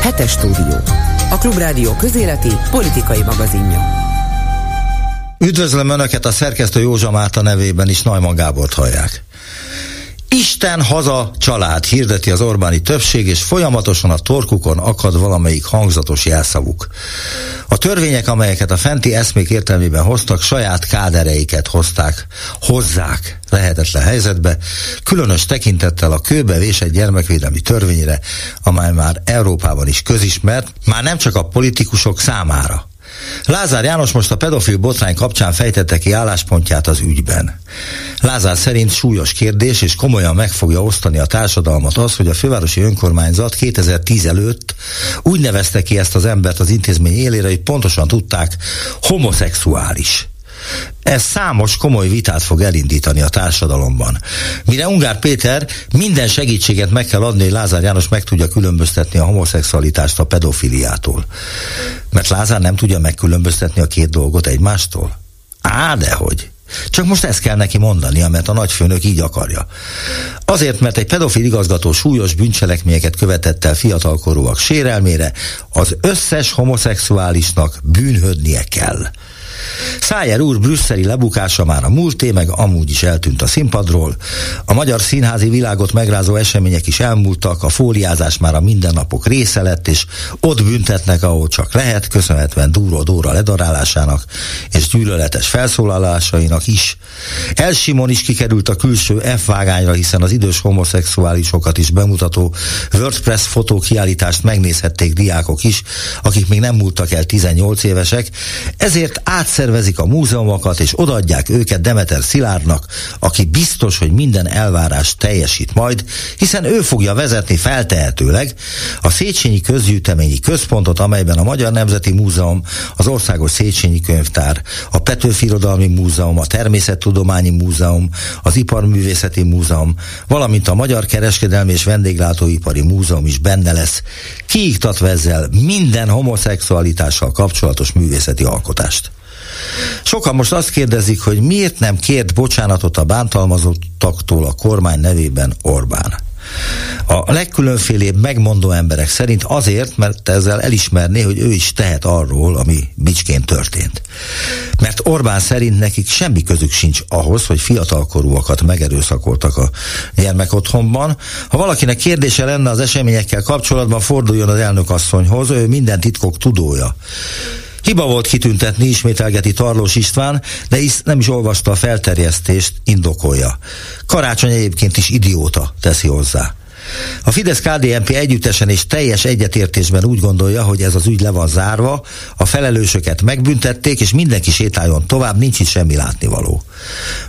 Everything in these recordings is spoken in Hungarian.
Hetes stúdió. A Klubrádió közéleti politikai magazinja. Üdvözlöm Önöket a szerkesztő Józsa Márta nevében is Najman Gábort hallják. Isten haza család hirdeti az Orbáni többség, és folyamatosan a torkukon akad valamelyik hangzatos jelszavuk. A törvények, amelyeket a fenti eszmék értelmében hoztak, saját kádereiket hozták, hozzák lehetetlen helyzetbe, különös tekintettel a kőbe vésett gyermekvédelmi törvényre, amely már Európában is közismert, már nem csak a politikusok számára. Lázár János most a pedofil botrány kapcsán fejtette ki álláspontját az ügyben. Lázár szerint súlyos kérdés, és komolyan meg fogja osztani a társadalmat az, hogy a fővárosi önkormányzat 2010 előtt úgy nevezte ki ezt az embert az intézmény élére, hogy pontosan tudták, homoszexuális. Ez számos komoly vitát fog elindítani a társadalomban. Mire Ungár Péter minden segítséget meg kell adni, hogy Lázár János meg tudja különböztetni a homoszexualitást a pedofiliától. Mert Lázár nem tudja megkülönböztetni a két dolgot egymástól? Á, dehogy. Csak most ezt kell neki mondania, mert a nagyfőnök így akarja. Azért, mert egy pedofil igazgató súlyos bűncselekményeket követett el fiatalkorúak sérelmére, az összes homoszexuálisnak bűnhödnie kell. Szájer úr brüsszeli lebukása már a múlté, meg amúgy is eltűnt a színpadról. A magyar színházi világot megrázó események is elmúltak, a fóliázás már a mindennapok része lett, és ott büntetnek, ahol csak lehet, köszönhetően Dúró Dóra ledarálásának és gyűlöletes felszólalásainak is. Elsimon is kikerült a külső F vágányra, hiszen az idős homoszexuálisokat is bemutató WordPress fotókiállítást megnézhették diákok is, akik még nem múltak el 18 évesek, ezért át átszervezik a múzeumokat, és odaadják őket Demeter Szilárdnak, aki biztos, hogy minden elvárás teljesít majd, hiszen ő fogja vezetni feltehetőleg a Széchenyi Közgyűjteményi Központot, amelyben a Magyar Nemzeti Múzeum, az Országos Széchenyi Könyvtár, a Petőfi Irodalmi Múzeum, a Természettudományi Múzeum, az Iparművészeti Múzeum, valamint a Magyar Kereskedelmi és Vendéglátóipari Múzeum is benne lesz, kiiktatva ezzel minden homoszexualitással kapcsolatos művészeti alkotást. Sokan most azt kérdezik, hogy miért nem kért bocsánatot a bántalmazottaktól a kormány nevében Orbán. A legkülönfélébb megmondó emberek szerint azért, mert ezzel elismerné, hogy ő is tehet arról, ami bicsként történt. Mert Orbán szerint nekik semmi közük sincs ahhoz, hogy fiatalkorúakat megerőszakoltak a gyermekotthonban. Ha valakinek kérdése lenne az eseményekkel kapcsolatban, forduljon az elnök asszonyhoz, ő minden titkok tudója. Hiba volt kitüntetni, ismételgeti Tarlós István, de is nem is olvasta a felterjesztést, indokolja. Karácsony egyébként is idióta, teszi hozzá. A Fidesz-KDNP együttesen és teljes egyetértésben úgy gondolja, hogy ez az ügy le van zárva, a felelősöket megbüntették, és mindenki sétáljon tovább, nincs itt semmi látnivaló.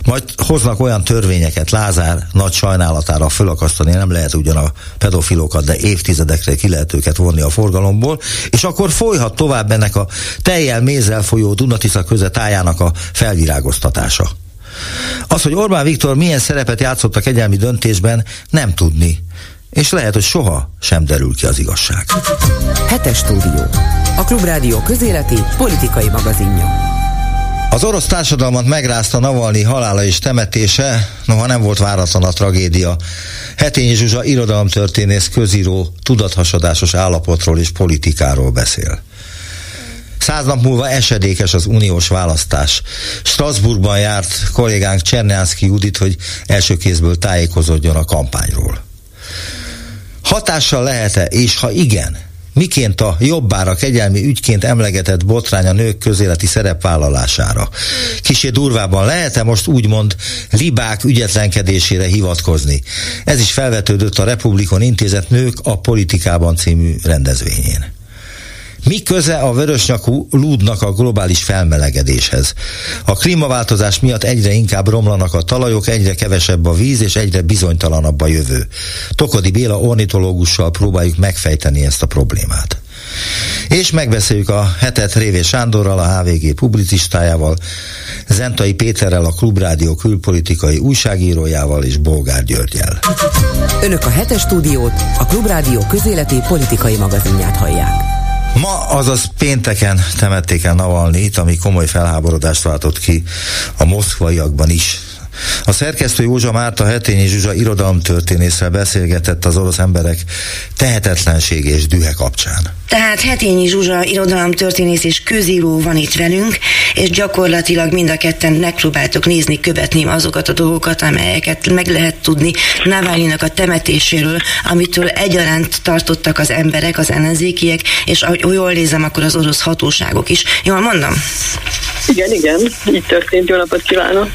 Majd hoznak olyan törvényeket, Lázár nagy sajnálatára fölakasztani nem lehet ugyan a pedofilokat, de évtizedekre ki lehet őket vonni a forgalomból, és akkor folyhat tovább ennek a teljel mézzel folyó Dunatisza tájának a felvirágoztatása. Az, hogy Orbán Viktor milyen szerepet játszott a kegyelmi döntésben, nem tudni. És lehet, hogy soha sem derül ki az igazság. Hetes stúdió. A Klubrádió közéleti politikai magazinja. Az orosz társadalmat megrázta Navalnyi halála és temetése, noha nem volt váratlan a tragédia. Hetényi Zsuzsa irodalomtörténész közíró tudathasadásos állapotról és politikáról beszél. Száz nap múlva esedékes az uniós választás. Strasbourgban járt kollégánk Csernánszki Judit, hogy első kézből tájékozódjon a kampányról. Hatással lehet-e, és ha igen, miként a jobbára kegyelmi ügyként emlegetett botrány a nők közéleti szerepvállalására. Kisé durvában lehet-e most úgymond libák ügyetlenkedésére hivatkozni? Ez is felvetődött a Republikon Intézet Nők a politikában című rendezvényén. Mi köze a vörösnyakú lúdnak a globális felmelegedéshez? A klímaváltozás miatt egyre inkább romlanak a talajok, egyre kevesebb a víz, és egyre bizonytalanabb a jövő. Tokodi Béla ornitológussal próbáljuk megfejteni ezt a problémát. És megbeszéljük a hetet Révé Sándorral, a HVG publicistájával, Zentai Péterrel, a Klubrádió külpolitikai újságírójával és Bolgár Györgyel. Önök a hetes stúdiót, a Klubrádió közéleti politikai magazinját hallják. Ma, azaz pénteken temették el Navalnyit, ami komoly felháborodást váltott ki a moszkvaiakban is. A szerkesztő Józsa Márta Hetényi Zsuzsa irodalomtörténésszel beszélgetett az orosz emberek tehetetlenség és dühe kapcsán. Tehát Hetényi Zsuzsa irodalomtörténész és közíró van itt velünk, és gyakorlatilag mind a ketten megpróbáltok nézni, követni azokat a dolgokat, amelyeket meg lehet tudni Navalnyinak a temetéséről, amitől egyaránt tartottak az emberek, az ellenzékiek, és ahogy jól nézem, akkor az orosz hatóságok is. Jól mondom? Igen, igen, így történt. Jó napot kívánok!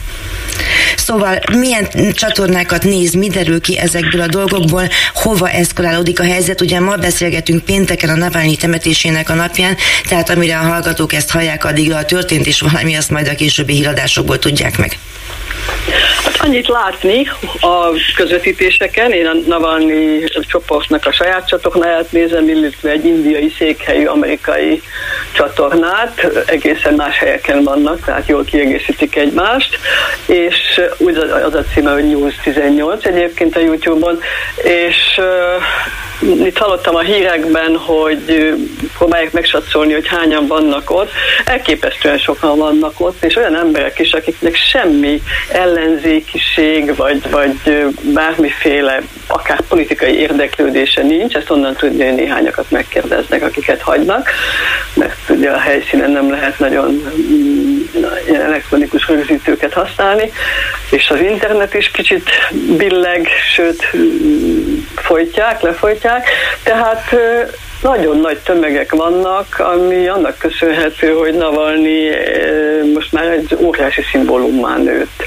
Szóval milyen csatornákat néz, mi derül ki ezekből a dolgokból, hova eszkalálódik a helyzet. Ugye ma beszélgetünk pénteken a Navalnyi temetésének a napján, tehát amire a hallgatók ezt hallják, addigra a történt is valami, azt majd a későbbi híradásokból tudják meg. Hát annyit látni a közvetítéseken, én a Navalnyi csoportnak a saját csatornáját nézem, illetve egy indiai székhelyű amerikai csatornát, egészen más helyeken vannak, tehát jól kiegészítik egymást, és úgy az a címe, hogy News 18 egyébként a YouTube-on, és uh, itt hallottam a hírekben, hogy próbálják megsatszolni, hogy hányan vannak ott. Elképesztően sokan vannak ott, és olyan emberek is, akiknek semmi ellenzékiség, vagy, vagy bármiféle, akár politikai érdeklődése nincs, ezt onnan tudni, hogy néhányakat megkérdeznek, akiket hagynak, mert ugye a helyszínen nem lehet nagyon mm, elektronikus rögzítőket használni, és az internet is kicsit billeg, sőt folytják, lefolytják, tehát nagyon nagy tömegek vannak, ami annak köszönhető, hogy Navalnyi egy óriási szimbólummá nőtt.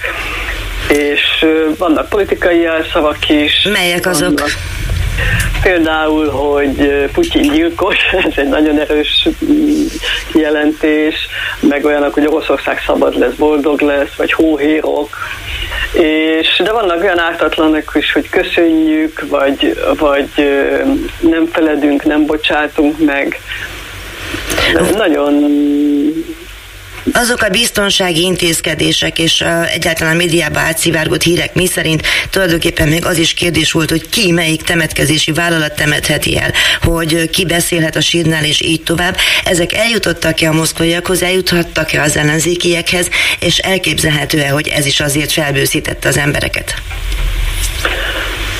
És vannak politikai jelszavak is. Melyek azok? Vannak, Például, hogy Putyin gyilkos, ez egy nagyon erős mm, jelentés, meg olyanok, hogy Oroszország szabad lesz, boldog lesz, vagy hóhérok, és, de vannak olyan ártatlanak is, hogy köszönjük, vagy, vagy nem feledünk, nem bocsátunk meg. Nagyon azok a biztonsági intézkedések és uh, egyáltalán médiába átszivárgott hírek mi szerint tulajdonképpen még az is kérdés volt, hogy ki melyik temetkezési vállalat temetheti el, hogy ki beszélhet a sírnál és így tovább. Ezek eljutottak-e a moszkvaiakhoz, eljuthattak-e az ellenzékiekhez, és elképzelhető-e, hogy ez is azért felbőszítette az embereket?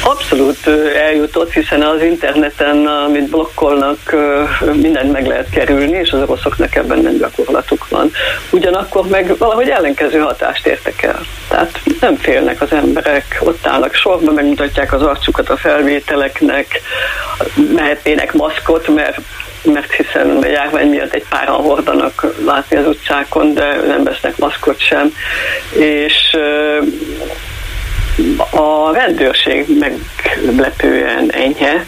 Abszolút eljutott, hiszen az interneten, amit blokkolnak, mindent meg lehet kerülni, és az oroszoknak ebben nem gyakorlatuk van. Ugyanakkor meg valahogy ellenkező hatást értek el. Tehát nem félnek az emberek, ott állnak sorba, megmutatják az arcukat a felvételeknek, mehetnének maszkot, mert mert hiszen a járvány miatt egy páran hordanak látni az utcákon, de nem vesznek maszkot sem. És a rendőrség meglepően enyhe,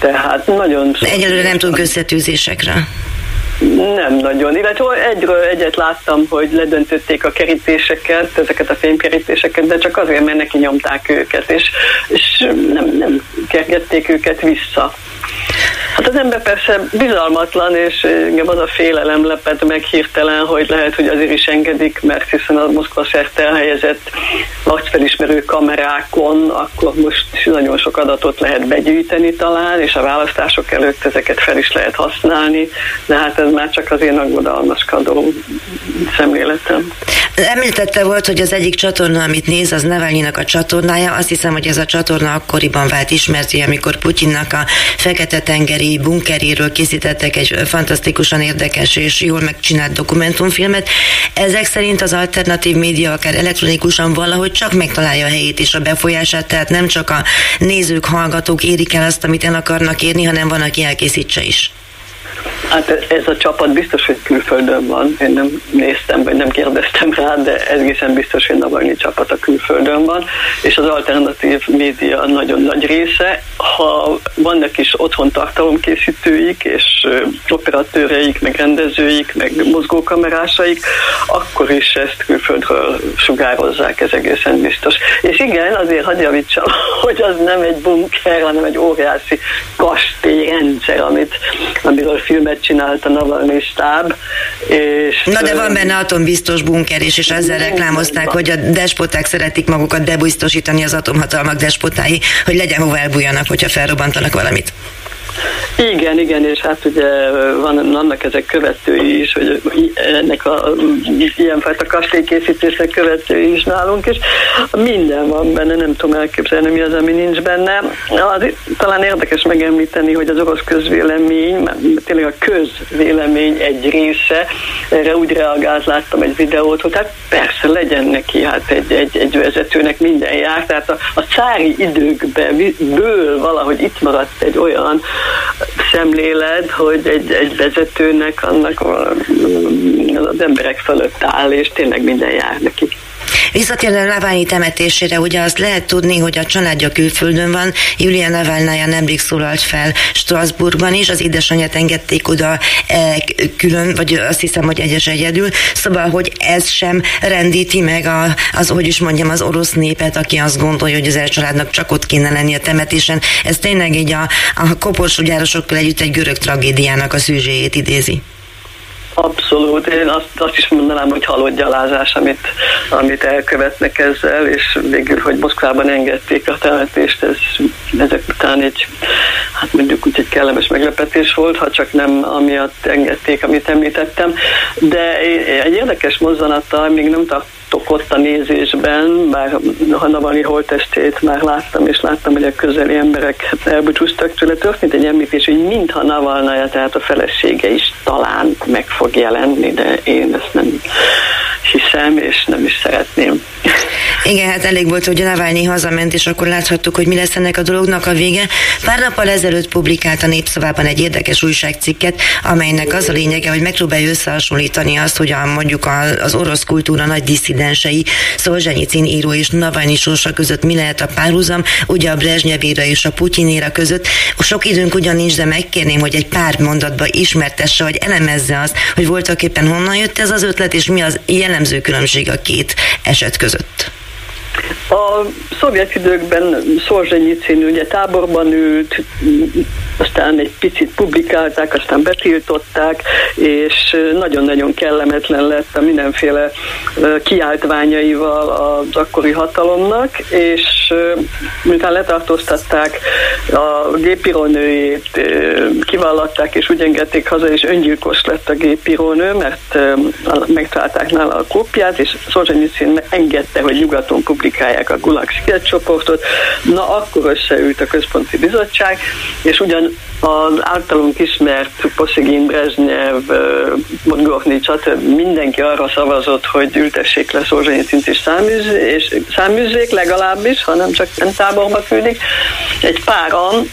tehát nagyon... Egyelőre nem tudunk összetűzésekre. Nem nagyon, illetve egyről egyet láttam, hogy ledöntötték a kerítéseket, ezeket a fémkerítéseket, de csak azért, mert neki nyomták őket, és, és nem, nem kergették őket vissza. Hát az ember persze bizalmatlan, és engem az a félelem lepett meg hirtelen, hogy lehet, hogy azért is engedik, mert hiszen a Moszkva szerte elhelyezett nagyfelismerő kamerákon, akkor most nagyon sok adatot lehet begyűjteni talán, és a választások előtt ezeket fel is lehet használni, de hát ez már csak az én aggodalmaskodó szemléletem. Említette volt, hogy az egyik csatorna, amit néz, az Navalnyinak a csatornája. Azt hiszem, hogy ez a csatorna akkoriban vált ismerté, amikor Putyinnak a Fekete-tengeri bunkeréről készítettek egy fantasztikusan érdekes és jól megcsinált dokumentumfilmet. Ezek szerint az alternatív média akár elektronikusan valahogy csak megtalálja a helyét és a befolyását, tehát nem csak a nézők, hallgatók érik el azt, amit el akarnak érni, hanem van, aki elkészítse is. Hát ez a csapat biztos, hogy külföldön van. Én nem néztem, vagy nem kérdeztem rá, de egészen biztos, hogy Navalnyi csapat a külföldön van, és az alternatív média nagyon nagy része. Ha vannak is otthon tartalomkészítőik, és operatőreik, meg rendezőik, meg mozgókamerásaik, akkor is ezt külföldről sugározzák, ez egészen biztos. És igen, azért hagyja javítsam, hogy az nem egy bunker, hanem egy óriási kastélyrendszer, amit, amiről filmet csinált a Navalnyi stáb. És, Na de van benne atombiztos bunker is, és ezzel reklámozták, hogy a despoták szeretik magukat debiztosítani az atomhatalmak despotái, hogy legyen hova elbújjanak, hogyha felrobbantanak valamit. Igen, igen, és hát ugye van, vannak ezek követői is, hogy ennek a ilyenfajta kastélykészítésnek követői is nálunk, és minden van benne, nem tudom elképzelni, mi az, ami nincs benne. Az, talán érdekes megemlíteni, hogy az orosz közvélemény, tényleg a közvélemény egy része, erre úgy reagált, láttam egy videót, hogy hát persze legyen neki hát egy, egy, egy vezetőnek minden jár, tehát a, a cári időkben ből valahogy itt maradt egy olyan szemlélet, hogy egy, egy vezetőnek annak az emberek fölött áll, és tényleg minden jár neki. Visszatérve Laványi temetésére, ugye azt lehet tudni, hogy a családja külföldön van. Julia Navalnaya nemrég szólalt fel Strasbourgban is, az édesanyját engedték oda e, külön, vagy azt hiszem, hogy egyes egyedül. Szóval, hogy ez sem rendíti meg a, az, hogy is mondjam, az orosz népet, aki azt gondolja, hogy az családnak csak ott kéne lenni a temetésen. Ez tényleg így a, a koporsógyárosokkal együtt egy görög tragédiának a szűzséjét idézi. Abszolút, én azt, azt is mondanám, hogy halott gyalázás, amit, amit elkövetnek ezzel, és végül, hogy Moszkvában engedték a temetést, ez ezek után egy, hát mondjuk úgy egy kellemes meglepetés volt, ha csak nem amiatt engedték, amit említettem, de egy érdekes mozzanattal még nem tart láttok ott a nézésben, bár a Navalnyi holtestét már láttam, és láttam, hogy a közeli emberek hát elbúcsúztak tőle, történt egy említés, hogy mintha Navalnaja, tehát a felesége is talán meg fog jelenni, de én ezt nem hiszem, és nem is szeretném. Igen, hát elég volt, hogy a Navalnyi hazament, és akkor láthattuk, hogy mi lesz ennek a dolognak a vége. Pár nappal ezelőtt publikált a Népszavában egy érdekes újságcikket, amelynek az a lényege, hogy megpróbálja összehasonlítani azt, hogy a, mondjuk az orosz kultúra nagy disszidensei, Szolzsenyicin író és Navalnyi sorsa között mi lehet a párhuzam, ugye a Brezsnyevéra és a Putyinéra között. Sok időnk ugyan nincs, de megkérném, hogy egy pár mondatba ismertesse, vagy elemezze azt, hogy voltak éppen honnan jött ez az ötlet, és mi az jellemző különbség a két eset között. A szovjet időkben Szorzsenyicin ugye táborban ült, aztán egy picit publikálták, aztán betiltották, és nagyon-nagyon kellemetlen lett a mindenféle kiáltványaival az akkori hatalomnak, és miután letartóztatták a gépírónőjét, kivallatták és úgy engedték haza, és öngyilkos lett a gépírónő, mert megtalálták nála a kópiát, és Szorzsenyicin engedte, hogy nyugaton publikálják a Gulag csoportot. Na, akkor összeült a központi bizottság, és ugyan az általunk ismert Poszigin, Brezsnyev, Modgorni, stb. mindenki arra szavazott, hogy ültessék le Szorzsenyicint és, és száműzzék legalábbis, ha nem csak táborba küldik. Egy páran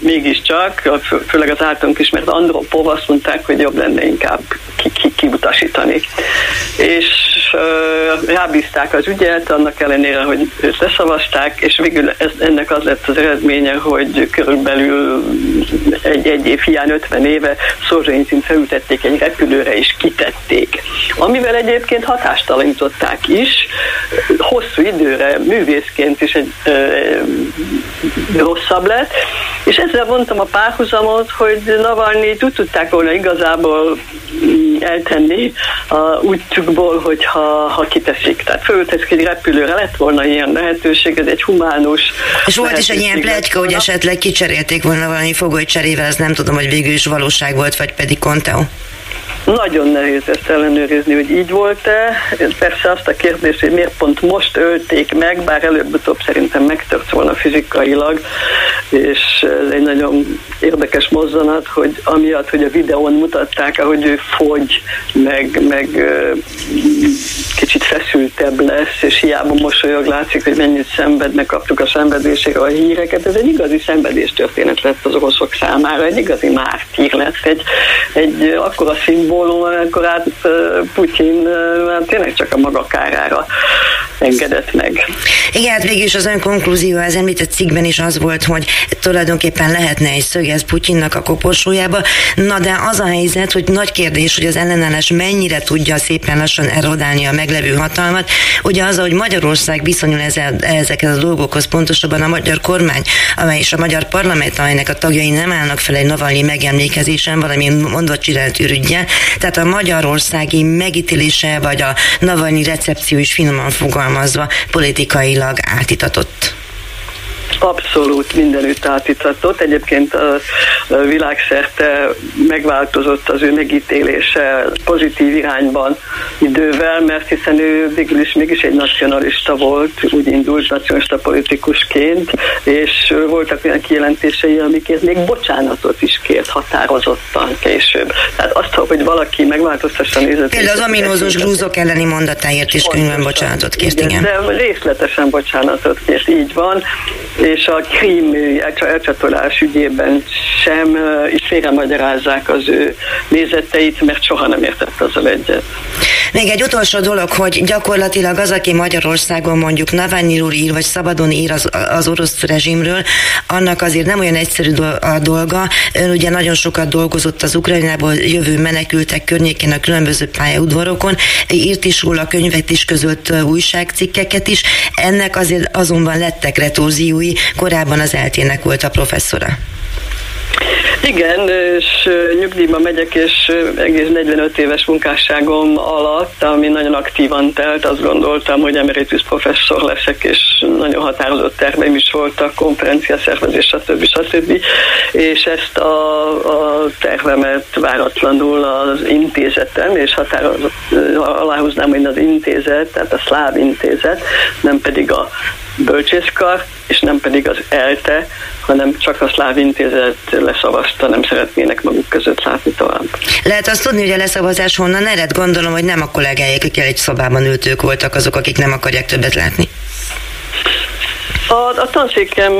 mégiscsak, főleg az általunk ismert Andropov azt mondták, hogy jobb lenne inkább ki, ki, kiutasítani. És rábízták az ügyet, annak ellenére, hogy őt leszavazták, és végül ez, ennek az lett az eredménye, hogy körülbelül egy, egy év hiány 50 éve Szorzsényszint felültették egy repülőre, és kitették. Amivel egyébként hatástalanították is, hosszú időre művészként is egy uh, rosszabb lett, és ezzel vontam a párhuzamot, hogy Navalnyi tud tudták volna igazából mm, eltenni a útjukból, hogyha ha kiteszik. Tehát fölteszik egy repülőre, lett volna ilyen lehetőség, ez egy humánus. És volt is egy ilyen pletyka, hogy esetleg kicserélték volna valami fogolycserével, ez nem tudom, hogy végül is valóság volt, vagy pedig Conteo. Nagyon nehéz ezt ellenőrizni, hogy így volt-e. Persze azt a kérdést, hogy miért pont most ölték meg, bár előbb-utóbb szerintem megtört volna fizikailag, és ez egy nagyon érdekes mozzanat, hogy amiatt, hogy a videón mutatták, ahogy ő fogy, meg, meg kicsit feszültebb lesz, és hiába mosolyog, látszik, hogy mennyit szenvednek, kaptuk a szenvedésére a híreket. Ez egy igazi szenvedés történet lett az oroszok számára, egy igazi mártír lett, egy, egy akkora szimbólum, amikor át Putyin hát tényleg csak a maga kárára engedett meg. Igen, hát végül is az ön konklúzió az említett cikkben is az volt, hogy tulajdonképpen lehetne egy szögez Putyinnak a koporsójába. Na de az a helyzet, hogy nagy kérdés, hogy az ellenállás mennyire tudja szépen lassan erodálni a meglevő hatalmat. Ugye az, hogy Magyarország viszonyul ezekhez a dolgokhoz, pontosabban a magyar kormány, amely és a magyar parlament, amelynek a tagjai nem állnak fel egy Navalnyi megemlékezésen, valami mondva csinált ürügye. Tehát a magyarországi megítélése, vagy a Navalnyi recepció is finoman fogalmazva politikailag átitatott. Abszolút mindenütt átíthatott. Egyébként a világszerte megváltozott az ő megítélése pozitív irányban idővel, mert hiszen ő végül is mégis egy nacionalista volt, úgy indult nacionalista politikusként, és voltak olyan kijelentései, amikért még bocsánatot is kért határozottan később. Tehát azt, hogy valaki megváltoztassa nézetét. Például az ominózus grúzok elleni mondatáért is könyvben bocsánatot kért, igen. igen. De részletesen bocsánatot kért, így van, és a krím elcsatolás ügyében sem is félremagyarázzák az ő nézeteit, mert soha nem értett azzal egyet. Még egy utolsó dolog, hogy gyakorlatilag az, aki Magyarországon mondjuk Navalnyi úr ír, vagy szabadon ír az, az orosz rezsimről, annak azért nem olyan egyszerű a dolga. Ön ugye nagyon sokat dolgozott az Ukrajnából jövő menekültek környékén a különböző pályaudvarokon, írt is róla könyvet is között újságcikkeket is. Ennek azért azonban lettek retorziói, korábban az eltének volt a professzora. Igen, és nyugdíjba megyek, és egész 45 éves munkásságom alatt, ami nagyon aktívan telt, azt gondoltam, hogy emeritus professzor leszek, és nagyon határozott terveim is voltak, konferencia szervezés, stb. stb. És ezt a, a tervemet váratlanul az intézeten, és határozott, aláhúznám, hogy az intézet, tehát a szláv intézet, nem pedig a bölcsészkar, és nem pedig az ELTE, hanem csak a szláv intézet leszavazta, nem szeretnének maguk között látni tovább. Lehet azt tudni, hogy a leszavazás honnan ered? Gondolom, hogy nem a kollégáik, akik egy szobában ültők voltak azok, akik nem akarják többet látni. A, a tanszékem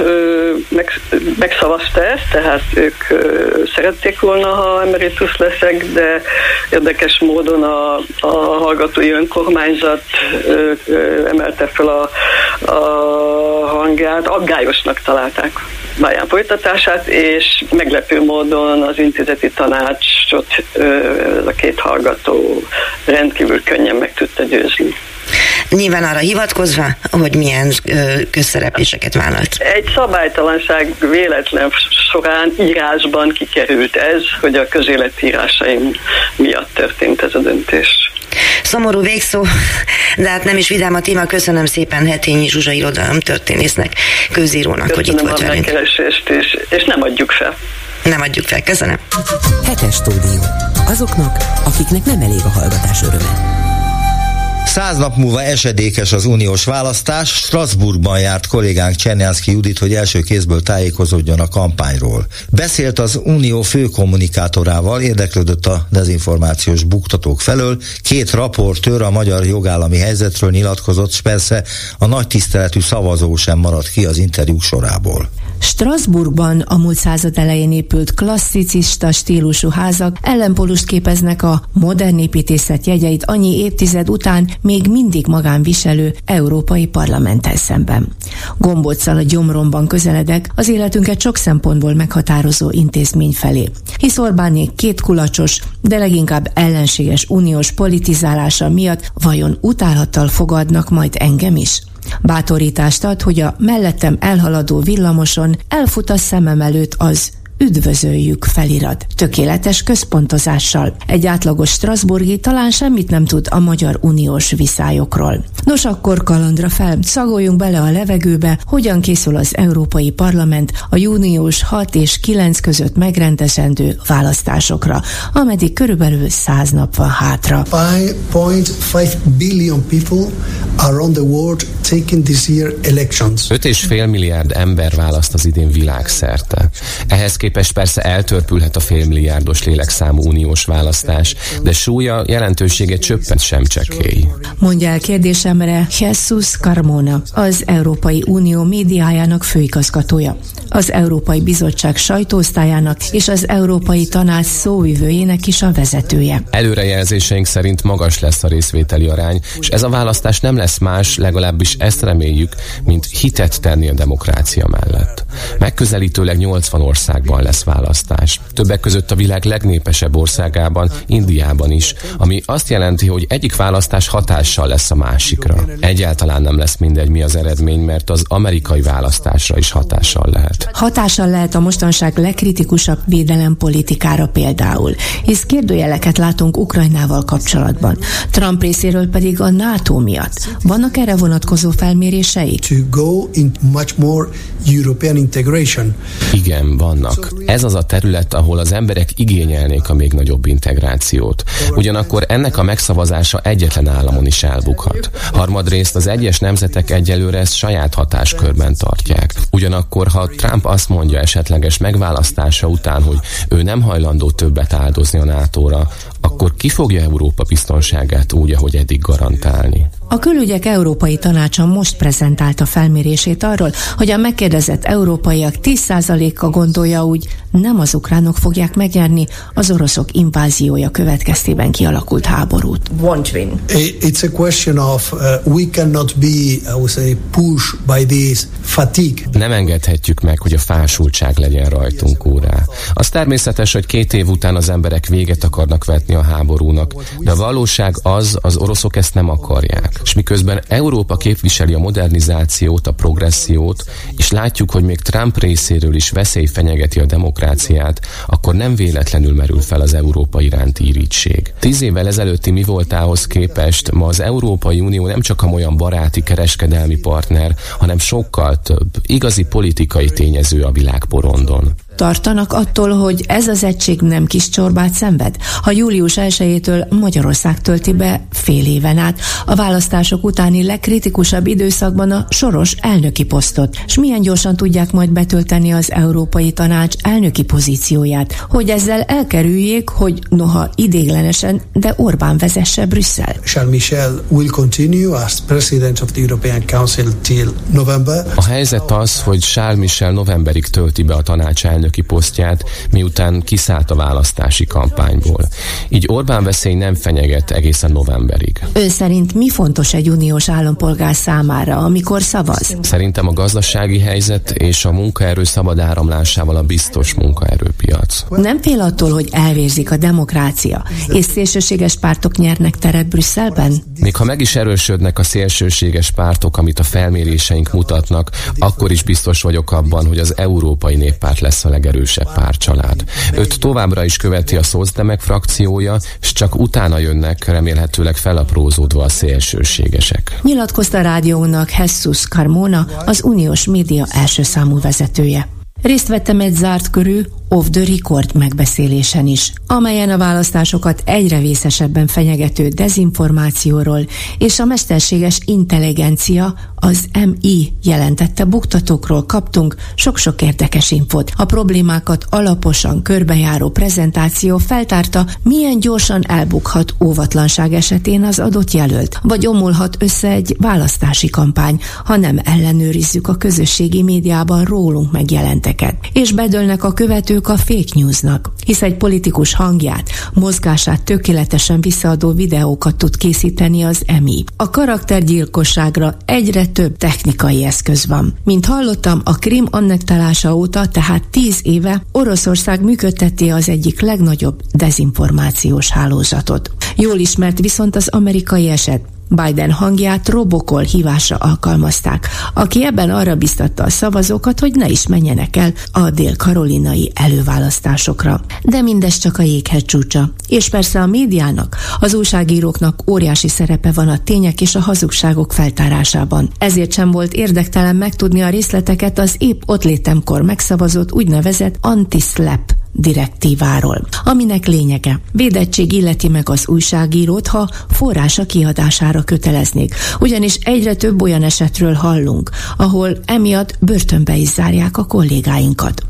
ö, meg, megszavazta ezt, tehát ők ö, szerették volna, ha emeritus leszek, de érdekes módon a, a hallgatói önkormányzat ö, ö, emelte fel a, a hangját, aggályosnak találták pályán folytatását, és meglepő módon az intézeti tanácsot ez a két hallgató rendkívül könnyen meg tudta győzni. Nyilván arra hivatkozva, hogy milyen közszerepléseket vállalt. Egy szabálytalanság véletlen során írásban kikerült ez, hogy a közéletírásaim miatt történt ez a döntés. Szomorú végszó, de hát nem is vidám a téma. Köszönöm szépen Hetényi Zsuzsa irodalom történésznek, közírónak, Köszönöm hogy itt volt velünk. És, és nem adjuk fel. Nem adjuk fel, köszönöm. Hetes stúdió. Azoknak, akiknek nem elég a hallgatás öröme. Száz nap múlva esedékes az uniós választás. Strasbourgban járt kollégánk Csernyánszki Judit, hogy első kézből tájékozódjon a kampányról. Beszélt az unió főkommunikátorával, érdeklődött a dezinformációs buktatók felől. Két raportőr a magyar jogállami helyzetről nyilatkozott, és persze a nagy tiszteletű szavazó sem maradt ki az interjú sorából. Strasbourgban a múlt század elején épült klasszicista stílusú házak ellenpolust képeznek a modern építészet jegyeit annyi évtized után még mindig magánviselő európai parlamenttel szemben. Gombóccal a gyomromban közeledek az életünket sok szempontból meghatározó intézmény felé. Hisz Orbánék két kulacsos, de leginkább ellenséges uniós politizálása miatt vajon utálhattal fogadnak majd engem is? Bátorítást ad, hogy a mellettem elhaladó villamoson elfut a szemem előtt az üdvözöljük felirat, tökéletes központozással. Egy átlagos Strasburgi talán semmit nem tud a Magyar Uniós viszályokról. Nos, akkor kalandra fel, szagoljunk bele a levegőbe, hogyan készül az Európai Parlament a június 6 és 9 között megrendezendő választásokra, ameddig körülbelül 100 nap van hátra. 5.5 billion people are on the world taking this year elections. 5,5 milliárd ember választ az idén világszerte. Ehhez képest persze eltörpülhet a félmilliárdos lélekszámú uniós választás, de súlya jelentősége csöppet sem csekély. Mondja el kérdésemre Jesus Carmona, az Európai Unió médiájának főigazgatója, az Európai Bizottság sajtóosztályának és az Európai Tanács szóvivőjének is a vezetője. Előrejelzéseink szerint magas lesz a részvételi arány, és ez a választás nem lesz más, legalábbis ezt reméljük, mint hitet tenni a demokrácia mellett. Megközelítőleg 80 országban másikban lesz választás. Többek között a világ legnépesebb országában, Indiában is, ami azt jelenti, hogy egyik választás hatással lesz a másikra. Egyáltalán nem lesz mindegy, mi az eredmény, mert az amerikai választásra is hatással lehet. Hatással lehet a mostanság legkritikusabb védelem politikára például, hisz kérdőjeleket látunk Ukrajnával kapcsolatban. Trump részéről pedig a NATO miatt. Vannak erre vonatkozó felmérései? Igen, vannak. Ez az a terület, ahol az emberek igényelnék a még nagyobb integrációt. Ugyanakkor ennek a megszavazása egyetlen államon is elbukhat. Harmadrészt az egyes nemzetek egyelőre ezt saját hatáskörben tartják. Ugyanakkor, ha Trump azt mondja esetleges megválasztása után, hogy ő nem hajlandó többet áldozni a NATO-ra, akkor ki fogja Európa biztonságát úgy, ahogy eddig garantálni? A Külügyek Európai Tanácsa most prezentálta felmérését arról, hogy a megkérdezett európaiak 10%-a gondolja úgy, nem az ukránok fogják megnyerni az oroszok inváziója következtében kialakult háborút. Won't win. It's a question of uh, we cannot be, I would say, pushed by this fatigue. Nem engedhetjük meg, hogy a fásultság legyen rajtunk órá. Az természetes, hogy két év után az emberek véget akarnak vetni a háborúnak, de a valóság az, az oroszok ezt nem akarják. És miközben Európa képviseli a modernizációt, a progressziót, és látjuk, hogy még Trump részéről is veszély fenyegeti a demokráciát, akkor nem véletlenül merül fel az Európa iránti irítség. Tíz évvel ezelőtti mi voltához képest ma az Európai Unió nem csak a olyan baráti kereskedelmi partner, hanem sokkal több, igazi politikai tényező a világporondon. Tartanak attól, hogy ez az egység nem kis csorbát szenved? Ha július 1-től Magyarország tölti be fél éven át a választások utáni legkritikusabb időszakban a soros elnöki posztot, és milyen gyorsan tudják majd betölteni az Európai Tanács elnöki pozícióját, hogy ezzel elkerüljék, hogy noha idéglenesen, de Orbán vezesse Brüsszel. Charles Michel will continue as president of the European Council till November. A helyzet az, hogy Charles Michel novemberig tölti be a tanács elnöki elnöki posztját, miután kiszállt a választási kampányból. Így Orbán veszély nem fenyeget egészen novemberig. Ön szerint mi fontos egy uniós állampolgár számára, amikor szavaz? Szerintem a gazdasági helyzet és a munkaerő szabad áramlásával a biztos munkaerőpiac. Nem fél attól, hogy elvérzik a demokrácia, és szélsőséges pártok nyernek teret Brüsszelben? Még ha meg is erősödnek a szélsőséges pártok, amit a felméréseink mutatnak, akkor is biztos vagyok abban, hogy az Európai Néppárt lesz a legerősebb párcsalád. Őt továbbra is követi a Szozdemek frakciója, és csak utána jönnek remélhetőleg felaprózódva a szélsőségesek. Nyilatkozta a rádiónak Jesus Carmona, az uniós média első számú vezetője. Részt vettem egy zárt körű, off the record megbeszélésen is, amelyen a választásokat egyre vészesebben fenyegető dezinformációról és a mesterséges intelligencia, az MI jelentette buktatókról kaptunk sok-sok érdekes infot. A problémákat alaposan körbejáró prezentáció feltárta, milyen gyorsan elbukhat óvatlanság esetén az adott jelölt, vagy omulhat össze egy választási kampány, ha nem ellenőrizzük a közösségi médiában rólunk megjelenteket. És bedőlnek a követők a fake newsnak, hisz egy politikus hangját, mozgását tökéletesen visszaadó videókat tud készíteni az EMI. A karaktergyilkosságra egyre több technikai eszköz van. Mint hallottam, a Krim annektálása óta, tehát tíz éve Oroszország működteti az egyik legnagyobb dezinformációs hálózatot. Jól ismert viszont az amerikai eset, Biden hangját Robokol hívásra alkalmazták, aki ebben arra biztatta a szavazókat, hogy ne is menjenek el a dél-karolinai előválasztásokra. De mindez csak a jéghegy csúcsa. És persze a médiának, az újságíróknak óriási szerepe van a tények és a hazugságok feltárásában. Ezért sem volt érdektelen megtudni a részleteket az épp ott létemkor megszavazott úgynevezett anti-slap direktíváról, aminek lényege védettség illeti meg az újságírót, ha forrása kiadására köteleznék, ugyanis egyre több olyan esetről hallunk, ahol emiatt börtönbe is zárják a kollégáinkat.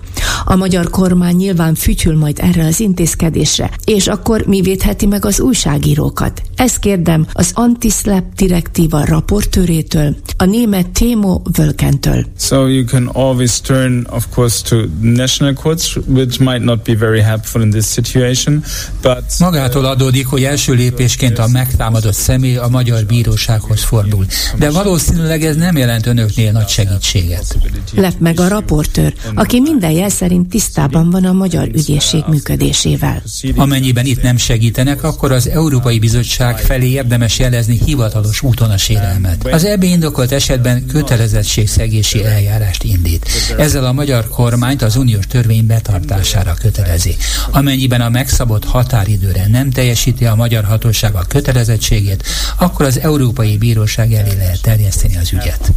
A magyar kormány nyilván fütyül majd erre az intézkedésre, és akkor mi védheti meg az újságírókat? Ezt kérdem az Antislap direktíva raportőrétől, a német Témo Völkentől. So you can always turn, of course, to national courts, which might not be very helpful in this situation, but... Magától adódik, hogy első lépésként a megtámadott személy a magyar bírósághoz fordul. De valószínűleg ez nem jelent önöknél nagy segítséget. Lep meg a raportőr, aki minden jel szerint szerint tisztában van a magyar ügyészség működésével. Amennyiben itt nem segítenek, akkor az Európai Bizottság felé érdemes jelezni hivatalos úton a sérelmet. Az EB indokolt esetben kötelezettségszegési eljárást indít. Ezzel a magyar kormányt az uniós törvény betartására kötelezi. Amennyiben a megszabott határidőre nem teljesíti a magyar hatóság a kötelezettségét, akkor az Európai Bíróság elé lehet terjeszteni az ügyet.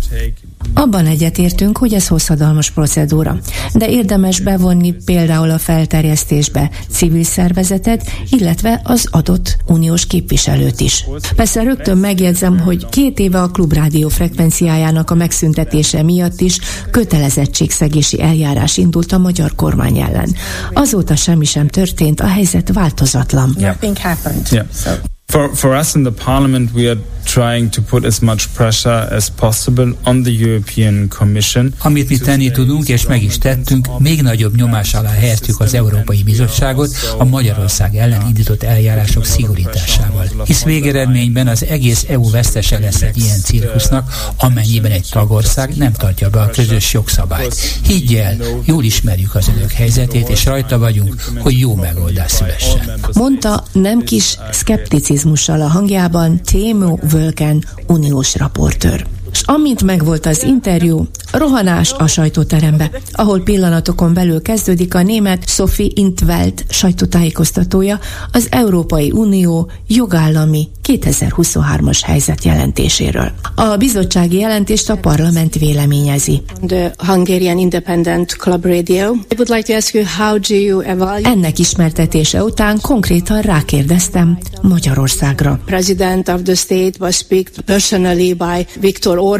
Abban egyetértünk, hogy ez hosszadalmas procedúra, de érdemes bevonni például a felterjesztésbe civil szervezetet, illetve az adott uniós képviselőt is. Persze rögtön megjegyzem, hogy két éve a klubrádió frekvenciájának a megszüntetése miatt is kötelezettségszegési eljárás indult a magyar kormány ellen. Azóta semmi sem történt, a helyzet változatlan. Yeah. For, for us in the parliament, we are trying to put as much pressure as possible on the European Commission. Amit mi tenni tudunk, és meg is tettünk, még nagyobb nyomás alá helyeztük az Európai Bizottságot a Magyarország ellen indított eljárások szigorításával. Hisz végeredményben az egész EU vesztese lesz egy ilyen cirkusznak, amennyiben egy tagország nem tartja be a közös jogszabályt. Higgy el, jól ismerjük az önök helyzetét, és rajta vagyunk, hogy jó megoldás szülessen. Mondta nem kis szkepticizmussal a hangjában Témo Völken uniós raportőr. Amint megvolt az interjú, rohanás a sajtóterembe, ahol pillanatokon belül kezdődik a német Sophie Intveld sajtótájékoztatója az Európai Unió jogállami 2023-as helyzet jelentéséről. A bizottsági jelentést a parlament véleményezi. The Hungarian Independent Club Radio. I would like to ask you how do you evaluate Ennek ismertetése után konkrétan rákérdeztem Magyarországra. President of the state was speak personally by Viktor Orbán.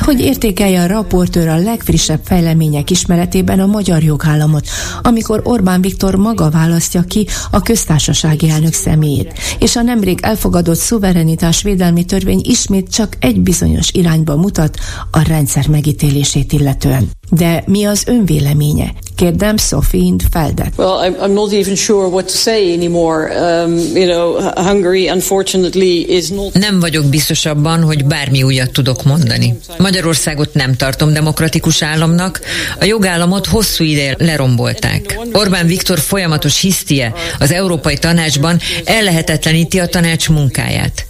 Hogy értékelje a raportőr a legfrissebb fejlemények ismeretében a magyar jogállamot, amikor Orbán Viktor maga választja ki a köztársasági elnök személyét, és a nemrég elfogadott szuverenitás védelmi törvény ismét csak egy bizonyos irányba mutat a rendszer megítélését illetően. De mi az önvéleménye? Kérdem Sophie Feldet. Well, I'm, I'm not even sure what to say anymore. Um, you know, Hungary unfortunately is not... Nem vagyok biztos abban, hogy bármi újat tudok mondani. Magyarországot nem tartom demokratikus államnak, a jogállamot hosszú ideje lerombolták. Orbán Viktor folyamatos hisztie az Európai Tanácsban ellehetetleníti a tanács munkáját.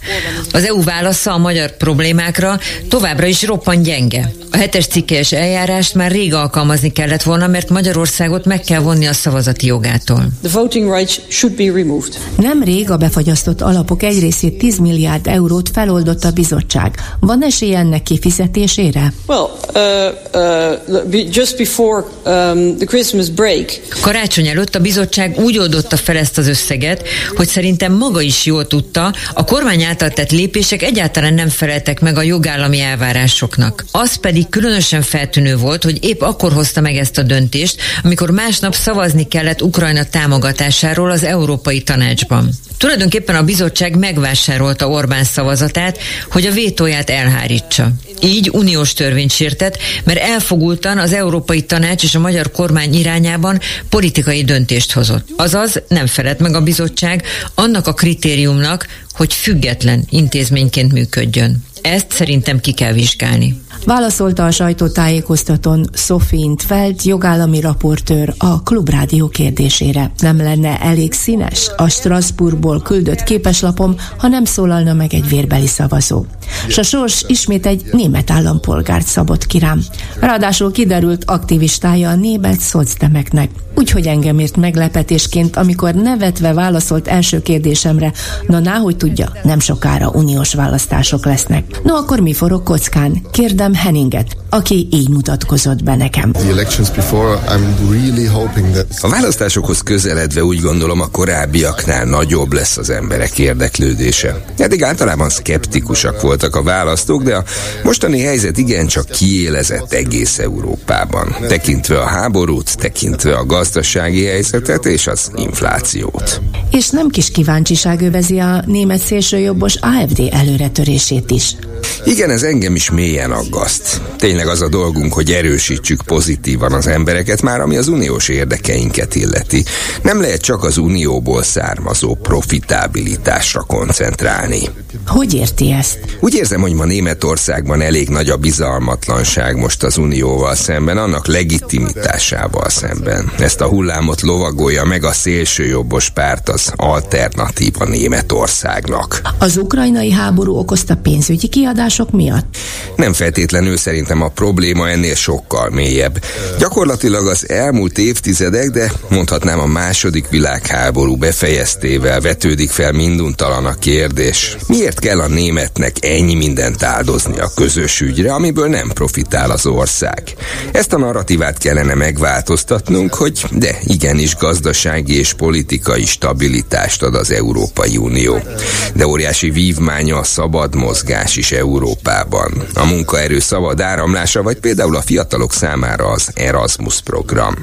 Az EU válasza a magyar problémákra továbbra is roppant gyenge. A hetes cikkelyes eljárást már rég alkalmazni kellett volna, mert Magyarországot meg kell vonni a szavazati jogától. The voting rights should be removed. Nemrég a befagyasztott alapok egy részét 10 milliárd eurót feloldott a bizottság. Van esély ennek kifizetésére? Well, uh, uh, just before um, the Christmas break. Karácsony előtt a bizottság úgy oldotta fel ezt az összeget, hogy szerintem maga is jól tudta, a kormány által tett lépések egyáltalán nem feleltek meg a jogállami elvárásoknak. Az pedig különösen feltűnő volt, hogy épp akkor hozta meg ezt a döntést, amikor másnap szavazni kellett Ukrajna támogatásáról az Európai Tanácsban. Tulajdonképpen a bizottság megvásárolta Orbán szavazatát, hogy a vétóját elhárítsa. Így uniós törvényt sértett, mert elfogultan az Európai Tanács és a magyar kormány irányában politikai döntést hozott. Azaz nem felett meg a bizottság annak a kritériumnak, hogy független intézményként működjön. Ezt szerintem ki kell vizsgálni. Válaszolta a sajtótájékoztatón Sophie Intveld, jogállami raportőr a Klubrádió kérdésére. Nem lenne elég színes a Strasbourgból küldött képeslapom, ha nem szólalna meg egy vérbeli szavazó. S a sors ismét egy német állampolgárt szabott ki rám. Ráadásul kiderült aktivistája a német szocdemeknek. Úgyhogy engem ért meglepetésként, amikor nevetve válaszolt első kérdésemre, na náhogy tudja, nem sokára uniós választások lesznek. No akkor mi forog kockán? Kérdem Henninget, aki így mutatkozott be nekem. A választásokhoz közeledve úgy gondolom a korábbiaknál nagyobb lesz az emberek érdeklődése. Eddig általában szkeptikusak voltak a választók, de a mostani helyzet igencsak kiélezett egész Európában. Tekintve a háborút, tekintve a gazdasági helyzetet és az inflációt. És nem kis kíváncsiság övezi a német szélsőjobbos AFD előretörését is. Igen, ez engem is mélyen aggaszt aggaszt. Tényleg az a dolgunk, hogy erősítsük pozitívan az embereket, már ami az uniós érdekeinket illeti. Nem lehet csak az unióból származó profitábilitásra koncentrálni. Hogy érti ezt? Úgy érzem, hogy ma Németországban elég nagy a bizalmatlanság most az unióval szemben, annak legitimitásával szemben. Ezt a hullámot lovagolja meg a szélsőjobbos párt az alternatíva Németországnak. Az ukrajnai háború okozta pénzügyi kiadások miatt? Nem feltétlenül szerintem a probléma ennél sokkal mélyebb. Gyakorlatilag az elmúlt évtizedek, de mondhatnám a második világháború befejeztével vetődik fel minduntalan a kérdés. Miért kell a németnek ennyi mindent áldozni a közös ügyre, amiből nem profitál az ország? Ezt a narratívát kellene megváltoztatnunk, hogy de igenis gazdasági és politikai stabilitást ad az Európai Unió. De óriási vívmánya a szabad mozgás is Európában. A munkaerő szabad áramlása, vagy például a fiatalok számára az Erasmus program.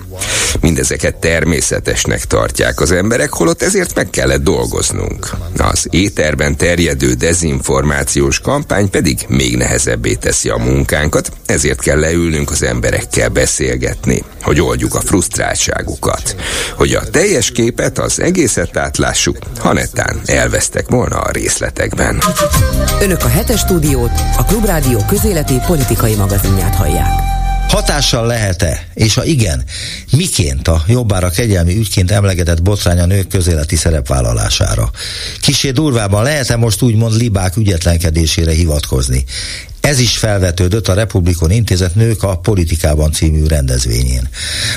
Mindezeket természetesnek tartják az emberek, holott ezért meg kellett dolgoznunk. Az éterben terjedő dezinformációs kampány pedig még nehezebbé teszi a munkánkat, ezért kell leülnünk az emberekkel beszélgetni, hogy oldjuk a frusztráltságukat, hogy a teljes képet, az egészet átlássuk, ha netán elvesztek volna a részletekben. Önök a hetes stúdiót, a Klubrádió közéleti politikai magazinját hallják. Hatással lehet-e, és ha igen, miként a jobbára kegyelmi ügyként emlegetett botrány a nők közéleti szerepvállalására? Kisé durvában lehet-e most úgymond libák ügyetlenkedésére hivatkozni? Ez is felvetődött a Republikon Intézet Nők a Politikában című rendezvényén.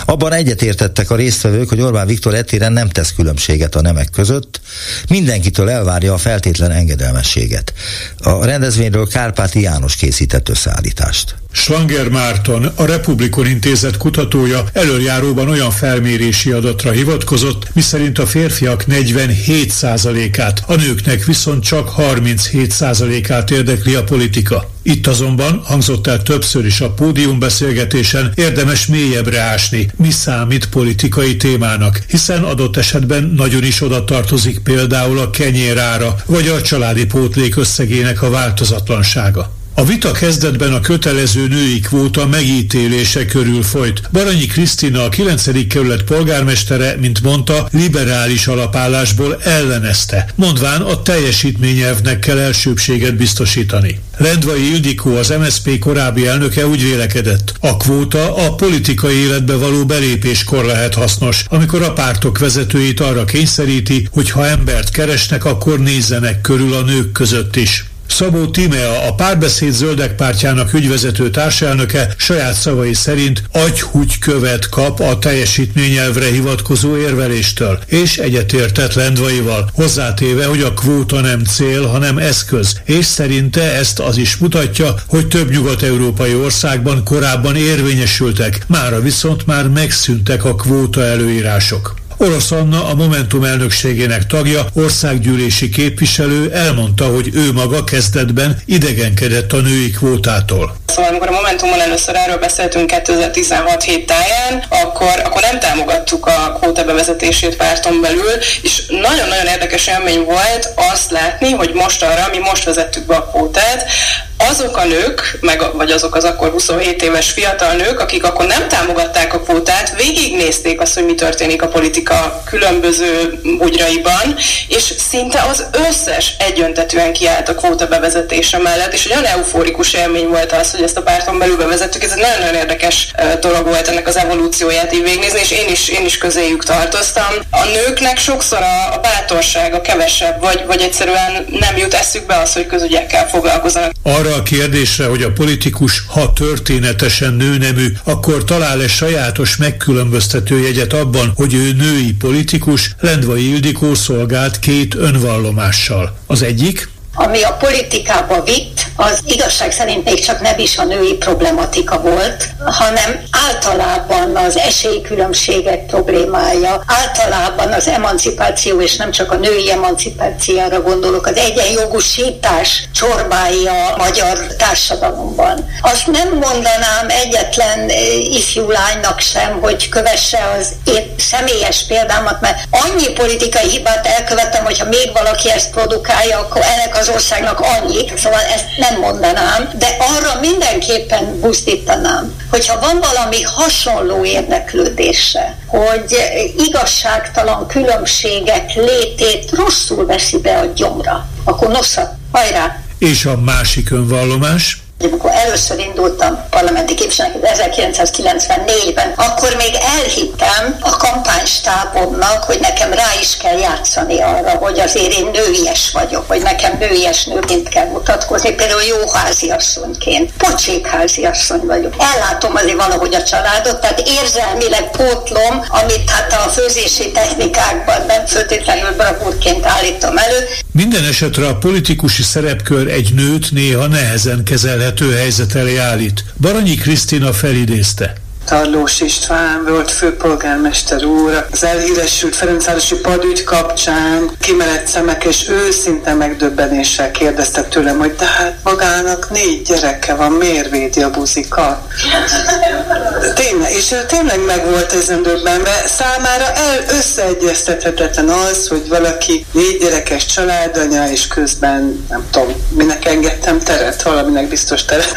Abban egyetértettek a résztvevők, hogy Orbán Viktor etéren nem tesz különbséget a nemek között, mindenkitől elvárja a feltétlen engedelmességet. A rendezvényről Kárpáti János készített összeállítást. Slanger Márton, a Republikon Intézet kutatója előjáróban olyan felmérési adatra hivatkozott, miszerint a férfiak 47%-át, a nőknek viszont csak 37%-át érdekli a politika. Itt azonban hangzott el többször is a pódiumbeszélgetésen érdemes mélyebbre ásni, mi számít politikai témának, hiszen adott esetben nagyon is oda tartozik például a kenyérára, vagy a családi pótlék összegének a változatlansága. A vita kezdetben a kötelező női kvóta megítélése körül folyt. Baranyi Krisztina, a 9. kerület polgármestere, mint mondta, liberális alapállásból ellenezte, mondván a teljesítményelvnek kell elsőbséget biztosítani. Lendvai Ildikó, az MSZP korábbi elnöke úgy vélekedett. A kvóta a politikai életbe való belépéskor lehet hasznos, amikor a pártok vezetőit arra kényszeríti, hogy ha embert keresnek, akkor nézzenek körül a nők között is. Szabó Timea, a párbeszéd zöldek pártjának ügyvezető társelnöke saját szavai szerint agyhúgy követ kap a teljesítményelvre hivatkozó érveléstől, és egyetértett Lendvaival, hozzátéve, hogy a kvóta nem cél, hanem eszköz, és szerinte ezt az is mutatja, hogy több nyugat-európai országban korábban érvényesültek, mára viszont már megszűntek a kvóta előírások. Orosz Anna, a Momentum elnökségének tagja, országgyűlési képviselő elmondta, hogy ő maga kezdetben idegenkedett a női kvótától. Szóval amikor a Momentumon először erről beszéltünk 2016 hét táján, akkor, akkor nem támogattuk a kvóta bevezetését párton belül, és nagyon-nagyon érdekes élmény volt azt látni, hogy most arra, mi most vezettük be a kvótát, azok a nők, meg, vagy azok az akkor 27 éves fiatal nők, akik akkor nem támogatták a kvótát, végignézték azt, hogy mi történik a politika különböző ugyraiban, és szinte az összes egyöntetően kiállt a kvóta bevezetése mellett, és olyan euforikus élmény volt az, hogy ezt a párton belül bevezettük, ez egy nagyon-nagyon érdekes dolog volt ennek az evolúcióját így végignézni, és én is, én is közéjük tartoztam. A nőknek sokszor a, a bátorsága kevesebb, vagy, vagy egyszerűen nem jut eszükbe az, hogy közügyekkel foglalkozzanak. Arra a kérdésre, hogy a politikus, ha történetesen nőnemű, akkor talál-e sajátos megkülönböztető jegyet abban, hogy ő női politikus, Lendvai Ildikó szolgált két önvallomással. Az egyik, ami a politikába vitt, az igazság szerint még csak nem is a női problematika volt, hanem általában az esélykülönbségek problémája, általában az emancipáció, és nem csak a női emancipációra gondolok, az egyenjogúsítás csorbái a magyar társadalomban. Azt nem mondanám egyetlen ifjú lánynak sem, hogy kövesse az én személyes példámat, mert annyi politikai hibát elkövettem, hogyha még valaki ezt produkálja, akkor ennek az országnak annyi, szóval ezt nem mondanám, de arra mindenképpen buzdítanám, hogyha van valami hasonló érdeklődése, hogy igazságtalan különbségek létét rosszul veszi be a gyomra, akkor nosza, hajrá! És a másik önvallomás? Amikor először indultam parlamenti képviselőnek 1994-ben, akkor még elhittem a kampánystábomnak, hogy nekem rá is kell játszani arra, hogy azért én nőies vagyok, hogy nekem nőies nőként kell mutatkozni, például jó háziasszonyként, pocsék háziasszony vagyok. Ellátom azért valahogy a családot, tehát érzelmileg pótlom, amit hát a főzési technikákban nem föltétlenül bravúrként állítom elő. Minden esetre a politikusi szerepkör egy nőt néha nehezen kezelhet fenyegető helyzet elé állít. Baranyi Krisztina felidézte. Tarlós István volt főpolgármester úr, az elhíresült Ferencvárosi padügy kapcsán kimerett szemek, és őszinte megdöbbenéssel kérdezte tőlem, hogy de hát magának négy gyereke van, miért védi a buzika? Tényleg, és tényleg meg volt ezen döbbenve. Számára el összeegyeztethetetlen az, hogy valaki négy gyerekes családanya, és közben nem tudom, minek engedtem teret, valaminek biztos teret,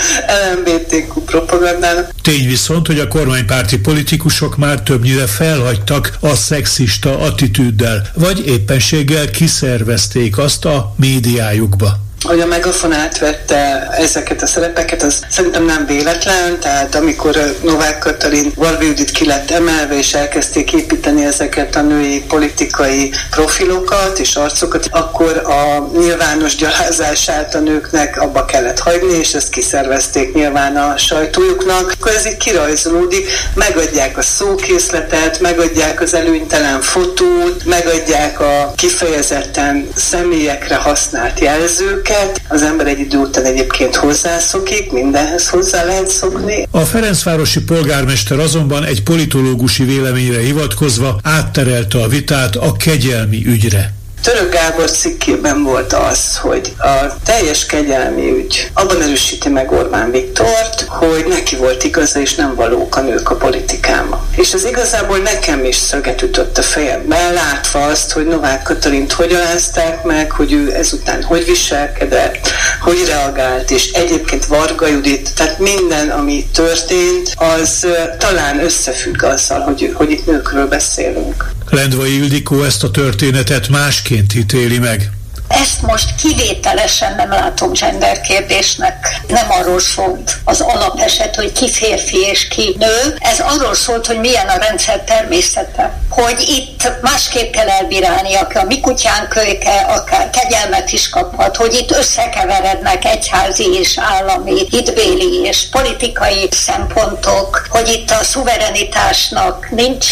LMBTQ propagandának. Tény viszont, hogy a kormánypárti politikusok már többnyire felhagytak a szexista attitűddel, vagy éppenséggel kiszervezték azt a médiájukba hogy a Megafon átvette ezeket a szerepeket, az szerintem nem véletlen, tehát amikor Novák Katalin Varbi Judit ki lett emelve, és elkezdték építeni ezeket a női politikai profilokat és arcokat, akkor a nyilvános gyalázását a nőknek abba kellett hagyni, és ezt kiszervezték nyilván a sajtójuknak. Akkor ez így kirajzolódik, megadják a szókészletet, megadják az előnytelen fotót, megadják a kifejezetten személyekre használt jelzőket, őket. Az ember egy idő után egyébként hozzászokik, mindenhez hozzá lehet szokni. A Ferencvárosi polgármester azonban egy politológusi véleményre hivatkozva átterelte a vitát a kegyelmi ügyre. Török Gábor cikkében volt az, hogy a teljes kegyelmi ügy abban erősíti meg Orbán Viktort, hogy neki volt igaza, és nem valók a nők a politikáma. És ez igazából nekem is szöget ütött a fejembe, látva azt, hogy Novák Katalint hogy alázták meg, hogy ő ezután hogy viselkedett, hogy reagált, és egyébként Varga Judit, tehát minden, ami történt, az talán összefügg azzal, hogy, hogy itt nőkről beszélünk. Lendvai Ildikó ezt a történetet másként ítéli meg. Ezt most kivételesen nem látom gender kérdésnek. Nem arról szólt az alapeset, hogy ki férfi és ki nő. Ez arról szólt, hogy milyen a rendszer természete. Hogy itt másképp kell elbírálni, aki a mi kutyán kölyke, akár kegyelmet is kaphat, hogy itt összekeverednek egyházi és állami, hitbéli és politikai szempontok, hogy itt a szuverenitásnak nincs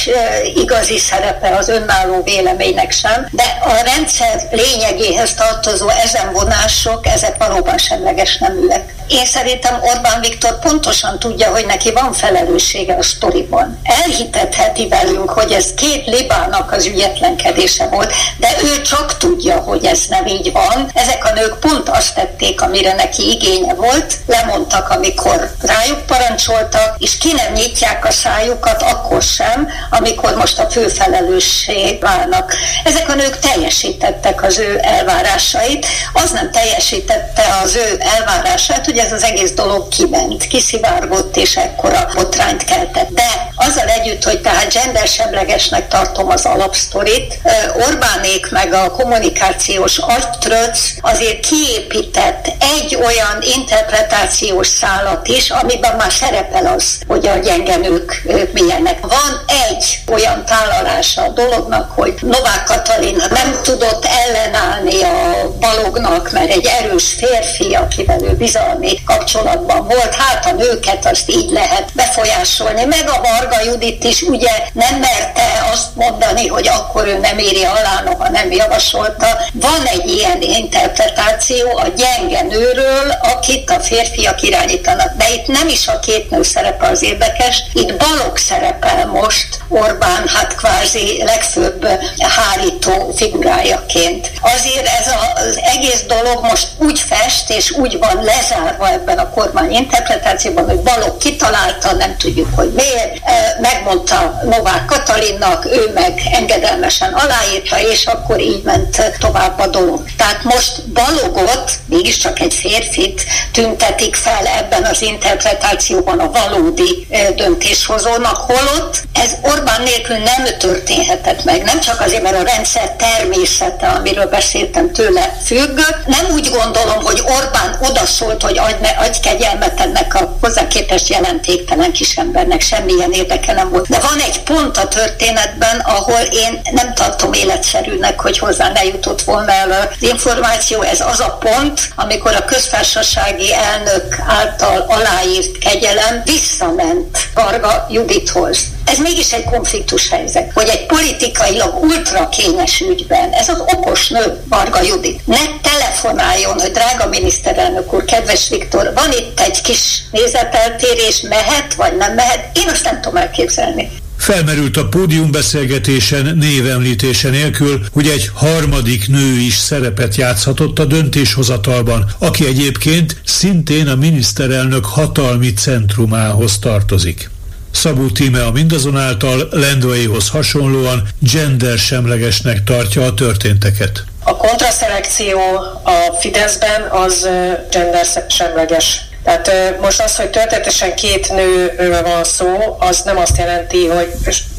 igazi szerepe az önálló véleménynek sem, de a rendszer lényegéhez ehhez tartozó ezen vonások, ezek valóban semleges neműek. Én szerintem Orbán Viktor pontosan tudja, hogy neki van felelőssége a sztoriban. Elhitetheti velünk, hogy ez két libának az ügyetlenkedése volt, de ő csak tudja, hogy ez nem így van. Ezek a nők pont azt tették, amire neki igénye volt, lemondtak, amikor rájuk parancsoltak, és ki nem nyitják a szájukat akkor sem, amikor most a főfelelősség válnak. Ezek a nők teljesítettek az ő elvárásait, az nem teljesítette az ő elvárását, hogy ez az egész dolog kiment, kiszivárgott és ekkora botrányt keltett. De azzal együtt, hogy tehát gendersemlegesnek tartom az alapsztorit, Orbánék meg a kommunikációs agytröc azért kiépített egy olyan interpretációs szálat is, amiben már szerepel az, hogy a gyenge nők milyenek. Van egy olyan tálalása a dolognak, hogy Novák Katalin nem tudott ellenállni a balognak, mert egy erős férfi, akivel ő bizalmi valami kapcsolatban volt, hát a nőket azt így lehet befolyásolni. Meg a Varga Judit is ugye nem merte azt mondani, hogy akkor ő nem éri alá, noha nem javasolta. Van egy ilyen interpretáció a gyenge nőről, akit a férfiak irányítanak. De itt nem is a két nő szerepe az érdekes, itt Balog szerepel most Orbán, hát kvázi legfőbb hárító figurájaként. Azért ez az egész dolog most úgy fest és úgy van lezárva, zárva ebben a kormány interpretációban, hogy Balogh kitalálta, nem tudjuk, hogy miért, megmondta Novák Katalinnak, ő meg engedelmesen aláírta, és akkor így ment tovább a dolog. Tehát most Balogot, mégiscsak egy férfit tüntetik fel ebben az interpretációban a valódi döntéshozónak, holott ez Orbán nélkül nem történhetett meg. Nem csak azért, mert a rendszer természete, amiről beszéltem tőle függ. Nem úgy gondolom, hogy Orbán odaszólt, hogy adj, adj kegyelmet ennek a hozzá képest jelentéktelen kisembernek semmilyen érdeke nem volt. De van egy pont a történetben, ahol én nem tartom életszerűnek, hogy hozzá ne jutott volna el az információ. Ez az a pont, amikor a köztársasági elnök által aláírt kegyelem visszament Varga Judithoz. Ez mégis egy konfliktus helyzet, hogy egy politikailag ultra kényes ügyben ez az okos nő, Varga Judit, ne telefonáljon, hogy drága miniszterelnök úr, kedves Viktor, van itt egy kis nézeteltérés, mehet vagy nem mehet, én azt nem tudom elképzelni. Felmerült a pódiumbeszélgetésen névemlítése nélkül, hogy egy harmadik nő is szerepet játszhatott a döntéshozatalban, aki egyébként szintén a miniszterelnök hatalmi centrumához tartozik. Szabó Tíme a mindazonáltal Lendvaihoz hasonlóan gender semlegesnek tartja a történteket. A kontraszelekció a Fideszben az gender semleges. Tehát most az, hogy történetesen két nőről van szó, az nem azt jelenti, hogy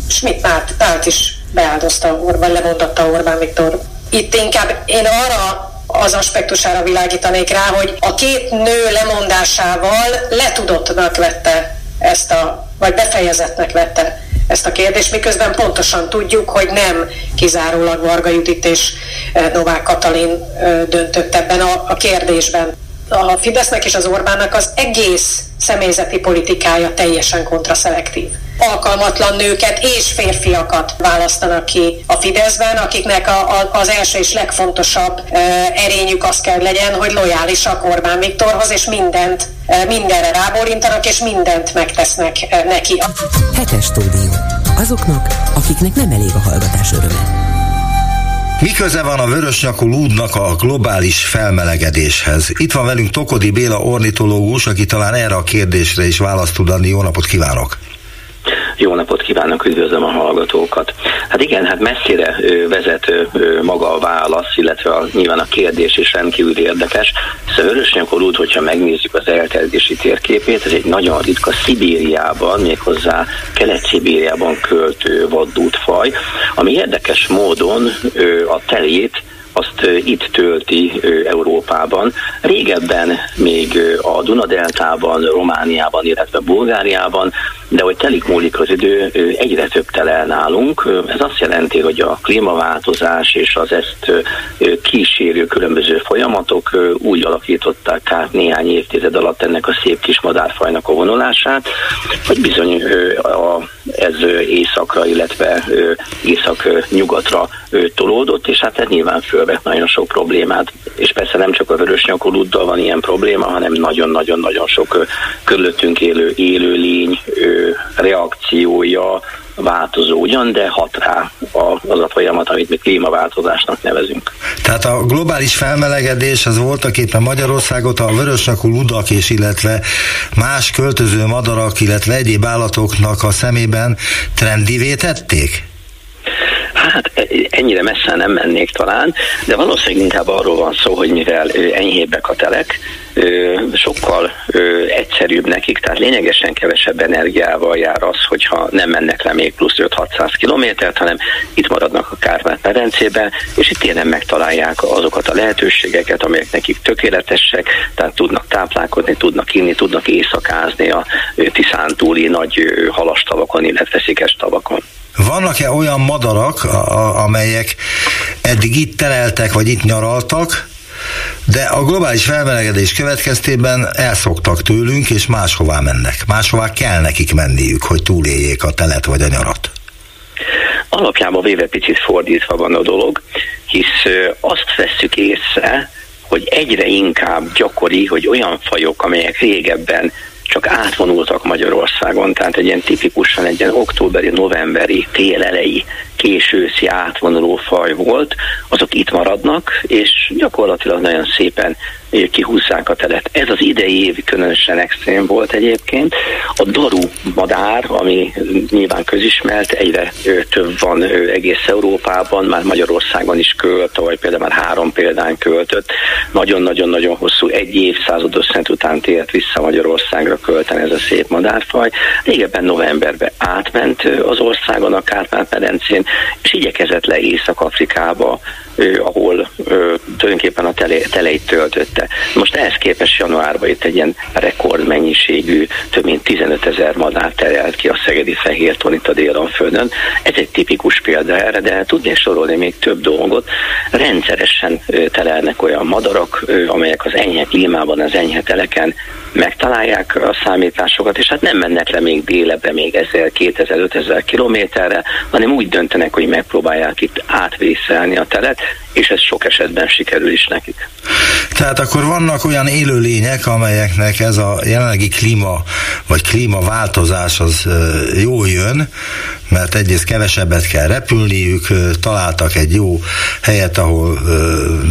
Schmidt Márt is beáldozta Orbán, lemondatta Orbán Viktor. Itt inkább én arra az aspektusára világítanék rá, hogy a két nő lemondásával letudottnak vette ezt a, vagy befejezetnek vette ezt a kérdést, miközben pontosan tudjuk, hogy nem kizárólag Varga Judit és Novák Katalin döntött ebben a, a kérdésben a Fidesznek és az Orbánnak az egész személyzeti politikája teljesen kontraszelektív. Alkalmatlan nőket és férfiakat választanak ki a Fideszben, akiknek a, a, az első és legfontosabb e, erényük az kell legyen, hogy lojálisak Orbán Viktorhoz, és mindent, e, mindenre rábólintanak, és mindent megtesznek e, neki. Hetes stúdió. Azoknak, akiknek nem elég a hallgatás öröme. Mi köze van a vörösnyakú lúdnak a globális felmelegedéshez? Itt van velünk Tokodi Béla ornitológus, aki talán erre a kérdésre is választ tud adni. Jó napot kívánok! Kívánok, üdvözlöm a hallgatókat. Hát igen, hát messzire vezet maga a válasz, illetve a, nyilván a kérdés is rendkívül érdekes. Szóval Vörösnyakor út, hogyha megnézzük az elterjedési térképét, ez egy nagyon ritka Szibériában, méghozzá Kelet-Szibériában költő vaddútfaj, ami érdekes módon a telét azt itt tölti Európában. Régebben még a Dunadeltában, Romániában, illetve Bulgáriában, de hogy telik múlik az idő, egyre több telel nálunk. Ez azt jelenti, hogy a klímaváltozás és az ezt kísérő különböző folyamatok úgy alakították át néhány évtized alatt ennek a szép kis madárfajnak a vonulását, hogy bizony a, ez északra, illetve észak-nyugatra tolódott, és hát ez nyilván fölvet nagyon sok problémát. És persze nem csak a vörös nyakolúddal van ilyen probléma, hanem nagyon-nagyon-nagyon sok körülöttünk élő élőlény reakciója változó ugyan, de hat rá az a folyamat, amit mi klímaváltozásnak nevezünk. Tehát a globális felmelegedés az voltak éppen Magyarországot a vörösnyakú ludak és illetve más költöző madarak, illetve egyéb állatoknak a szemében trendivé tették? Hát ennyire messze nem mennék talán, de valószínűleg inkább arról van szó, hogy mivel enyhébbek a telek, sokkal egyszerűbb nekik, tehát lényegesen kevesebb energiával jár az, hogyha nem mennek le még plusz 5-600 kilométert, hanem itt maradnak a Kárpát-medencébe, és itt tényleg megtalálják azokat a lehetőségeket, amelyek nekik tökéletesek, tehát tudnak táplálkozni, tudnak inni, tudnak éjszakázni a Tiszántúli nagy halastavakon, illetve szikes tavakon. Vannak-e olyan madarak, amelyek eddig itt tereltek, vagy itt nyaraltak, de a globális felmelegedés következtében elszoktak tőlünk, és máshová mennek. Máshová kell nekik menniük, hogy túléljék a telet vagy a nyarat. Alapjában véve picit fordítva van a dolog, hisz azt vesszük észre, hogy egyre inkább gyakori, hogy olyan fajok, amelyek régebben csak átvonultak Magyarországon, tehát egy ilyen tipikusan egy ilyen októberi, novemberi, télelei, későszi átvonuló faj volt, azok itt maradnak, és gyakorlatilag nagyon szépen kihúzzák a telet. Ez az idei év különösen extrém volt egyébként. A daru madár, ami nyilván közismert, egyre több van egész Európában, már Magyarországon is költ, vagy például már három példány költött. Nagyon-nagyon-nagyon hosszú, egy évszázados szent után tért vissza Magyarországra költeni ez a szép madárfaj. Régebben novemberben átment az országon a Kárpát-medencén, és igyekezett le Észak-Afrikába, ahol tulajdonképpen a tele, teleit töltötte. Most ehhez képest januárban itt egy ilyen rekordmennyiségű, több mint 15 ezer madár terelt ki a szegedi fehérton itt a Délanföldön. Ez egy tipikus példa erre, de tudnék sorolni még több dolgot. Rendszeresen telelnek olyan madarak, amelyek az enyhe klímában, az enyhe teleken megtalálják a számításokat, és hát nem mennek le még délebbre, még 1000, 2000, 5000 kilométerre, hanem úgy döntenek, hogy megpróbálják itt átvészelni a telet, és ez sok esetben sikerül is nekik. Tehát akkor vannak olyan élőlények, amelyeknek ez a jelenlegi klíma, vagy klímaváltozás az jól jön, mert egyrészt kevesebbet kell repülniük, találtak egy jó helyet, ahol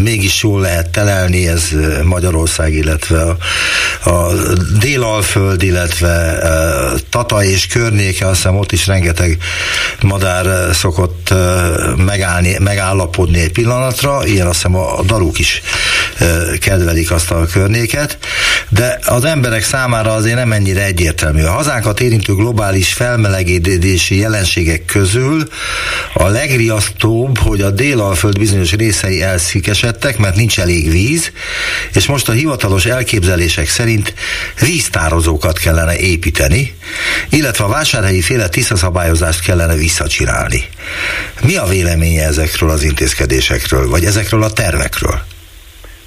mégis jól lehet telelni, ez Magyarország, illetve a, a Délalföld, illetve Tata és környéke, azt hiszem ott is rengeteg madár szokott megállni, megállapodni egy pillanatra, ilyen azt hiszem a daruk is kedvelik azt a környéket, de az emberek számára azért nem ennyire egyértelmű. A hazánkat érintő globális felmelegedési jelenségek közül a legriasztóbb, hogy a délalföld bizonyos részei elszíkesedtek, mert nincs elég víz, és most a hivatalos elképzelések szerint víztározókat kellene építeni, illetve a vásárhelyi féle tisztaszabályozást kellene visszacsinálni. Mi a véleménye ezekről az intézkedésekről, vagy ezekről a tervekről?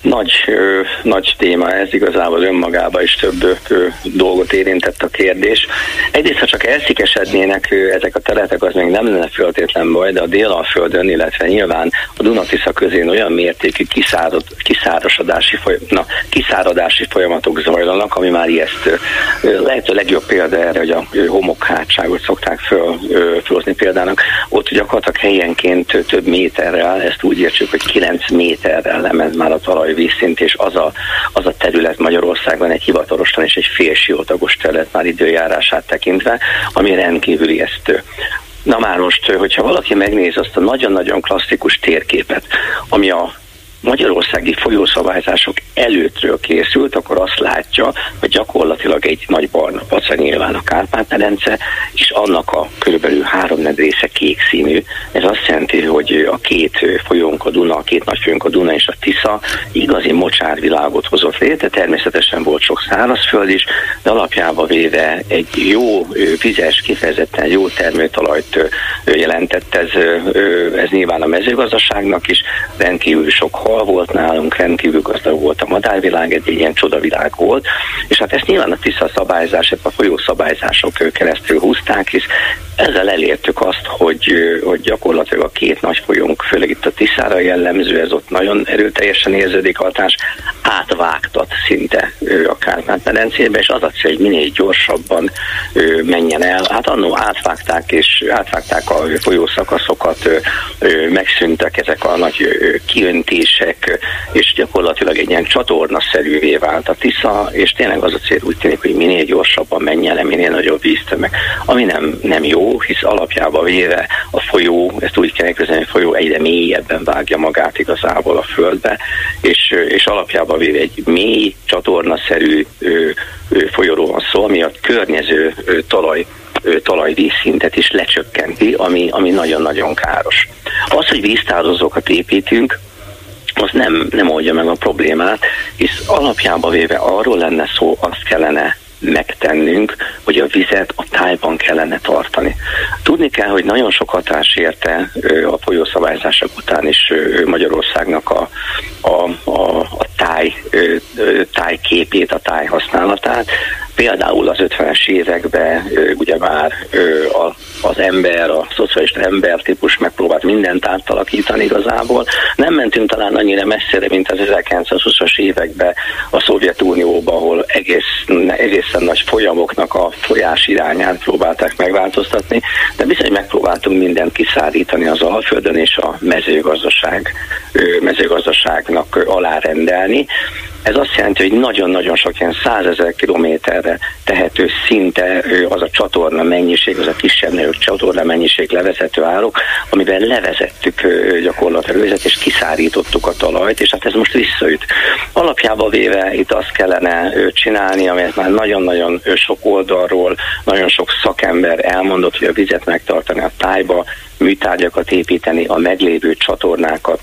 Nagy, ö, nagy téma ez, igazából önmagában is több ö, dolgot érintett a kérdés. Egyrészt, ha csak elszikesednének ö, ezek a területek, az még nem lenne föltétlen baj, de a Délalföldön, illetve nyilván a Dunatisza közén olyan mértékű kiszárad, kiszárasodási, folyam, kiszáradási folyamatok zajlanak, ami már ijesztő. Lehet a legjobb példa erre, hogy a homokhátságot szokták föl, fölhozni példának. Ott gyakorlatilag helyenként több méterrel, ezt úgy értsük, hogy 9 méterrel lemez már a talaj vízszint, és az a, az a terület Magyarországon egy hivatalosan és egy félsiótagos terület már időjárását tekintve, ami rendkívül ijesztő. Na már most, hogyha valaki megnéz azt a nagyon-nagyon klasszikus térképet, ami a magyarországi folyószabályzások előttről készült, akkor azt látja, hogy gyakorlatilag egy nagy barna paca nyilván a Kárpát-medence, és annak a körülbelül három része kék színű. Ez azt jelenti, hogy a két folyónk a Duna, a két nagy folyónk a Duna és a Tisza igazi mocsárvilágot hozott létre. Természetesen volt sok szárazföld is, de alapjába véve egy jó vizes, kifejezetten jó termőtalajt jelentett. Ez, ez nyilván a mezőgazdaságnak is rendkívül sok hal volt nálunk, rendkívül gazdag volt a madárvilág, egy ilyen csodavilág volt, és hát ezt nyilván a Tisza szabályzás, a folyószabályzások keresztül húzták, és ezzel elértük azt, hogy, hogy gyakorlatilag a két nagy folyónk, főleg itt a Tiszára jellemző, ez ott nagyon erőteljesen érződik hatás, átvágtat szinte a Kárpát-medencébe, és az a cél, hogy minél gyorsabban menjen el. Hát annó átvágták, és átvágták a folyószakaszokat, megszűntek ezek a nagy kiöntések, és gyakorlatilag egy ilyen csatornaszerűvé vált a Tisza, és tényleg az a cél úgy tűnik, hogy minél gyorsabban menjen le, minél nagyobb víztömeg, ami nem, nem jó, hisz alapjába véve a folyó, ezt úgy kell hogy a folyó egyre mélyebben vágja magát igazából a földbe, és, és alapjába véve egy mély, csatornaszerű ö, ö, folyóról van szó, ami a környező ö, talaj talajvízszintet is lecsökkenti, ami, ami nagyon-nagyon káros. Az, hogy víztározókat építünk, az nem, nem oldja meg a problémát, hisz alapjába véve arról lenne szó, azt kellene megtennünk, hogy a vizet a tájban kellene tartani. Tudni kell, hogy nagyon sok hatás érte a folyószabályzások után is Magyarországnak a, a, a, a táj, tájképét, a táj használatát. Például az 50-es években ugye már az ember, a szocialista embertípus megpróbált mindent átalakítani igazából. Nem mentünk talán annyira messzire, mint az 1920-as években a Szovjetunióban, ahol egész, egészen nagy folyamoknak a folyás irányát próbálták megváltoztatni, de bizony megpróbáltunk mindent kiszárítani az Alföldön és a mezőgazdaság, mezőgazdaságnak alárendelni. Ez azt jelenti, hogy nagyon-nagyon sok ilyen százezer kilométerre tehető szinte az a csatorna mennyiség, az a kisebb-nagyobb csatorna mennyiség levezető árok, amiben levezettük gyakorlatilag őzet, és kiszárítottuk a talajt, és hát ez most visszaüt. Alapjába véve itt azt kellene csinálni, amelyet már nagyon-nagyon sok oldalról, nagyon sok szakember elmondott, hogy a vizet megtartani a tájba, műtárgyakat építeni, a meglévő csatornákat,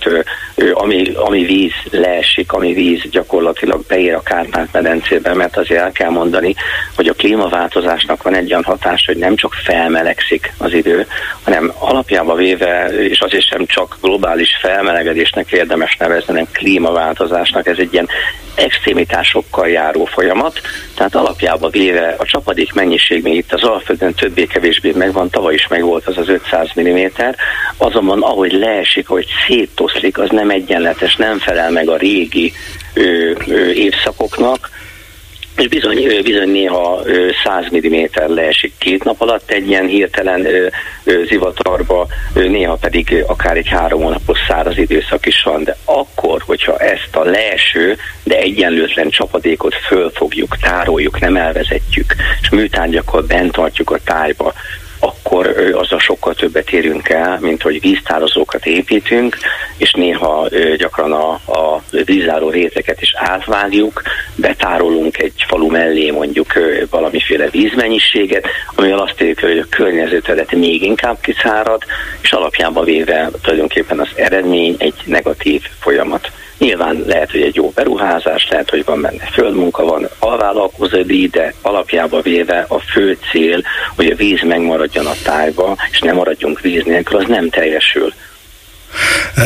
ami, ami víz leesik, ami víz gyakorlatilag beér a Kárpát-medencébe, mert azért el kell mondani, hogy a klímaváltozásnak van egy olyan hatás, hogy nem csak felmelegszik az idő, hanem alapjába véve, és azért sem csak globális felmelegedésnek érdemes nevezni, hanem klímaváltozásnak, ez egy ilyen extrémitásokkal járó folyamat, tehát alapjába véve a csapadék mennyiség még itt az Alföldön többé-kevésbé megvan, tavaly is megvolt az az 500 mm, azonban ahogy leesik, ahogy széttoszlik, az nem egyenletes, nem felel meg a régi ö, ö, évszakoknak, és bizony, bizony néha 100 mm leesik két nap alatt egy ilyen hirtelen zivatarba, néha pedig akár egy három hónapos száraz időszak is van, de akkor, hogyha ezt a leeső, de egyenlőtlen csapadékot fölfogjuk, tároljuk, nem elvezetjük, és műtárgyakkal bent tartjuk a tájba, akkor azzal sokkal többet érünk el, mint hogy víztározókat építünk, és néha gyakran a, a vízáró réteket is átvágjuk, betárolunk egy falu mellé mondjuk valamiféle vízmennyiséget, amivel azt érjük, hogy a környező terület még inkább kiszárad, és alapjában véve tulajdonképpen az eredmény egy negatív folyamat. Nyilván lehet, hogy egy jó beruházás, lehet, hogy van benne földmunka, van alvállalkozói, de alapjába véve a fő cél, hogy a víz megmaradjon a tájba, és nem maradjunk víz nélkül, az nem teljesül.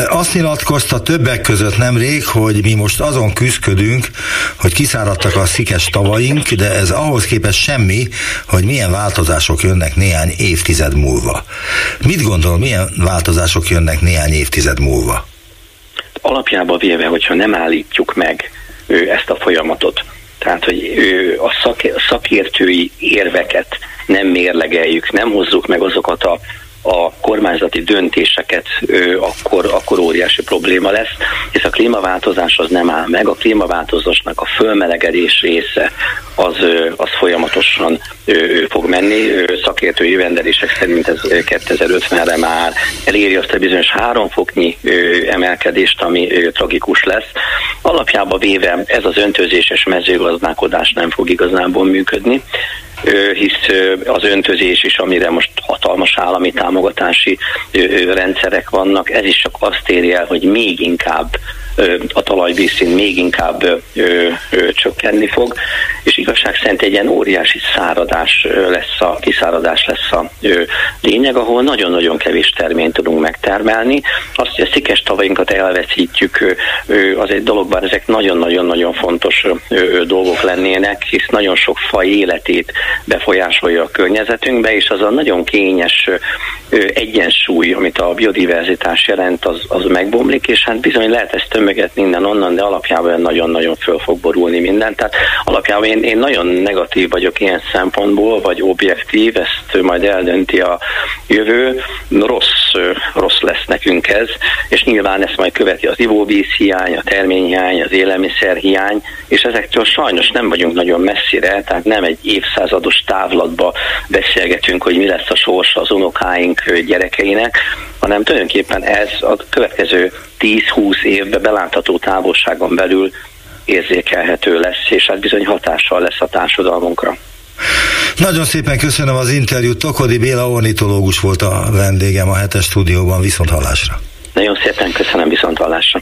Azt nyilatkozta többek között nemrég, hogy mi most azon küzdködünk, hogy kiszáradtak a szikes tavaink, de ez ahhoz képest semmi, hogy milyen változások jönnek néhány évtized múlva. Mit gondol, milyen változások jönnek néhány évtized múlva? Alapjába véve, hogyha nem állítjuk meg ezt a folyamatot, tehát, hogy a szakértői érveket nem mérlegeljük, nem hozzuk meg azokat a a kormányzati döntéseket, akkor, akkor óriási probléma lesz, hisz a klímaváltozás az nem áll meg, a klímaváltozásnak a fölmelegedés része az, az folyamatosan fog menni. Szakértői rendelések szerint ez 2050-re már eléri azt a bizonyos három foknyi emelkedést, ami tragikus lesz. Alapjába véve ez az öntözéses mezőgazdálkodás nem fog igazából működni hisz az öntözés is, amire most hatalmas állami támogatási rendszerek vannak, ez is csak azt éri el, hogy még inkább a talajvízszín még inkább csökkenni fog, és igazság szerint egy ilyen óriási száradás lesz a, kiszáradás lesz a lényeg, ahol nagyon-nagyon kevés terményt tudunk megtermelni. Azt, hogy a szikes tavainkat elveszítjük, az egy dolog, bár ezek nagyon-nagyon-nagyon fontos dolgok lennének, hisz nagyon sok faj életét befolyásolja a környezetünkbe, és az a nagyon kényes egyensúly, amit a biodiverzitás jelent, az, az megbomlik, és hát bizony lehet ezt tömeget minden onnan, de alapjában nagyon-nagyon föl fog borulni minden. Tehát alapjában én, én nagyon negatív vagyok ilyen szempontból, vagy objektív, ezt majd eldönti a jövő. Rossz, rossz lesz nekünk ez, és nyilván ezt majd követi az ivóvíz hiány, a terményhiány, az élelmiszer hiány, és ezektől sajnos nem vagyunk nagyon messzire, tehát nem egy évszázados távlatba beszélgetünk, hogy mi lesz a sorsa az unokáink gyerekeinek, hanem tulajdonképpen ez a következő 10-20 évbe belátható távolságon belül érzékelhető lesz, és hát bizony hatással lesz a társadalmunkra. Nagyon szépen köszönöm az interjút. Tokodi Béla ornitológus volt a vendégem a hetes stúdióban. Viszont hallásra. Nagyon szépen köszönöm viszont hallásra.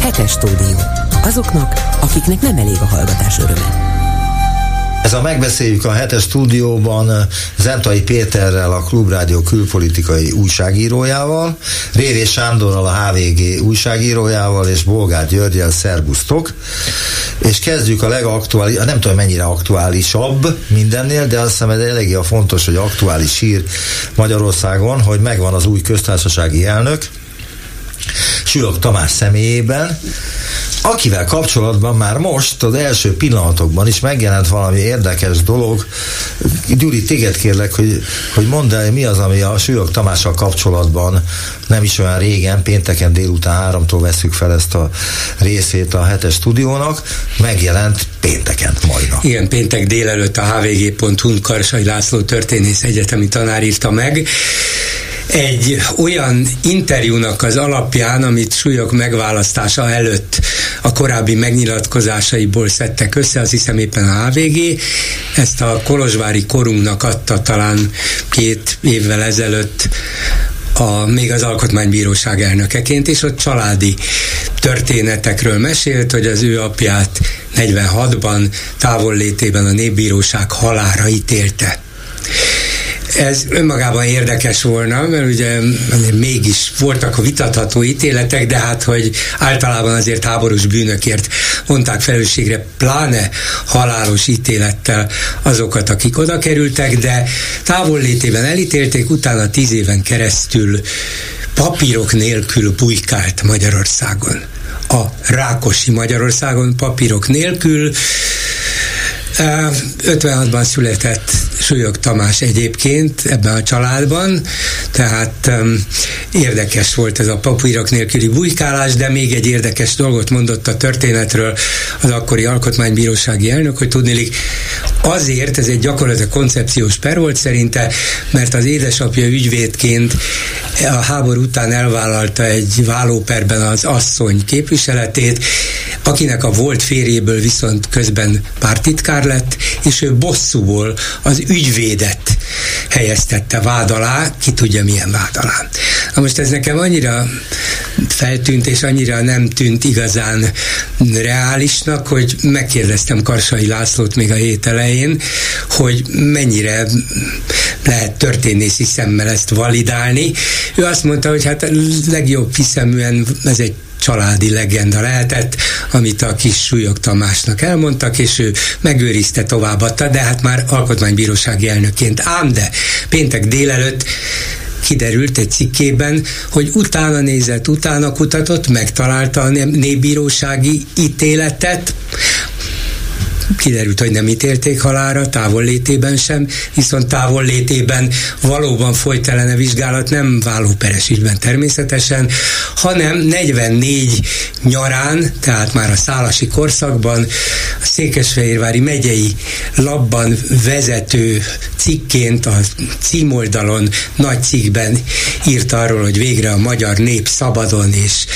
Hetes stúdió. Azoknak, akiknek nem elég a hallgatás öröme. Ez a megbeszéljük a hetes stúdióban Zentai Péterrel, a Klubrádió külpolitikai újságírójával, Révé Sándorral, a HVG újságírójával, és Bolgár Györgyel, szerbusztok. és kezdjük a legaktuális, nem tudom mennyire aktuálisabb mindennél, de azt hiszem ez eléggé a fontos, hogy aktuális hír Magyarországon, hogy megvan az új köztársasági elnök, Sülök Tamás személyében, akivel kapcsolatban már most az első pillanatokban is megjelent valami érdekes dolog. Gyuri, téged kérlek, hogy, hogy mondd el, mi az, ami a Sülök Tamással kapcsolatban nem is olyan régen, pénteken délután háromtól veszük fel ezt a részét a hetes stúdiónak, megjelent pénteken majdnem. Igen, péntek délelőtt a hvg.hu Karsai László történész egyetemi tanár írta meg egy olyan interjúnak az alapján, amit súlyok megválasztása előtt a korábbi megnyilatkozásaiból szedtek össze, az hiszem éppen a HVG, ezt a Kolozsvári korunknak adta talán két évvel ezelőtt a, még az Alkotmánybíróság elnökeként, és ott családi történetekről mesélt, hogy az ő apját 46-ban távollétében a népbíróság halára ítélte ez önmagában érdekes volna, mert ugye mégis voltak a vitatható ítéletek, de hát, hogy általában azért háborús bűnökért mondták felelősségre, pláne halálos ítélettel azokat, akik oda kerültek, de távollétében elítélték, utána tíz éven keresztül papírok nélkül bujkált Magyarországon. A Rákosi Magyarországon papírok nélkül 56-ban született Súlyog Tamás egyébként ebben a családban, tehát um, érdekes volt ez a papírok nélküli bujkálás, de még egy érdekes dolgot mondott a történetről az akkori alkotmánybírósági elnök, hogy tudnélik azért, ez egy gyakorlatilag koncepciós per volt szerinte, mert az édesapja ügyvédként a háború után elvállalta egy vállóperben az asszony képviseletét, akinek a volt férjéből viszont közben pártitkár lett, és ő bosszúból az ügyvédet helyeztette vád alá, ki tudja milyen vád alá. Na most ez nekem annyira feltűnt, és annyira nem tűnt igazán reálisnak, hogy megkérdeztem Karsai Lászlót még a hét elején, hogy mennyire lehet történészi szemmel ezt validálni. Ő azt mondta, hogy hát legjobb hiszeműen ez egy családi legenda lehetett, amit a kis súlyok Tamásnak elmondtak, és ő megőrizte, továbbadta, de hát már alkotmánybírósági elnökként. Ám de péntek délelőtt kiderült egy cikkében, hogy utána nézett, utána kutatott, megtalálta a népbírósági ítéletet, kiderült, hogy nem ítélték halára, távollétében sem, viszont távollétében valóban folyt ellene vizsgálat, nem vállóperes ügyben természetesen, hanem 44 nyarán, tehát már a szálasi korszakban a Székesfehérvári megyei labban vezető cikként a címoldalon nagy cikkben írt arról, hogy végre a magyar nép szabadon és,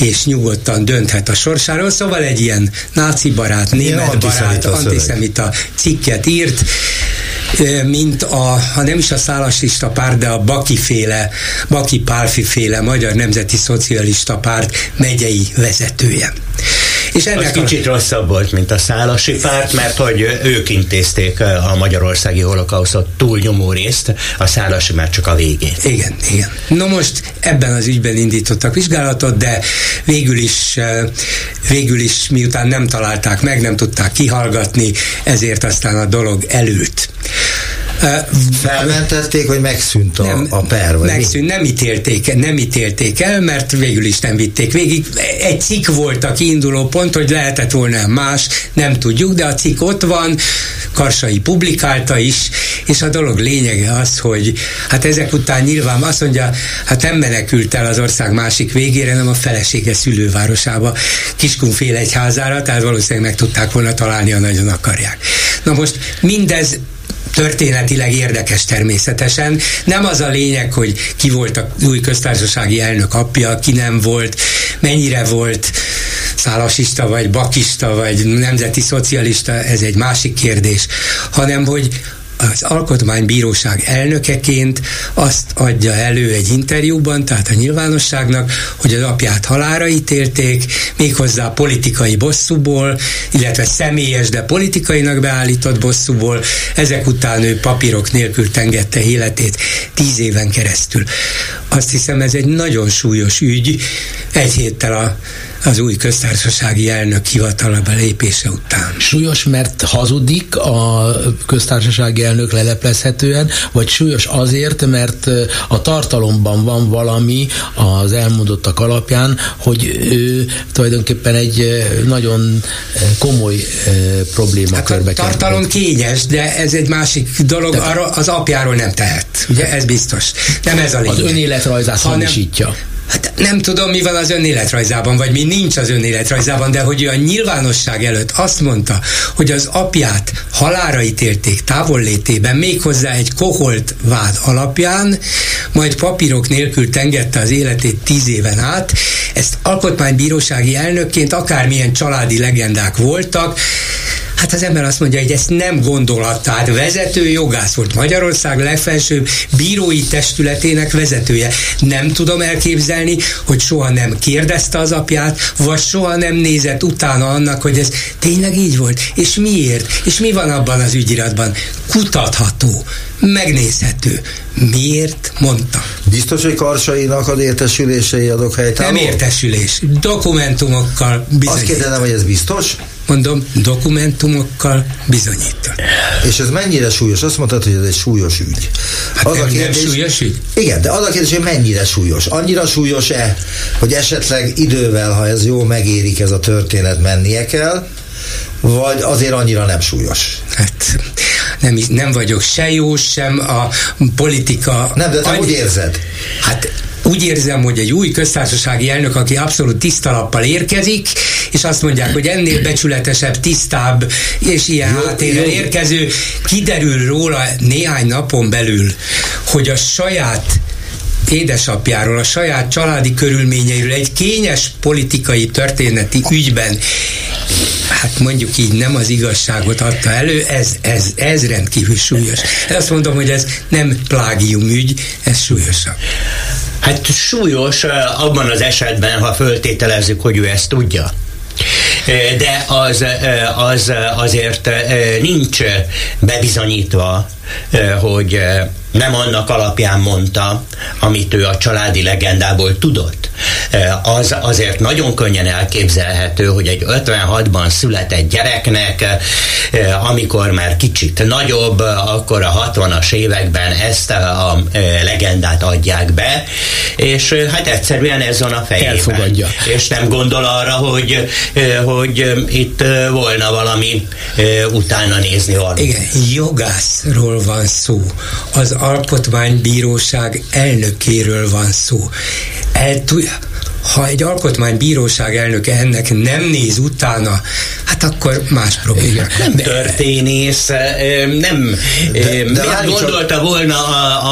és nyugodtan dönthet a sorsáról, szóval egy ilyen náci barát, német barát, antiszemita, antiszemita cikket írt, mint a, ha nem is a szálasista párt, de a Baki féle, Baki Pálfi féle Magyar Nemzeti Szocialista Párt megyei vezetője. És ennek az a... kicsit rosszabb volt, mint a szálasi párt, mert hogy ők intézték a magyarországi holokauszot túlnyomó részt, a szálasi már csak a végén. Igen, igen. No most ebben az ügyben indítottak vizsgálatot, de végül is, végül is miután nem találták meg, nem tudták kihallgatni, ezért aztán a dolog elült. Felmentették, vagy megszűnt a, nem, a per? Vagy megszűnt, nem ítélték, nem ítélték el, mert végül is nem vitték végig. Egy cikk volt a kiinduló pont, hogy lehetett volna más, nem tudjuk, de a cikk ott van, Karsai publikálta is, és a dolog lényege az, hogy hát ezek után nyilván azt mondja, hát nem menekült el az ország másik végére, hanem a felesége szülővárosába, Kiskunfél egyházára, tehát valószínűleg meg tudták volna találni, ha nagyon akarják. Na most mindez történetileg érdekes természetesen. Nem az a lényeg, hogy ki volt a új köztársasági elnök apja, ki nem volt, mennyire volt szálasista, vagy bakista, vagy nemzeti szocialista, ez egy másik kérdés, hanem hogy az alkotmánybíróság elnökeként azt adja elő egy interjúban, tehát a nyilvánosságnak, hogy az apját halára ítélték, méghozzá politikai bosszúból, illetve személyes, de politikainak beállított bosszúból. Ezek után ő papírok nélkül tengette életét tíz éven keresztül. Azt hiszem ez egy nagyon súlyos ügy. Egy héttel a az új köztársasági elnök hivatalba lépése után. Súlyos, mert hazudik a köztársasági elnök leleplezhetően, vagy súlyos azért, mert a tartalomban van valami az elmondottak alapján, hogy ő tulajdonképpen egy nagyon komoly probléma hát a tartalom kényes, de ez egy másik dolog, de arra az apjáról nem tehet. Ugye ez biztos. Nem ez a lényeg. Az önéletrajzát hamisítja. Hát nem tudom, mi van az önéletrajzában, vagy mi nincs az önéletrajzában, de hogy ő a nyilvánosság előtt azt mondta, hogy az apját halára ítélték távollétében, méghozzá egy koholt vád alapján, majd papírok nélkül tengette az életét tíz éven át, ezt alkotmánybírósági elnökként akármilyen családi legendák voltak, Hát az ember azt mondja, hogy ezt nem gondolhatta. Hát vezető jogász volt Magyarország legfelsőbb bírói testületének vezetője. Nem tudom elképzelni, hogy soha nem kérdezte az apját, vagy soha nem nézett utána annak, hogy ez tényleg így volt, és miért, és mi van abban az ügyiratban. Kutatható, megnézhető. Miért mondta? Biztos, hogy Karsainak az értesülései adok helyt. Nem értesülés, dokumentumokkal bizonyít. Azt kérdezem, hogy ez biztos? Mondom, dokumentumokkal bizonyítva. És ez mennyire súlyos? Azt mondtad, hogy ez egy súlyos ügy. Hát az nem, a kérdés, nem súlyos ügy? Igen, de az a kérdés, hogy mennyire súlyos. Annyira súlyos-e, hogy esetleg idővel, ha ez jó megérik ez a történet, mennie kell, vagy azért annyira nem súlyos? Hát nem, nem vagyok se jó, sem a politika... Nem, de te annyi... hogy érzed? Hát úgy érzem, hogy egy új köztársasági elnök, aki abszolút tiszta lappal érkezik, és azt mondják, hogy ennél becsületesebb, tisztább és ilyen háttérrel érkező, kiderül róla néhány napon belül, hogy a saját édesapjáról, a saját családi körülményeiről egy kényes politikai történeti ügyben hát mondjuk így nem az igazságot adta elő, ez, ez, ez rendkívül súlyos. Azt mondom, hogy ez nem plágium ügy, ez súlyosabb. Hát súlyos abban az esetben, ha föltételezzük, hogy ő ezt tudja de az, az azért nincs bebizonyítva, hogy nem annak alapján mondta, amit ő a családi legendából tudott. Az azért nagyon könnyen elképzelhető, hogy egy 56-ban született gyereknek, amikor már kicsit nagyobb, akkor a 60-as években ezt a legendát adják be, és hát egyszerűen ez van a fejében. Elfogadja. És nem gondol arra, hogy, hogy itt volna valami utána nézni valami. Igen, jogászról van szó. Az alkotmánybíróság elnökéről van szó. El, ha egy alkotmánybíróság elnöke ennek nem néz utána, hát akkor más probléma. Nem történész, nem de, de miért gondolta csak... volna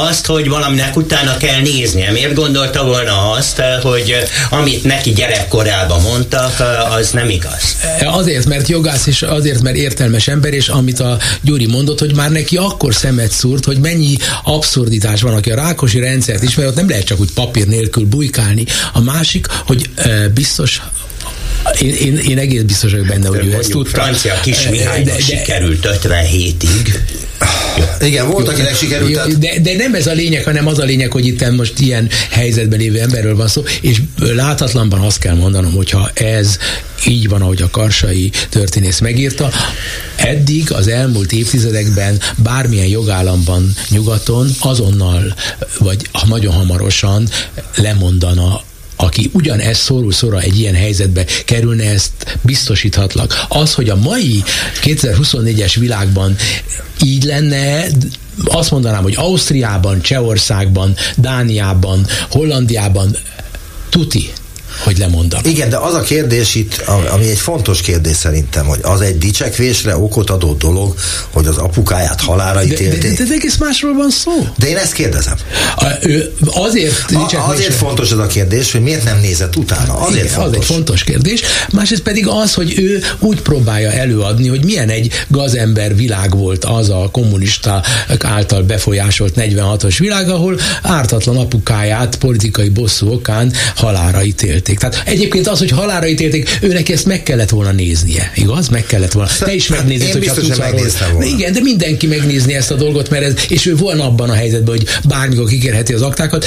azt, hogy valaminek utána kell néznie? Miért gondolta volna azt, hogy amit neki gyerekkorában mondtak, az nem igaz? Azért, mert jogász, és azért, mert értelmes ember, és amit a Gyuri mondott, hogy már neki akkor szemet szúrt, hogy mennyi abszurditás van, aki a rákosi rendszert ismer, ott nem lehet csak úgy papír nélkül bujkálni. A másik, hogy biztos én, én, én egész biztos vagyok benne, hogy ő ezt tudta. Francia kis Mihálynak sikerült 57-ig. Igen, volt, akinek sikerült. Tehát... De, de nem ez a lényeg, hanem az a lényeg, hogy itt most ilyen helyzetben lévő emberről van szó, és láthatlanban azt kell mondanom, hogyha ez így van, ahogy a karsai történész megírta, eddig az elmúlt évtizedekben bármilyen jogállamban nyugaton azonnal, vagy nagyon hamarosan lemondana aki ugyanezt szorul szóra egy ilyen helyzetbe kerülne, ezt biztosíthatlak. Az, hogy a mai 2024-es világban így lenne, azt mondanám, hogy Ausztriában, Csehországban, Dániában, Hollandiában tuti hogy lemondanak. Igen, de az a kérdés itt, ami egy fontos kérdés szerintem, hogy az egy dicsekvésre okot adó dolog, hogy az apukáját halára ítélték. De, de, de, de egész másról van szó. De én ezt kérdezem. A, ő azért a, Azért fontos ez a kérdés, hogy miért nem nézett utána. Azért Igen, fontos. Az egy fontos kérdés. Másrészt pedig az, hogy ő úgy próbálja előadni, hogy milyen egy gazember világ volt az a kommunista által befolyásolt 46-os világ, ahol ártatlan apukáját politikai bosszú okán halára ítélt ítélték. Tehát egyébként az, hogy halára ítélték, őnek ezt meg kellett volna néznie, igaz? Meg kellett volna. Te is megnézed, hogy tudsz arról. Igen, de mindenki megnézni ezt a dolgot, mert ez, és ő volna abban a helyzetben, hogy bármikor kikerheti az aktákat,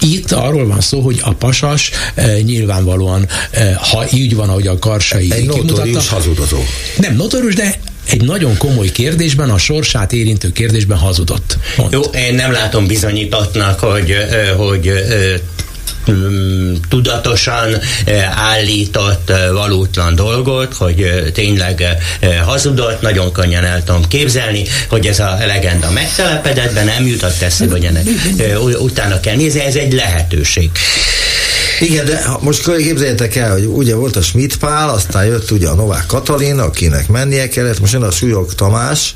Itt arról van szó, hogy a pasas e, nyilvánvalóan, e, ha így van, ahogy a karsai Egy notórius hazudozó. Nem notórius, de egy nagyon komoly kérdésben, a sorsát érintő kérdésben hazudott. Mond. Jó, én nem látom bizonyítottnak, hogy, hogy tudatosan állított valótlan dolgot, hogy tényleg hazudott, nagyon könnyen el tudom képzelni, hogy ez a legenda megtelepedett, de nem jutott eszébe, hogy ennek utána kell nézni, ez egy lehetőség. Igen, de most képzeljétek el, hogy ugye volt a Schmidt Pál, aztán jött ugye a Novák Katalin, akinek mennie kellett, most jön a Súlyog Tamás,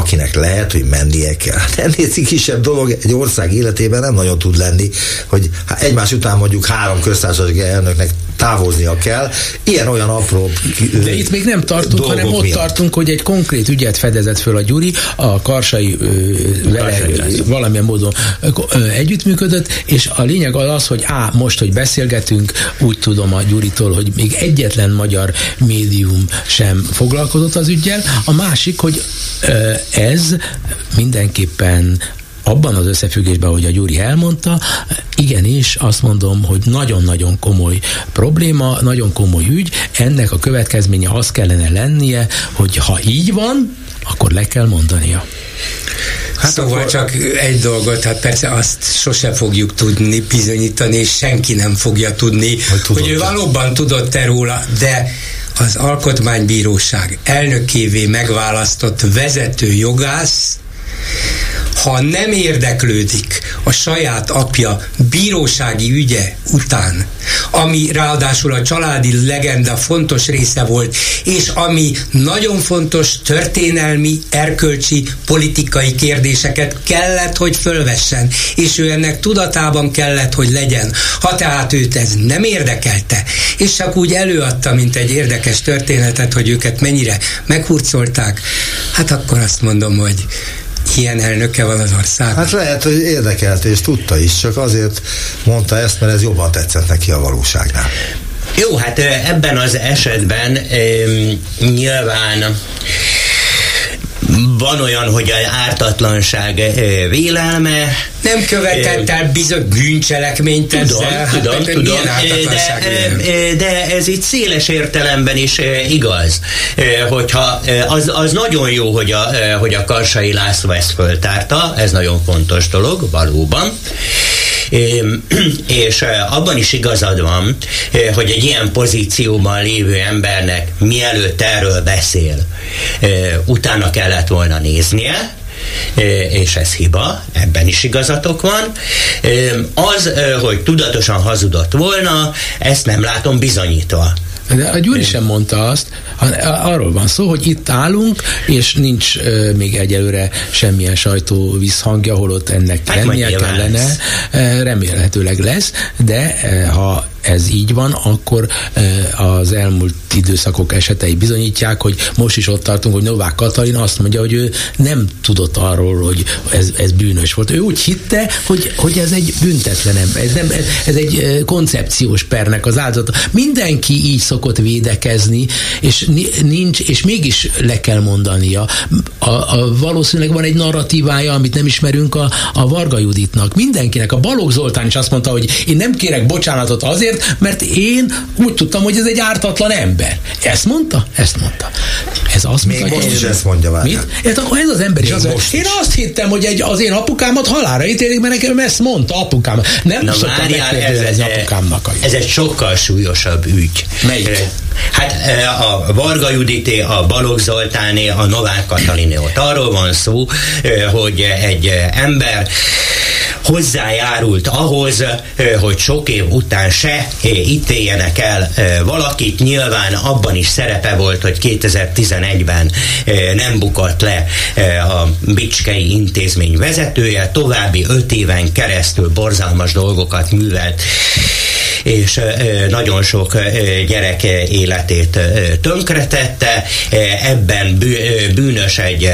akinek lehet, hogy mennie kell. Hát ennél cikisebb dolog egy ország életében nem nagyon tud lenni, hogy egymás után mondjuk három köztársasági elnöknek távoznia kell. Ilyen-olyan apró De itt még nem tartunk, hanem ott miatt. tartunk, hogy egy konkrét ügyet fedezett föl a Gyuri, a Karsai ö, vele valamilyen módon ö, együttműködött, és a lényeg az az, hogy á, most, hogy beszélgetünk, úgy tudom a Gyuritól, hogy még egyetlen magyar médium sem foglalkozott az ügyel. A másik, hogy ez mindenképpen abban az összefüggésben, hogy a Gyuri elmondta, igenis azt mondom, hogy nagyon-nagyon komoly probléma, nagyon komoly ügy, ennek a következménye az kellene lennie, hogy ha így van, akkor le kell mondania. Hát szóval akkor... csak egy dolgot, hát persze azt sose fogjuk tudni bizonyítani, és senki nem fogja tudni, hogy, hogy ő valóban tudott-e róla, de az Alkotmánybíróság elnökévé megválasztott vezető jogász ha nem érdeklődik a saját apja bírósági ügye után, ami ráadásul a családi legenda fontos része volt, és ami nagyon fontos történelmi, erkölcsi, politikai kérdéseket kellett, hogy fölvessen, és ő ennek tudatában kellett, hogy legyen. Ha tehát őt ez nem érdekelte, és csak úgy előadta, mint egy érdekes történetet, hogy őket mennyire meghurcolták, hát akkor azt mondom, hogy ilyen elnöke van az ország. Hát lehet, hogy érdekelt és tudta is, csak azért mondta ezt, mert ez jobban tetszett neki a valóságnál. Jó, hát ebben az esetben nyilván van olyan, hogy az ártatlanság vélelme. Nem követett el bizony bűncselekményt tudom, ezzel. Hát tudom, hát, tudom, de, de ez itt széles értelemben is igaz, hogyha az, az nagyon jó, hogy a, hogy a Karsai László ezt föltárta, ez nagyon fontos dolog, valóban és abban is igazad van, hogy egy ilyen pozícióban lévő embernek mielőtt erről beszél, utána kellett volna néznie, és ez hiba, ebben is igazatok van. Az, hogy tudatosan hazudott volna, ezt nem látom bizonyítva. De a Gyuri sem mondta azt, arról van szó, hogy itt állunk, és nincs uh, még egyelőre semmilyen sajtó visszhangja, holott ennek hát lennie kellene, lesz. remélhetőleg lesz, de ha ez így van, akkor az elmúlt időszakok esetei bizonyítják, hogy most is ott tartunk, hogy Novák Katalin azt mondja, hogy ő nem tudott arról, hogy ez, ez bűnös volt. Ő úgy hitte, hogy, hogy ez egy büntetlen ember, ez, nem, ez egy koncepciós pernek az áldozata. Mindenki így szokott védekezni, és nincs, és mégis le kell mondania. A, a, valószínűleg van egy narratívája, amit nem ismerünk a, a Varga Juditnak. Mindenkinek. A Balogh Zoltán is azt mondta, hogy én nem kérek bocsánatot azért, azért, mert én úgy tudtam, hogy ez egy ártatlan ember. Ezt mondta? Ezt mondta. Ez azt Még mondta, most is ezt mondja várjál. Mit? Hát akkor ez az ember is az, Én azt hittem, hogy egy, az én apukámat halára ítélik, mert nekem ezt mondta apukám. Nem Na, szoktam megkérdezni apukámnak. A ez egy sokkal súlyosabb ügy. Melyik? Hát a Varga Judité, a Balogh Zoltáné, a Novák Kataliné. Ott arról van szó, hogy egy ember hozzájárult ahhoz, hogy sok év után se ítéljenek el valakit. Nyilván abban is szerepe volt, hogy 2011-ben nem bukott le a Bicskei intézmény vezetője, további öt éven keresztül borzalmas dolgokat művelt és nagyon sok gyerek életét tönkretette, ebben bűnös egy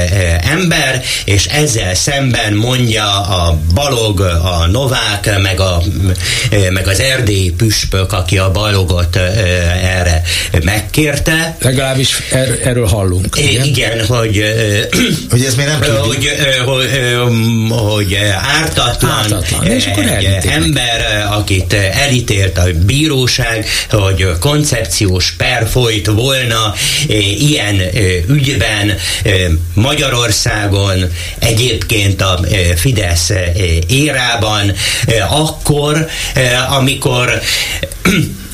ember, és ezzel szemben mondja a Balog, a Novák, meg, a, meg az erdélyi püspök, aki a Balogot erre megkérte. Legalábbis er, erről hallunk. Igen, igen hogy, hogy ez még nem tudjuk. Hogy, hogy, hogy ártatlan, ártatlan. És akkor egy ember, akit elítélt a bíróság, hogy koncepciós per folyt volna ilyen ügyben Magyarországon, egyébként a Fidesz érában, akkor, amikor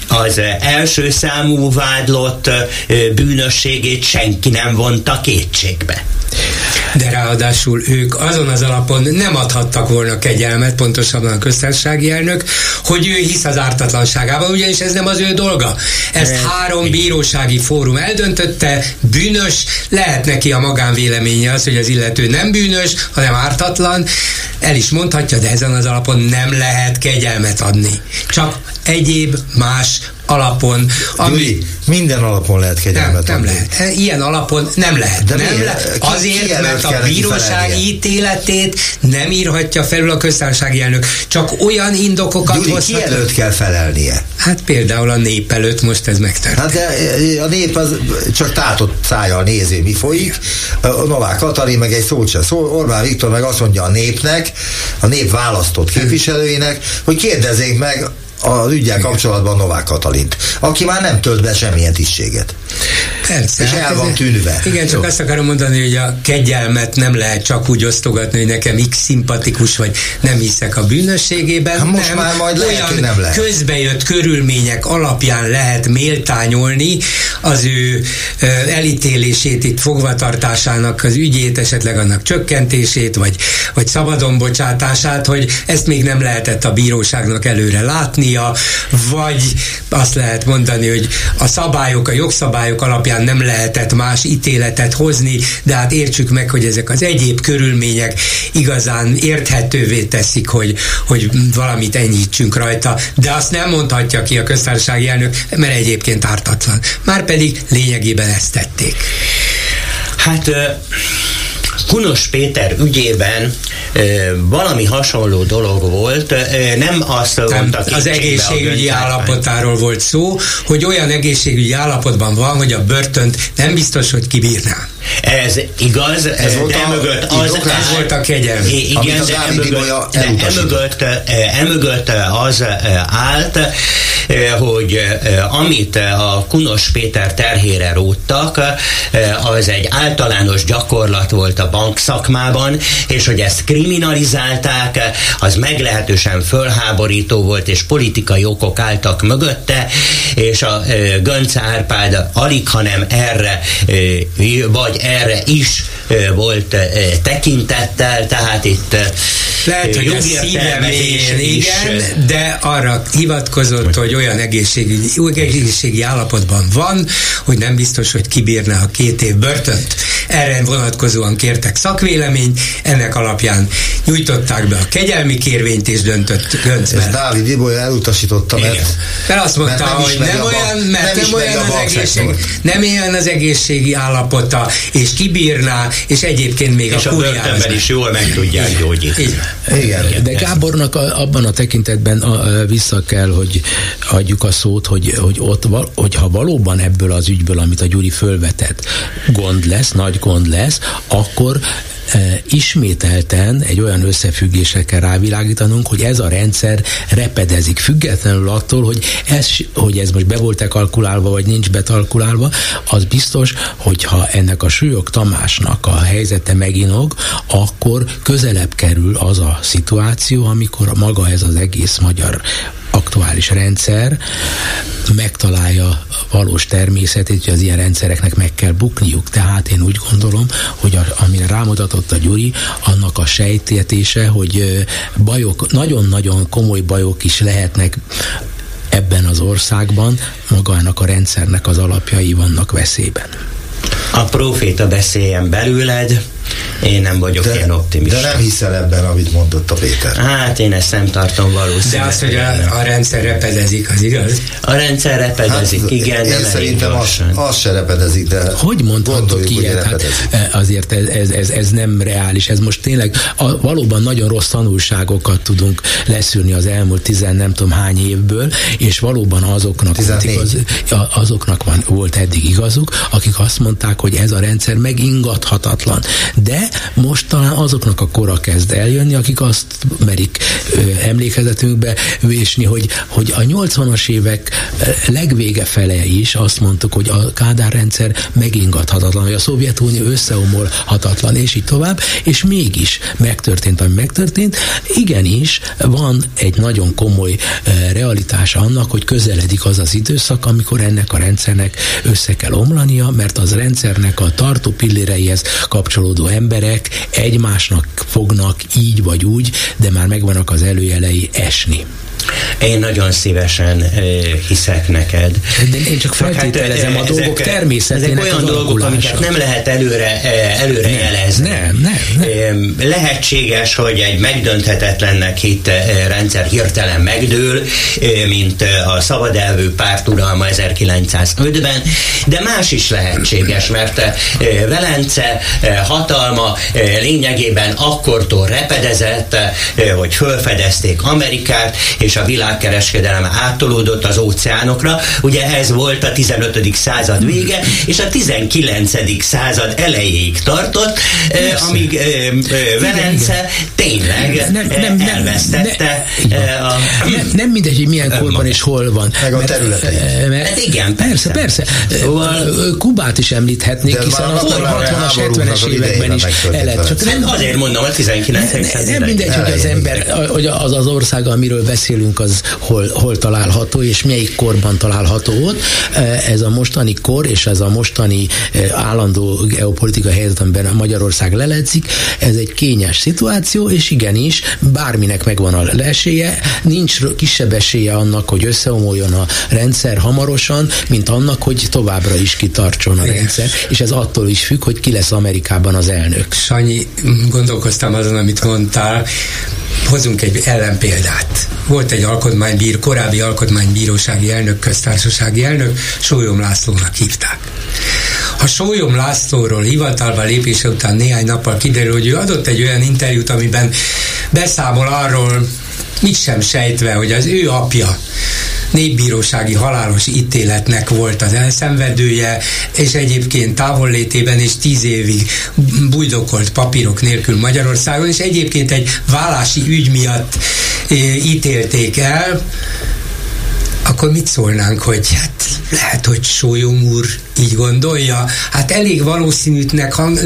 az első számú vádlott bűnösségét senki nem vonta kétségbe. De ráadásul ők azon az alapon nem adhattak volna kegyelmet, pontosabban a köztársasági elnök, hogy ő hisz az ártatlanságában, ugyanis ez nem az ő dolga. Ezt három bírósági fórum eldöntötte, bűnös, lehet neki a magánvéleménye az, hogy az illető nem bűnös, hanem ártatlan, el is mondhatja, de ezen az alapon nem lehet kegyelmet adni. Csak egyéb más alapon. Ami... Gyuri, minden alapon lehet kegyelmet nem, nem lehet. E, ilyen alapon nem lehet. De nem lehet. Azért, ki mert a bíróság ítéletét nem írhatja felül a köztársasági elnök. Csak olyan indokokat Gyuri, hozhat. ki előtt kell felelnie? Hát például a nép előtt most ez megtörtént. Hát de e, a nép az csak tátott szájjal nézi, mi folyik. A Novák Katalin meg egy szót sem szól. Orbán Viktor meg azt mondja a népnek, a nép választott képviselőinek, hogy kérdezzék meg az ügyel kapcsolatban Novák Katalint, aki már nem tölt be semmilyen tisztséget. Persze. És hát el van tűnve. Igen, csak Jó. azt akarom mondani, hogy a kegyelmet nem lehet csak úgy osztogatni, hogy nekem x szimpatikus, vagy nem hiszek a bűnösségében. Hát most nem, már majd lehet, olyan nem lehet. közbejött körülmények alapján lehet méltányolni az ő elítélését, itt fogvatartásának az ügyét, esetleg annak csökkentését, vagy, vagy szabadon bocsátását, hogy ezt még nem lehetett a bíróságnak előre látnia, vagy azt lehet mondani, hogy a szabályok, a jogszabályok alapján nem lehetett más ítéletet hozni, de hát értsük meg, hogy ezek az egyéb körülmények igazán érthetővé teszik, hogy, hogy valamit enyhítsünk rajta, de azt nem mondhatja ki a köztársasági elnök, mert egyébként ártatlan. Márpedig lényegében ezt tették. Hát Kunos Péter ügyében valami hasonló dolog volt, nem azt nem, Az egészségügyi állapotáról volt szó, hogy olyan egészségügyi állapotban van, hogy a börtönt nem biztos, hogy kibírná. Ez igaz, ez volt de a, emögött az, ez volt a kegyelm. Igen, de emögött, emögött, emögött az állt, hogy amit a Kunos Péter terhére róttak, az egy általános gyakorlat volt a bankszakmában, és hogy ezt kriminalizálták, az meglehetősen fölháborító volt, és politikai okok álltak mögötte, és a Gönc Árpád alig, hanem erre, vagy erre is volt tekintettel, tehát itt lehet, hogy a szívem igen, de arra hivatkozott, hogy olyan egészségügyi, egészségi állapotban van, hogy nem biztos, hogy kibírná a két év börtönt. Erre vonatkozóan kértek szakvéleményt, ennek alapján nyújtották be a kegyelmi kérvényt, és döntött Gönc Ez Dávid Ibolya elutasította, mert, mert azt mondta, mert nem hogy nem olyan, mert nem, nem olyan az egészség, nem olyan az egészségi állapota, és kibírná, és egyébként még és a, a börtönben is jól meg tudják gyógyítani. Igen. Igen. De Gábornak a, abban a tekintetben a, a, vissza kell, hogy adjuk a szót, hogy, hogy ott, hogyha valóban ebből az ügyből, amit a Gyuri fölvetett, gond lesz, nagy gond lesz, akkor ismételten egy olyan összefüggésre kell rávilágítanunk, hogy ez a rendszer repedezik, függetlenül attól, hogy ez, hogy ez most be volt-e kalkulálva, vagy nincs betalkulálva, az biztos, hogyha ennek a súlyok Tamásnak a helyzete meginog, akkor közelebb kerül az a szituáció, amikor maga ez az egész magyar aktuális rendszer megtalálja valós természetét, hogy az ilyen rendszereknek meg kell bukniuk. Tehát én úgy gondolom, hogy a, amire rámutatott a Gyuri, annak a sejtétése, hogy bajok, nagyon-nagyon komoly bajok is lehetnek ebben az országban, magának a rendszernek az alapjai vannak veszélyben. A proféta beszéljen belőled, Én nem vagyok de, ilyen optimista. De nem hiszel ebben, amit mondott a Péter. Hát én ezt nem tartom valószínűleg. De az, hogy a, a rendszer repedezik, az igaz? A rendszer repedezik, hát, igen, én szerintem az, az se repedezik, de hogy mondhatok ilyet? Hát, azért ez, ez, ez, ez, nem reális. Ez most tényleg a, valóban nagyon rossz tanulságokat tudunk leszűrni az elmúlt tizen nem tudom hány évből, és valóban azoknak, az, azoknak van, volt eddig igazuk, akik azt mondták, hogy ez a rendszer megingathatatlan. De most talán azoknak a kora kezd eljönni, akik azt merik ö, emlékezetünkbe vésni, hogy, hogy a 80-as évek legvége fele is azt mondtuk, hogy a Kádár rendszer megingathatatlan, hogy a Szovjetunió összeomolhatatlan, és így tovább, és mégis megtörtént, ami megtörtént. Igenis, van egy nagyon komoly realitása annak, hogy közeledik az az időszak, amikor ennek a rendszernek össze kell omlania, mert az rendszernek a tartó pilléreihez kapcsolódó emberek egymásnak fognak így vagy úgy, de már megvannak az előjelei esni. Én nagyon szívesen uh, hiszek neked. De én csak feltételezem hát, a dolgok ezek, természetének Ezek olyan dolgok, amiket nem lehet előre, előre nem, jelezni. Nem, nem, nem. Lehetséges, hogy egy megdönthetetlennek hit rendszer hirtelen megdől, mint a szabadelvű párt uralma 1905-ben, de más is lehetséges, mert Velence hatalma lényegében akkortól repedezett, hogy fölfedezték Amerikát, és a világkereskedelem áttolódott az óceánokra. Ugye ez volt a 15. század vége, és a 19. század elejéig tartott, eh, amíg eh, eh, Velence tényleg nem, nem, nem, elvesztette nem, a... Nem, nem mindegy, hogy milyen korban és hol van. Meg a területei. Mert, hát igen, persze, persze. Szóval, Kubát is említhetnék, hiszen a 60-as, 70-es években is elett. Csak nem, azért mondom, a 19. Nem, nem mindegy, hogy az ember, hogy az az ország, amiről beszélünk, az hol, hol található, és melyik korban található ott. Ez a mostani kor, és ez a mostani állandó geopolitikai helyzet, amiben Magyarország leledzik, ez egy kényes szituáció, és igenis, bárminek megvan a esélye, nincs kisebb esélye annak, hogy összeomoljon a rendszer hamarosan, mint annak, hogy továbbra is kitartson a rendszer, és ez attól is függ, hogy ki lesz Amerikában az elnök. Sanyi, gondolkoztam azon, amit mondtál, hozunk egy ellenpéldát. Volt egy alkotmánybír, korábbi alkotmánybírósági elnök, köztársasági elnök, Sólyom Lászlónak hívták. Ha Sólyom Lászlóról hivatalba lépése után néhány nappal kiderül, hogy ő adott egy olyan interjút, amiben beszámol arról, mit sem sejtve, hogy az ő apja népbírósági halálos ítéletnek volt az elszenvedője, és egyébként távollétében is tíz évig bujdokolt papírok nélkül Magyarországon, és egyébként egy vállási ügy miatt eh, ítélték el, akkor mit szólnánk, hogy hát lehet, hogy Sólyom úr így gondolja, hát elég valószínűtnek hang,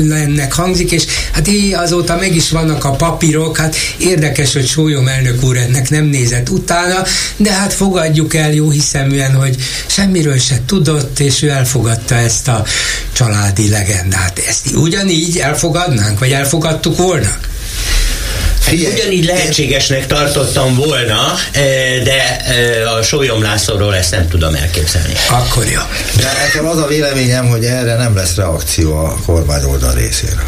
hangzik, és hát így azóta meg is vannak a papírok, hát érdekes, hogy Sólyom elnök úr ennek nem nézett utána, de hát fogadjuk el jó hiszeműen, hogy semmiről se tudott, és ő elfogadta ezt a családi legendát. Ezt ugyanígy elfogadnánk, vagy elfogadtuk volna? Figyelj, Ugyanígy lehetségesnek tartottam volna, eh, de eh, a Sólyom Lászlóról ezt nem tudom elképzelni. Akkor jó. De nekem az a véleményem, hogy erre nem lesz reakció a kormány oldal részéről.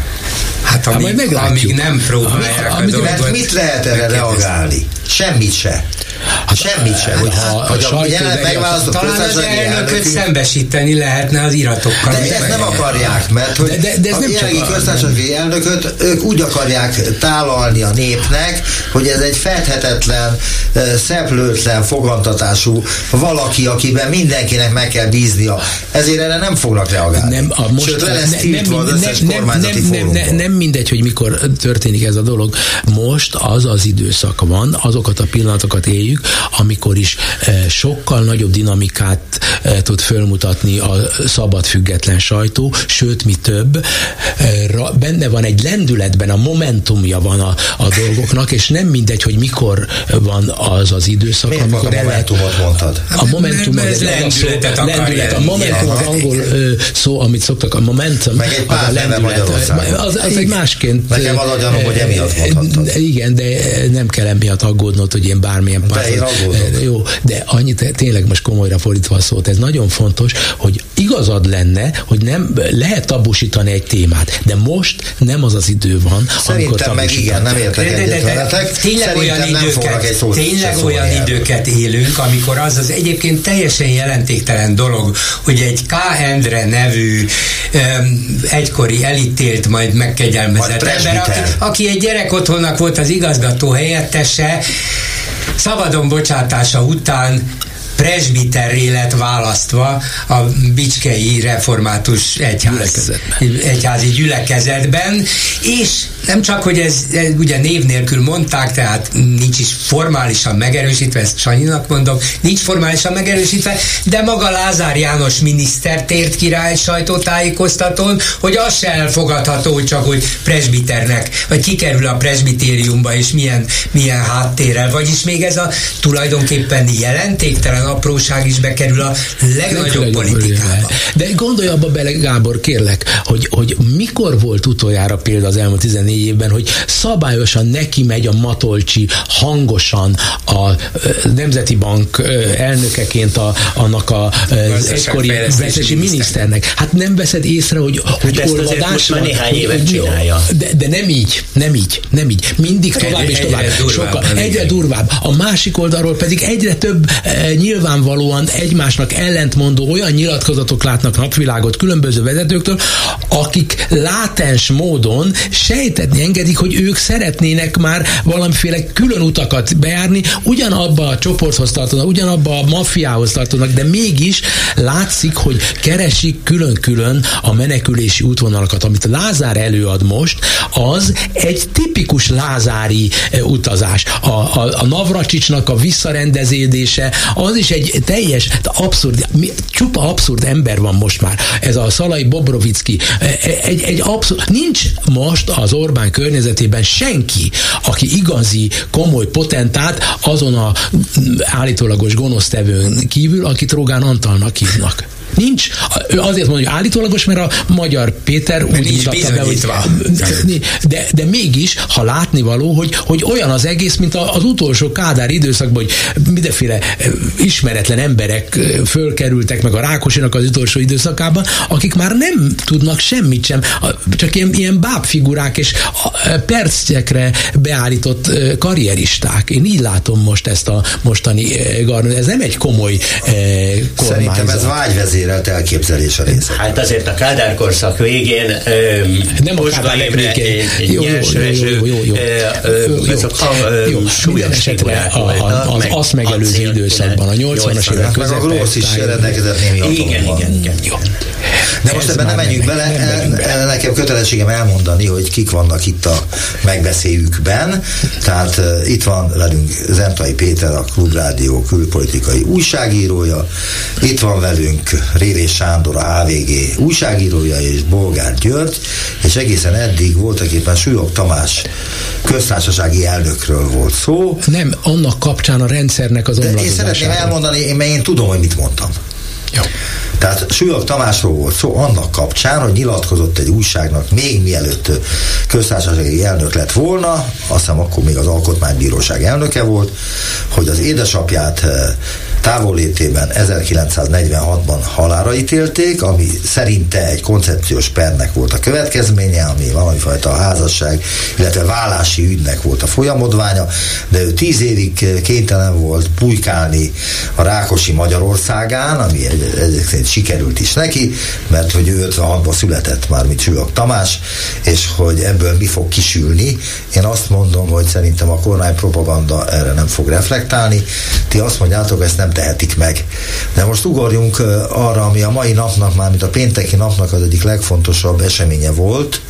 Hát amíg, hát amíg nem próbálják a, a dolgot. Mit lehet erre reagálni? Semmit se. Hát Semmit sem. Hogy, ha, hogy a, a jelenleg megválasztott Talán az elnököt szembesíteni lehetne az iratokkal. De ezt nem akarják, mert hogy de, de, de ez a jelenlegi köztársasági elnököt ők úgy akarják tálalni a népnek, hogy ez egy fedhetetlen, szeplőtlen fogantatású valaki, akiben mindenkinek meg kell bíznia. Ezért erre nem fognak reagálni. Nem, a most, Sőt, le lesz nem, nem, az nem, nem, nem, nem, nem, nem mindegy, hogy mikor történik ez a dolog. Most az az időszak van, azokat a pillanatokat éljük, éljük, amikor is eh, sokkal nagyobb dinamikát eh, tud fölmutatni a szabad független sajtó, sőt, mi több, eh, benne van egy lendületben, a momentumja van a, a dolgoknak, és nem mindegy, hogy mikor van az az időszak, Miért amikor a momentumot mondtad? A momentum az egy lendületet a lendület, a momentum az angol szó, amit szoktak, a momentum, Meg egy pár a lendület, az, az egy másként. Nekem az hogy emiatt mondhattad. Igen, de nem kell emiatt aggódnod, hogy én bármilyen pár Jó, de annyit tényleg most komolyra fordítva a szót, ez nagyon fontos, hogy igazad lenne, hogy nem lehet tabusítani egy témát, de most nem az az idő van, Szerintem meg igen, nem értek de, de, de, de, Tényleg olyan, időket, tényleg olyan időket élünk, amikor az az egyébként teljesen jelentéktelen dolog, hogy egy K. Endre nevű um, egykori elítélt, majd megkegyelmezett ember, aki, aki egy gyerek otthonnak volt az igazgató helyettese, szabadon bocsátása után presbiterré lett választva a Bicskei Református Egyház, Egyházi gyülekezetben, és nem csak, hogy ez, ez ugye név nélkül mondták, tehát nincs is formálisan megerősítve, ezt Sanyinak mondom, nincs formálisan megerősítve, de maga Lázár János miniszter tért király sajtótájékoztatón, hogy az se elfogadható, csak hogy presbiternek, vagy kikerül a presbitériumba, és milyen, milyen háttérrel, vagyis még ez a tulajdonképpen jelentéktelen apróság is bekerül a legnagyobb politikába. De gondolj abba bele, Gábor, kérlek, hogy, hogy mikor volt utoljára példa az elmúlt 14 évben, hogy szabályosan neki megy a Matolcsi hangosan a Nemzeti Bank elnökeként a, annak a, az egykori vezési miniszternek. Hát nem veszed észre, hogy, hát hogy olvadás van. néhány évet csinálja. De, de nem így, nem így, nem így. Mindig tovább egy, és tovább. Egyre durvább. Sokkal, egyre durvább. A másik oldalról pedig egyre több e, nyilvánvalóan egymásnak ellentmondó olyan nyilatkozatok látnak napvilágot különböző vezetőktől, akik látens módon sejtetni engedik, hogy ők szeretnének már valamiféle külön utakat bejárni, ugyanabba a csoporthoz tartoznak, ugyanabba a maffiához tartoznak, de mégis látszik, hogy keresik külön-külön a menekülési útvonalakat. Amit Lázár előad most, az egy tipikus lázári e, utazás. A, a, a Navracsicsnak a visszarendezédése, az is egy teljes, abszurd, csupa abszurd ember van most már. Ez a Szalai Bobrovicki, e, e, egy, egy abszurd, nincs most az Orbán környezetében senki, aki igazi, komoly potentát azon a állítólagos gonosztevőn kívül, akit Rogán Antalnak hívnak. Nincs. Ő azért mondja, hogy állítólagos, mert a magyar Péter úgy nincs mutatta be, hogy de, de mégis, ha látni való, hogy, hogy olyan az egész, mint az utolsó Kádár időszakban, hogy mindenféle ismeretlen emberek fölkerültek meg a Rákosinak az utolsó időszakában, akik már nem tudnak semmit sem, csak ilyen, ilyen bábfigurák és percekre beállított karrieristák. Én így látom most ezt a mostani garnizót. Ez nem egy komoly kormányzat. Szerintem ez vágyvezér vezérelt elképzelés a része. Hát azért a Kádár korszak végén nem a Kádár végén jó, jó, jó, jó, jó, jó. súlyos figurák az azt megelőző időszakban, a 80-as évek közepén. Meg a Glósz is rendelkezett némi Igen, igen, igen. Jó. De most ebben nem menjünk bele, nekem kötelességem elmondani, hogy kik vannak itt a megbeszéljükben. Tehát itt van velünk Zentai Péter, a Klubrádió külpolitikai újságírója, itt van velünk Révés Sándor, a HVG újságírója, és Bolgár György, és egészen eddig voltak éppen Súlyog Tamás köztársasági elnökről volt szó. Nem, annak kapcsán a rendszernek az De én szeretném elmondani, mert én tudom, hogy mit mondtam. Jó. Tehát Súlyog Tamásról volt szó annak kapcsán, hogy nyilatkozott egy újságnak még mielőtt köztársasági elnök lett volna, azt hiszem akkor még az Alkotmánybíróság elnöke volt, hogy az édesapját távollétében 1946-ban halára ítélték, ami szerinte egy koncepciós pernek volt a következménye, ami valamifajta házasság, illetve vállási ügynek volt a folyamodványa, de ő tíz évig kénytelen volt pulykálni a Rákosi Magyarországán, ami egyébként sikerült is neki, mert hogy ő 56-ban született már, mint Csillog Tamás, és hogy ebből mi fog kisülni. Én azt mondom, hogy szerintem a kormány propaganda erre nem fog reflektálni. Ti azt mondjátok, ezt nem tehetik meg. De most ugorjunk arra, ami a mai napnak, már mint a pénteki napnak az egyik legfontosabb eseménye volt,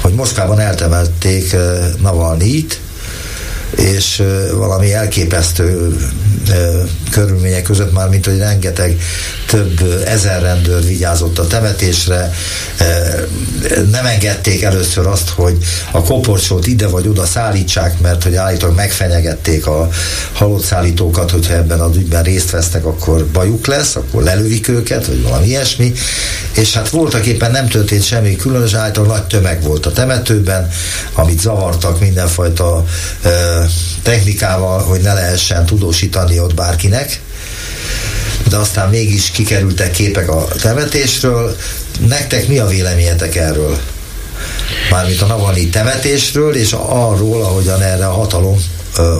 hogy Moszkvában eltemették Navalnyit, és valami elképesztő körülmények között már, mint hogy rengeteg több ezer rendőr vigyázott a temetésre, nem engedték először azt, hogy a koporsót ide vagy oda szállítsák, mert hogy állítólag megfenyegették a halott szállítókat, hogyha ebben az ügyben részt vesznek, akkor bajuk lesz, akkor lelövik őket, vagy valami ilyesmi, és hát voltak éppen nem történt semmi különös, állítólag nagy tömeg volt a temetőben, amit zavartak mindenfajta technikával, hogy ne lehessen tudósítani ott bárkinek, de aztán mégis kikerültek képek a temetésről. Nektek mi a véleményetek erről? Mármint a Navalnyi temetésről, és arról, ahogyan erre a hatalom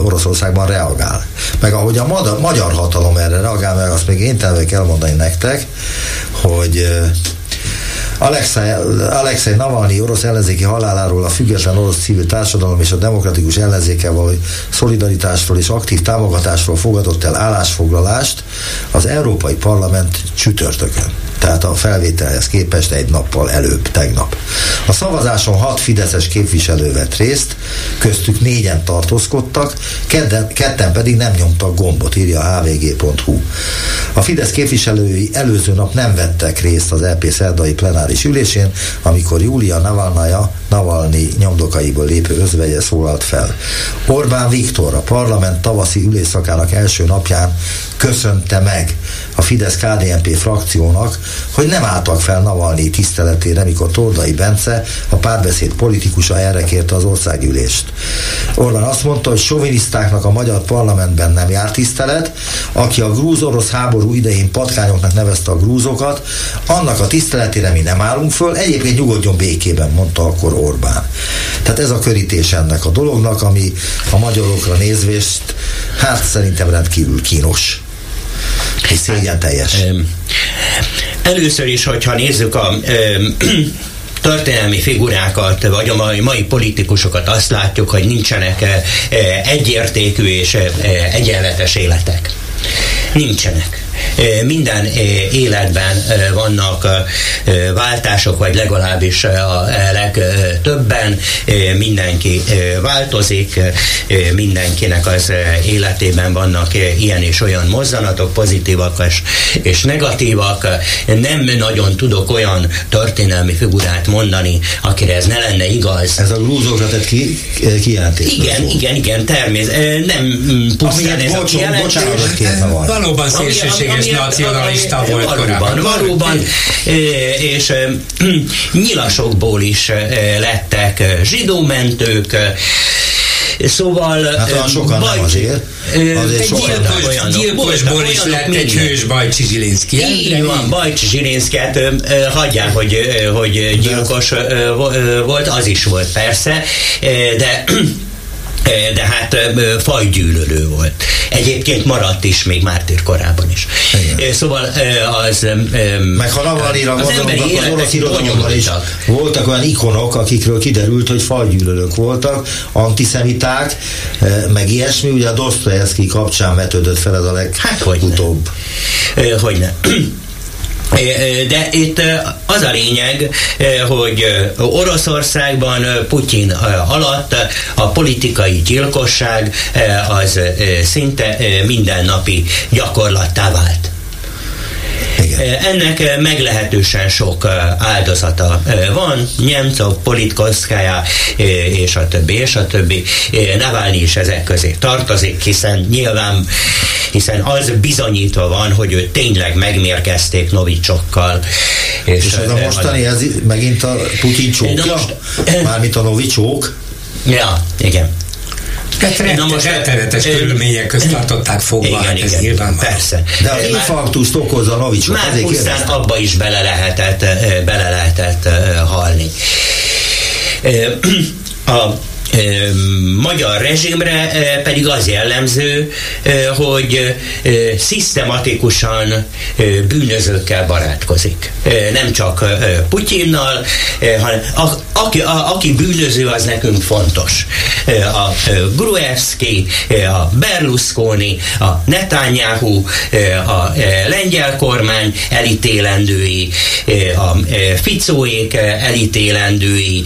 Oroszországban reagál. Meg ahogy a magyar hatalom erre reagál, meg azt még én kell elmondani nektek, hogy Alexei, Alexei Navalnyi orosz ellenzéki haláláról a független orosz civil társadalom és a demokratikus ellenzéke való szolidaritásról és aktív támogatásról fogadott el állásfoglalást az Európai Parlament csütörtökön tehát a felvételhez képest egy nappal előbb, tegnap. A szavazáson hat fideszes képviselő vett részt, köztük négyen tartózkodtak, kedden, ketten pedig nem nyomtak gombot, írja a hvg.hu. A Fidesz képviselői előző nap nem vettek részt az EP szerdai plenáris ülésén, amikor Júlia Navalnaja Navalnyi nyomdokaiból lépő özvegye szólalt fel. Orbán Viktor a parlament tavaszi ülésszakának első napján köszönte meg a Fidesz-KDNP frakciónak, hogy nem álltak fel Navalnyi tiszteletére, mikor Tordai Bence, a párbeszéd politikusa erre kérte az országgyűlést. Orbán azt mondta, hogy sovinisztáknak a magyar parlamentben nem jár tisztelet, aki a grúz-orosz háború idején patkányoknak nevezte a grúzokat, annak a tiszteletére mi nem állunk föl, egyébként nyugodjon békében, mondta akkor Orbán. Tehát ez a körítés ennek a dolognak, ami a magyarokra nézvést, hát szerintem rendkívül kínos és szégyen teljes. Először is, hogyha nézzük a történelmi figurákat, vagy a mai, mai politikusokat, azt látjuk, hogy nincsenek egyértékű és egyenletes életek. Nincsenek minden életben vannak váltások, vagy legalábbis a legtöbben mindenki változik, mindenkinek az életében vannak ilyen és olyan mozzanatok, pozitívak és negatívak. Nem nagyon tudok olyan történelmi figurát mondani, akire ez ne lenne igaz. Ez a grúzókra tett ki, kijelentés. Igen, igen, igen, természetesen. Nem pusztán ez a kijelentés. Valóban szélsőséges és nacionalista volt valóban, korábban. Valóban, és nyilasokból is lettek zsidómentők, Szóval... Hát olyan sokan baj, nem azért. azért sokan gyilkos, olyan, gyilkosból is lett egy hős Bajcsi Zsilinszki. Így van, Bajcsi Zsilinszket hagyják, hogy, hogy gyilkos volt, az is volt persze, de de hát fajgyűlölő volt. Egyébként maradt is még mártír korában is. Igen. Szóval az... Meg ha Navalnyira gondolunk, az orosz irodalomban is voltak olyan ikonok, akikről kiderült, hogy fajgyűlölők voltak, antiszemiták, meg ilyesmi, ugye a Dostoyevsky kapcsán vetődött fel ez a legutóbb. Hát, hogy ne. De itt az a lényeg, hogy Oroszországban Putyin alatt a politikai gyilkosság az szinte mindennapi gyakorlattá vált. Igen. Ennek meglehetősen sok áldozata van, Nyemcov, Politkovszkája és a többi, és a többi. Navalnyi is ezek közé tartozik, hiszen nyilván hiszen az bizonyítva van, hogy ő tényleg megmérkezték novicsokkal. És, és ez a mostani, ez megint a Putyin csókja? Mármint a novicsók? Ja, igen. Hát Na most rettenetes körülmények közt tartották fogva, igen, hát ez igen, nyilván Persze. De az infarktust okozza a novicsok. Már pusztán abba is bele lehetett, bele lehetett halni. A magyar rezsimre pedig az jellemző, hogy szisztematikusan bűnözőkkel barátkozik. Nem csak Putyinnal, hanem aki, aki bűnöző, az nekünk fontos. A Gruevski, a Berlusconi, a Netanyahu, a lengyel kormány elítélendői, a Ficóék elítélendői.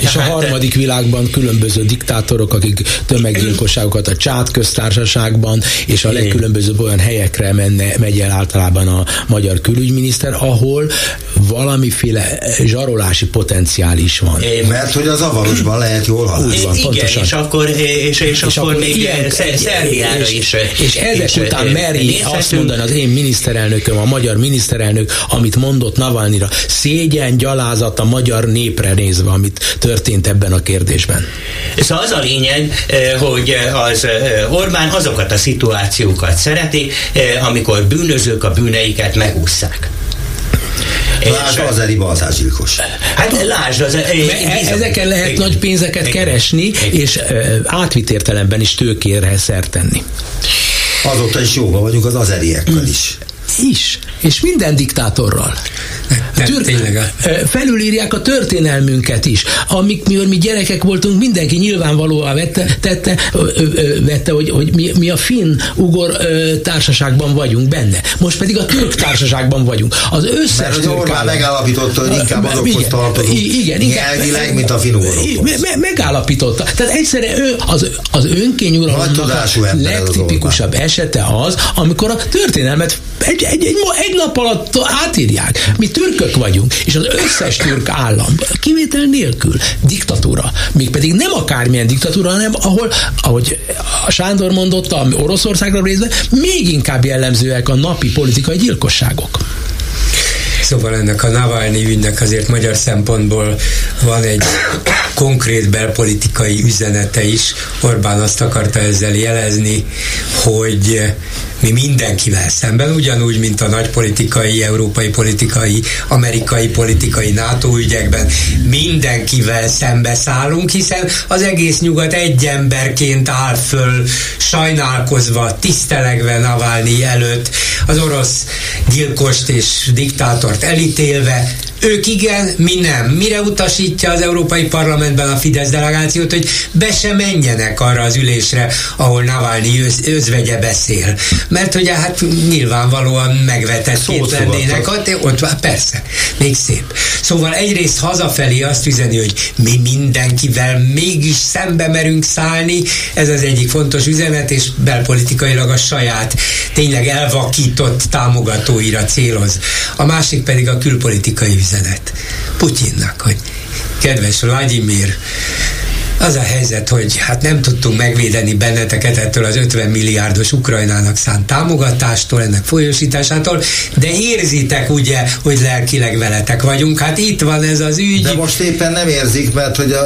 És a harmadik világban különböző diktátorok, akik tömeggyilkosságokat a csát köztársaságban és a legkülönbözőbb olyan helyekre menne, megy el általában a magyar külügyminiszter, ahol valamiféle zsarolási potenciál is van. É, mert hogy az avarosban lehet jól halálni. Igen, pontosan. és akkor, és, és, és akkor, akkor még ilyen, Szerbiára is. És ezek és után meri azt mondani az én miniszterelnököm, a magyar miniszterelnök, amit mondott Navalnyira, szégyen, gyalázat a magyar népre nézve, amit történt ebben a kérdésben. Szóval az a lényeg, hogy az Orbán azokat a szituációkat szereti, amikor bűnözők a bűneiket megúszszák. Lásd az Eri baltázsgyilkos. Hát lásd az... E- ezeken lehet nagy pénzeket keresni, és átvitt értelemben is tőkére szert tenni. Azóta is jóban vagyunk az azeriekkel is. Is. És minden diktátorral. Tür- tényleg. Felülírják a történelmünket is. Amikor mi gyerekek voltunk, mindenki nyilvánvalóan vette, tette, vette hogy, hogy mi, mi a finn-ugor társaságban vagyunk benne. Most pedig a török társaságban vagyunk. Az összes Mert hogy Orbán megállapította, hogy inkább azokhoz tartozunk igen, igen, nyelvileg, mint a finn me, me, Megállapította. Tehát egyszerűen ő, az, az önkényuralomnak a legtipikusabb esete az, amikor a történelmet egy, egy, egy, egy nap alatt átírják. Mi türkök vagyunk, és az összes türk állam, kivétel nélkül, diktatúra. Mégpedig nem akármilyen diktatúra, hanem ahol, ahogy Sándor mondotta, Oroszországra részben, még inkább jellemzőek a napi politikai gyilkosságok. Szóval ennek a Navalnyi ügynek azért magyar szempontból van egy konkrét belpolitikai üzenete is. Orbán azt akarta ezzel jelezni, hogy mi mindenkivel szemben, ugyanúgy, mint a nagy politikai, európai politikai, amerikai politikai NATO ügyekben. Mindenkivel szembe szállunk, hiszen az egész nyugat egy emberként áll föl, sajnálkozva, tisztelegve Navalnyi előtt, az orosz gyilkost és diktátort elítélve, ők igen, mi nem. Mire utasítja az Európai Parlamentben a Fidesz delegációt, hogy be se menjenek arra az ülésre, ahol Navalnyi öz, özvegye beszél. Mert ugye hát nyilvánvalóan megvetett két lennének, ott, ott persze, még szép. Szóval egyrészt hazafelé azt üzeni, hogy mi mindenkivel mégis szembe merünk szállni, ez az egyik fontos üzenet, és belpolitikailag a saját tényleg elvakított támogatóira céloz. A másik pedig a külpolitikai üzenet üzenet Putyinnak, hogy kedves Vladimir, az a helyzet, hogy hát nem tudtunk megvédeni benneteket ettől az 50 milliárdos Ukrajnának szánt támogatástól, ennek folyosításától, de érzitek ugye, hogy lelkileg veletek vagyunk. Hát itt van ez az ügy. De most éppen nem érzik, mert hogy a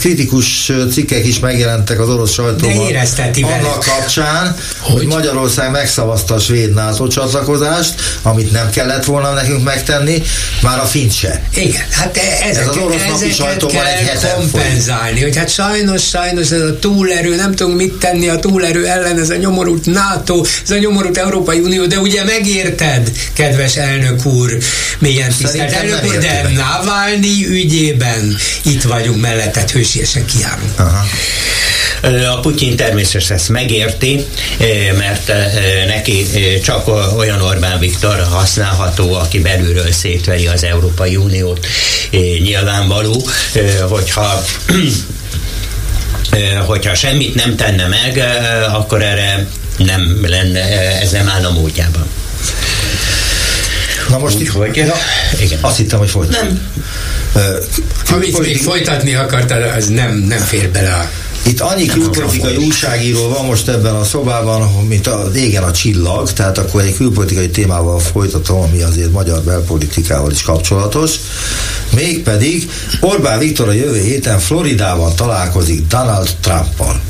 kritikus cikkek is megjelentek az orosz sajtóban. De érezteti Annak velük. kapcsán, hogy? hogy Magyarország megszavazta a svéd NATO csatlakozást, amit nem kellett volna nekünk megtenni, már a finn se. Igen, hát ezek, ez az orosz napi sajtóban egy heten kompenzálni, hogy hát sajnos, sajnos ez a túlerő, nem tudunk mit tenni a túlerő ellen, ez a nyomorult NATO, ez a nyomorult Európai Unió, de ugye megérted, kedves elnök úr, milyen tisztelt elnök úr, de Navalnyi ügyében itt vagyunk mellette, hősiesen kiállunk. Aha. A Putyin természetesen ezt megérti, mert neki csak olyan Orbán Viktor használható, aki belülről szétveri az Európai Uniót. Nyilvánvaló, hogyha hogyha semmit nem tenne meg, akkor erre nem lenne, ez nem állna módjában. Na most Úgy, hogy, ja, igen. Azt hittem, hogy folytatom. Nem. Uh, Amit még folytatni akartad, az nem, nem fér bele a itt annyi külpolitikai újságíró van most ebben a szobában, mint a régen a csillag, tehát akkor egy külpolitikai témával folytatom, ami azért magyar belpolitikával is kapcsolatos. Mégpedig Orbán Viktor a jövő héten Floridában találkozik Donald Trumpal.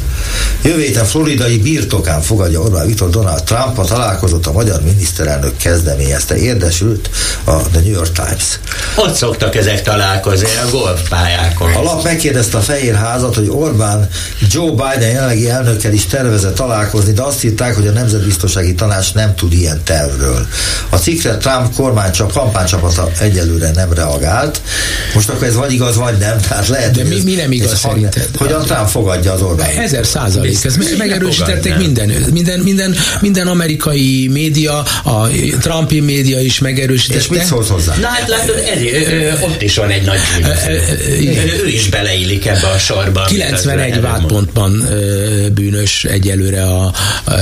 Jövő héten floridai birtokán fogadja Orbán Viktor Donald Trump a találkozott a magyar miniszterelnök kezdeményezte. Érdesült a The New York Times. Ott szoktak ezek találkozni a golfpályákon. A lap megkérdezte a Fehér Házat, hogy Orbán Joe Biden jelenlegi elnökkel is tervezett találkozni, de azt írták, hogy a Nemzetbiztonsági Tanács nem tud ilyen tervről. A cikkre Trump kormány csak kampánycsapata egyelőre nem reagált. Most akkor ez vagy igaz, vagy nem. Tehát lehet, de mi, mi nem igaz szerinted? Hogy a Trump fogadja az Orbán. Ezer százalék. Ez megerősítették minden, minden, minden, minden amerikai média, a Trumpi média is megerősítette. És mit szólsz hozzá? Na hát látod, ott is van egy nagy bűnös. Ő is beleillik ebbe a sorba. 91 vádpontban bűnös egyelőre a, a,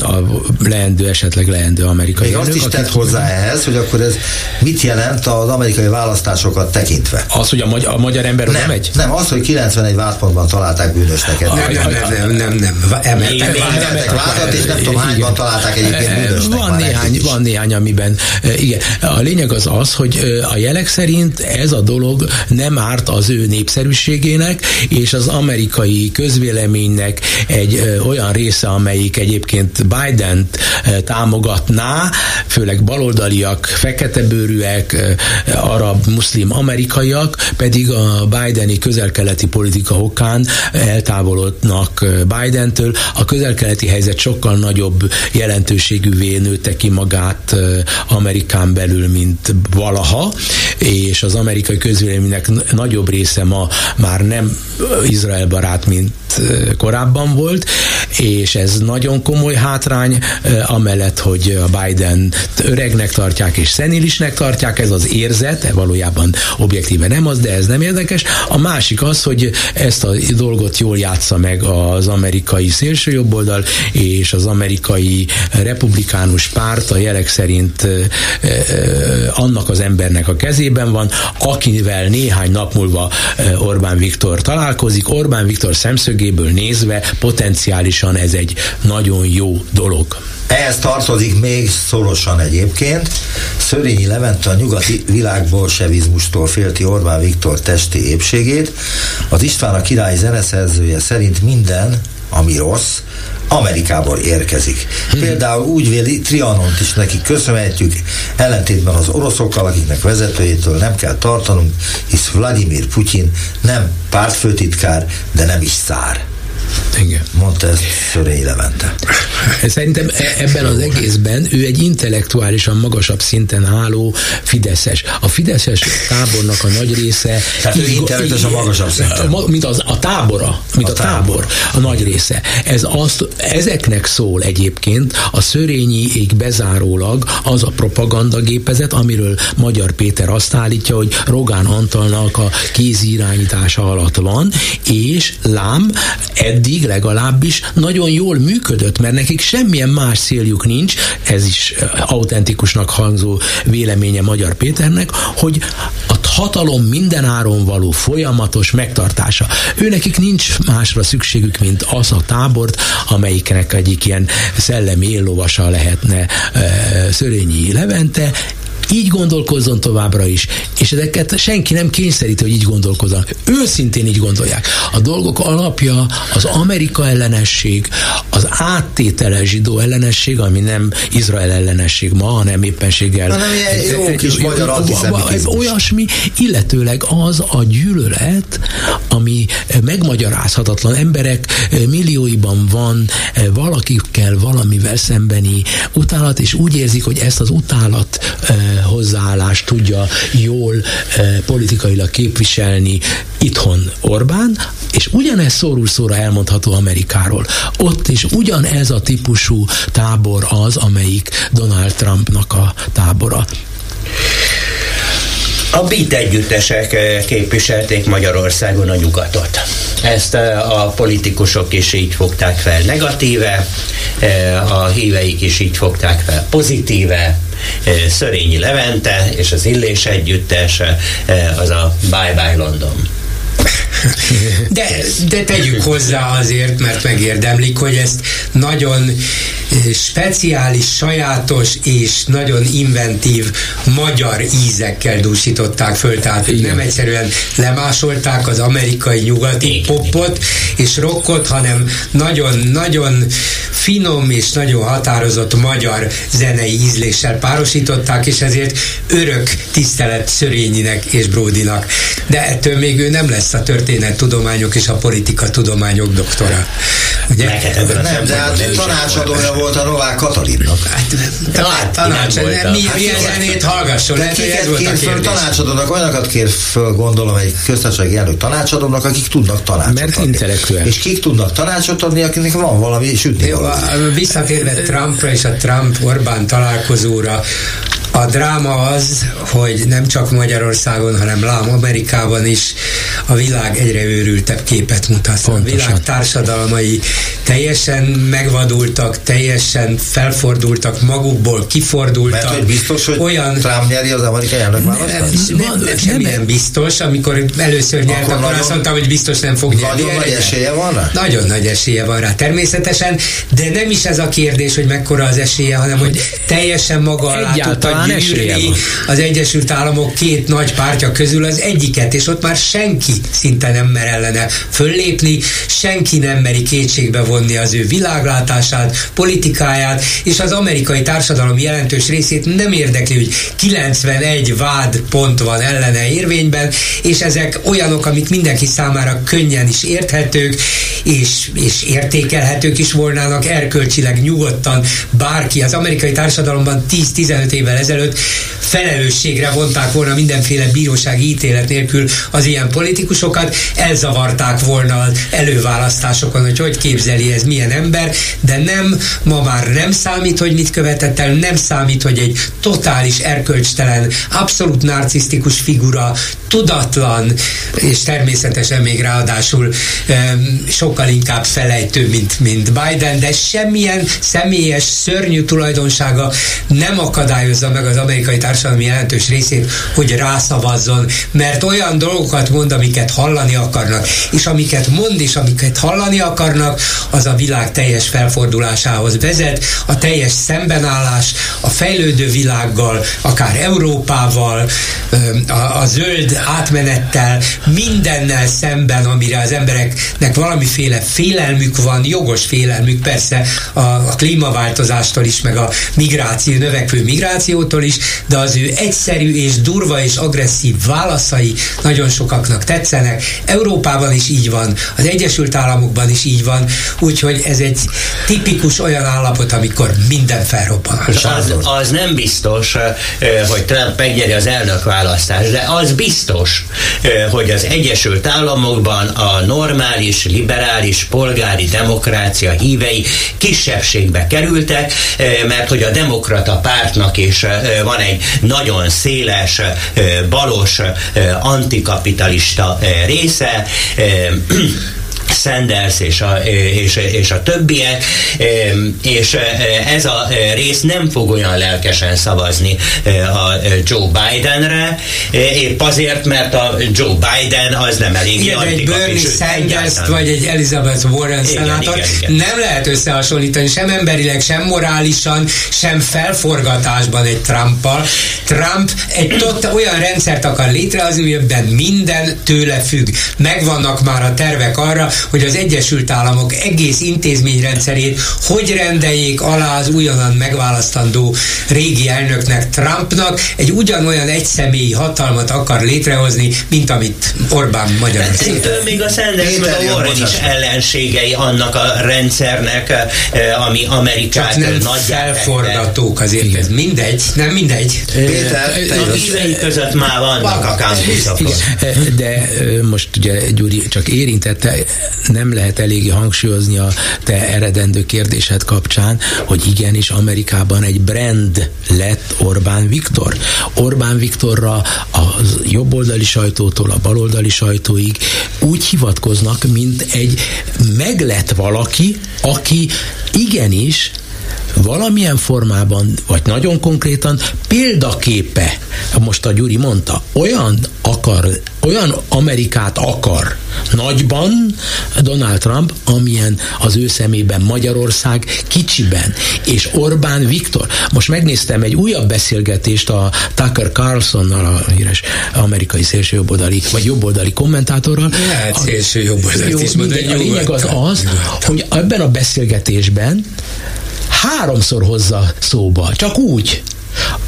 a leendő, esetleg leendő amerikai Még azt is tett hozzá ehhez, hogy akkor ez mit jelent az amerikai választásokat tekintve? Az, hogy a, magy- a magyar ember nem, megy? Nem, az, hogy 91 vádpontban találták bűnösnek. Nem, nem, nem. Emeltek vádat, és nem tudom hányban találták egyébként Van néhány, van néhány, amiben igen. A lényeg az az, hogy a jelek szerint ez a dolog nem árt az ő népszerűségének, és az amerikai közvéleménynek egy olyan része, amelyik egyébként biden támogatná, főleg baloldaliak, feketebőrűek, arab, muszlim, amerikaiak, pedig a Bideni közelkeleti politika okán eltávolodnak Bidentől. A közelkeleti helyzet sokkal nagyobb jelentőségűvé nőtte ki magát Amerikán belül, mint valaha, és az amerikai közvéleménynek nagyobb része ma már nem Izrael barát, mint korábban volt, és ez nagyon komoly hátrány, amellett, hogy a Biden öregnek tartják és szenilisnek tartják, ez az érzet, valójában objektíve nem az, de ez nem érdekes. A másik az, hogy ezt a dolgot jól játsza meg az amerikai szélsőjobboldal és az amerikai republikánus párt a jelek szerint annak az embernek a kezében van, akivel néhány nap múlva Orbán Viktor találkozik. Orbán Viktor szemszögéből nézve potenciálisan ez egy nagyon jó dolog. Ehhez tartozik még szorosan egyébként. Szörényi Levente a nyugati világ bolsevizmustól félti Orbán Viktor testi épségét. Az István a király zeneszerzője szerint minden, ami rossz, Amerikából érkezik. Hmm. Például úgy véli, Trianont is neki köszönhetjük, ellentétben az oroszokkal, akiknek vezetőjétől nem kell tartanunk, hisz Vladimir Putyin nem pártfőtitkár, de nem is szár. Igen. Mondta ezt Szörényi Levente. Szerintem e- ebben az egészben ő egy intellektuálisan magasabb szinten álló Fideszes. A Fideszes tábornak a nagy része... Tehát ő intellektuális a magasabb szinten. Mint az, a tábora, mint a, a tábor, a nagy része. Ez azt, ezeknek szól egyébként a Szörényiig bezárólag az a propagandagépezet, amiről Magyar Péter azt állítja, hogy Rogán Antalnak a kézirányítása alatt van, és lám, eddig legalábbis nagyon jól működött, mert nekik semmilyen más céljuk nincs, ez is autentikusnak hangzó véleménye Magyar Péternek, hogy a hatalom minden áron való folyamatos megtartása. Ő nekik nincs másra szükségük, mint az a tábort, amelyiknek egyik ilyen szellemi éllovasa lehetne Szörényi Levente, így gondolkozzon továbbra is. És ezeket senki nem kényszeríti, hogy így gondolkozzanak. Őszintén így gondolják. A dolgok alapja az Amerika ellenesség, az áttételes zsidó ellenesség, ami nem Izrael ellenesség ma, hanem éppenséggel. Hanem ilyen jó kis magyar Olyasmi, illetőleg az a gyűlölet, ami megmagyarázhatatlan. Emberek millióiban van valakikkel valamivel szembeni utálat, és úgy érzik, hogy ezt az utálat hozzáállást tudja jól eh, politikailag képviselni itthon Orbán, és ugyanez szórul szóra elmondható Amerikáról. Ott is ugyanez a típusú tábor az, amelyik Donald Trumpnak a tábora. A BIT együttesek eh, képviselték Magyarországon a nyugatot. Ezt eh, a politikusok is így fogták fel negatíve, a híveik is így fogták fel pozitíve, Szörényi Levente és az Illés együttes, az a Bye Bye London. De, de tegyük hozzá azért, mert megérdemlik, hogy ezt nagyon speciális, sajátos és nagyon inventív magyar ízekkel dúsították föl, tehát Igen. nem egyszerűen lemásolták az amerikai nyugati Igen. popot és rockot, hanem nagyon-nagyon finom és nagyon határozott magyar zenei ízléssel párosították, és ezért örök tisztelet Szörényinek és Bródinak. De ettől még ő nem lesz a történettudományok és a politika tudományok doktora. Ugye? Nem, de hát tanácsadója volt a Novák Katalinnak. Hát, hát tanács, nem, mi, milyen zenét hallgasson? Lehet, hogy ez volt a kérdés. tanácsadónak, olyanokat kér föl, gondolom, egy köztársasági elnök tanácsadónak, akik tudnak tanácsot Mert intellektuális. És kik tudnak tanácsot adni, akiknek van valami sütni Jó, visszatérve Trumpra és a Trump-Orbán találkozóra, a dráma az, hogy nem csak Magyarországon, hanem lám Amerikában is a világ egyre őrültebb képet mutat. Pontosan. A világ társadalmai teljesen megvadultak, teljesen felfordultak magukból, kifordultak. Mert hogy biztos, hogy olyan... Trump nyeri az amerikai elnökválasztást? Nem, nem, nem, semmilyen biztos. Amikor először nyert, akkor, akkor azt mondtam, hogy biztos nem fog nyerni. Nagyon nagy esélye van rá? Nagyon nagy esélye van rá, természetesen, de nem is ez a kérdés, hogy mekkora az esélye, hanem hogy teljesen maga alá tudta gyűrni az Egyesült Államok két nagy pártja közül az egyiket, és ott már senki szinte nem mer ellene föllépni, senki nem meri kétségbe vonni az ő világlátását, politikáját, és az amerikai társadalom jelentős részét nem érdekli, hogy 91 vád pont van ellene érvényben, és ezek olyanok, amik mindenki számára könnyen is érthetők, és, és értékelhetők is volnának erkölcsileg nyugodtan bárki. Az amerikai társadalomban 10-15 évvel ezelőtt felelősségre vonták volna mindenféle bírósági ítélet nélkül az ilyen politikusokat, elzavarták volna az előválasztásokon, hogy hogy képzeli ez milyen ember, de nem, ma már nem számít, hogy mit követett el, nem számít, hogy egy totális erkölcstelen, abszolút narcisztikus figura, tudatlan, és természetesen még ráadásul um, sokkal inkább felejtő, mint, mint Biden, de semmilyen személyes, szörnyű tulajdonsága nem akadályozza meg az amerikai társadalmi jelentős részét, hogy rászavazzon, mert olyan dolgokat mond, amiket hallani akarnak, és amiket mond, és amiket hallani akarnak, az a világ teljes felfordulásához vezet, a teljes szembenállás a fejlődő világgal, akár Európával, a, a zöld átmenettel, mindennel szemben, amire az embereknek valamiféle félelmük van, jogos félelmük persze a, a klímaváltozástól is, meg a migráció, növekvő migrációtól is, de az ő egyszerű és durva és agresszív válaszai nagyon sokaknak tetszenek. Európában is így van, az Egyesült Államokban is így van, úgyhogy ez egy tipikus olyan állapot, amikor minden felrobban. Az, az nem biztos, hogy Trump megnyeri az elnök választást, de az biztos, hogy az Egyesült Államokban a normális, liberális, polgári demokrácia hívei kisebbségbe kerültek, mert hogy a demokrata pártnak is van egy nagyon széles, balos, antikapitalista része, Sanders és a, és, és a többiek, és ez a rész nem fog olyan lelkesen szavazni a Joe Bidenre, épp azért, mert a Joe Biden az nem elég Igen, egy Bernie sanders vagy egy Elizabeth Warren szenátor nem lehet összehasonlítani sem emberileg, sem morálisan, sem felforgatásban egy Trumpal. Trump egy tot, olyan rendszert akar létrehozni, amiben minden tőle függ. Megvannak már a tervek arra, hogy az Egyesült Államok egész intézményrendszerét hogy rendeljék alá az újonnan megválasztandó régi elnöknek, Trumpnak, egy ugyanolyan egyszemélyi hatalmat akar létrehozni, mint amit Orbán Magyarország. Még a Sanders meg a Warren is ellenségei annak a rendszernek, eh, ami Amerikát Csak nem nagy felforgatók azért, ez mindegy, nem mindegy. Péter, a hívei között már vannak a. De most ugye Gyuri csak érintette, nem lehet eléggé hangsúlyozni a te eredendő kérdésed kapcsán, hogy igenis Amerikában egy brand lett Orbán Viktor. Orbán Viktorra a jobboldali sajtótól a baloldali sajtóig úgy hivatkoznak, mint egy meglett valaki, aki igenis valamilyen formában, vagy nagyon konkrétan példaképe, most a Gyuri mondta, olyan akar, olyan Amerikát akar nagyban Donald Trump, amilyen az ő szemében Magyarország kicsiben, és Orbán Viktor. Most megnéztem egy újabb beszélgetést a Tucker Carlsonnal, a híres amerikai szélsőjobboldali, vagy jobboldali kommentátorral. Lehet szélső jobboldali is A lényeg az az, hogy ebben a beszélgetésben háromszor hozza szóba, csak úgy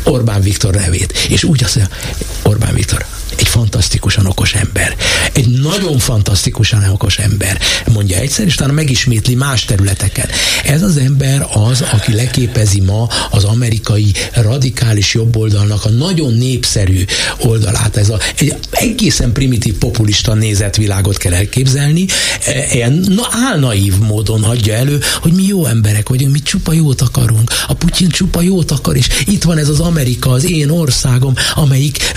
Orbán Viktor nevét. És úgy azt mondja, Orbán Viktor, fantasztikusan okos ember. Egy nagyon fantasztikusan okos ember. Mondja egyszer, és utána megismétli más területeken. Ez az ember az, aki leképezi ma az amerikai radikális jobboldalnak a nagyon népszerű oldalát. Ez a, egy egészen primitív populista nézetvilágot kell elképzelni. Ilyen na, álnaív módon adja elő, hogy mi jó emberek vagyunk, mi csupa jót akarunk. A Putyin csupa jót akar, és itt van ez az Amerika, az én országom, amelyik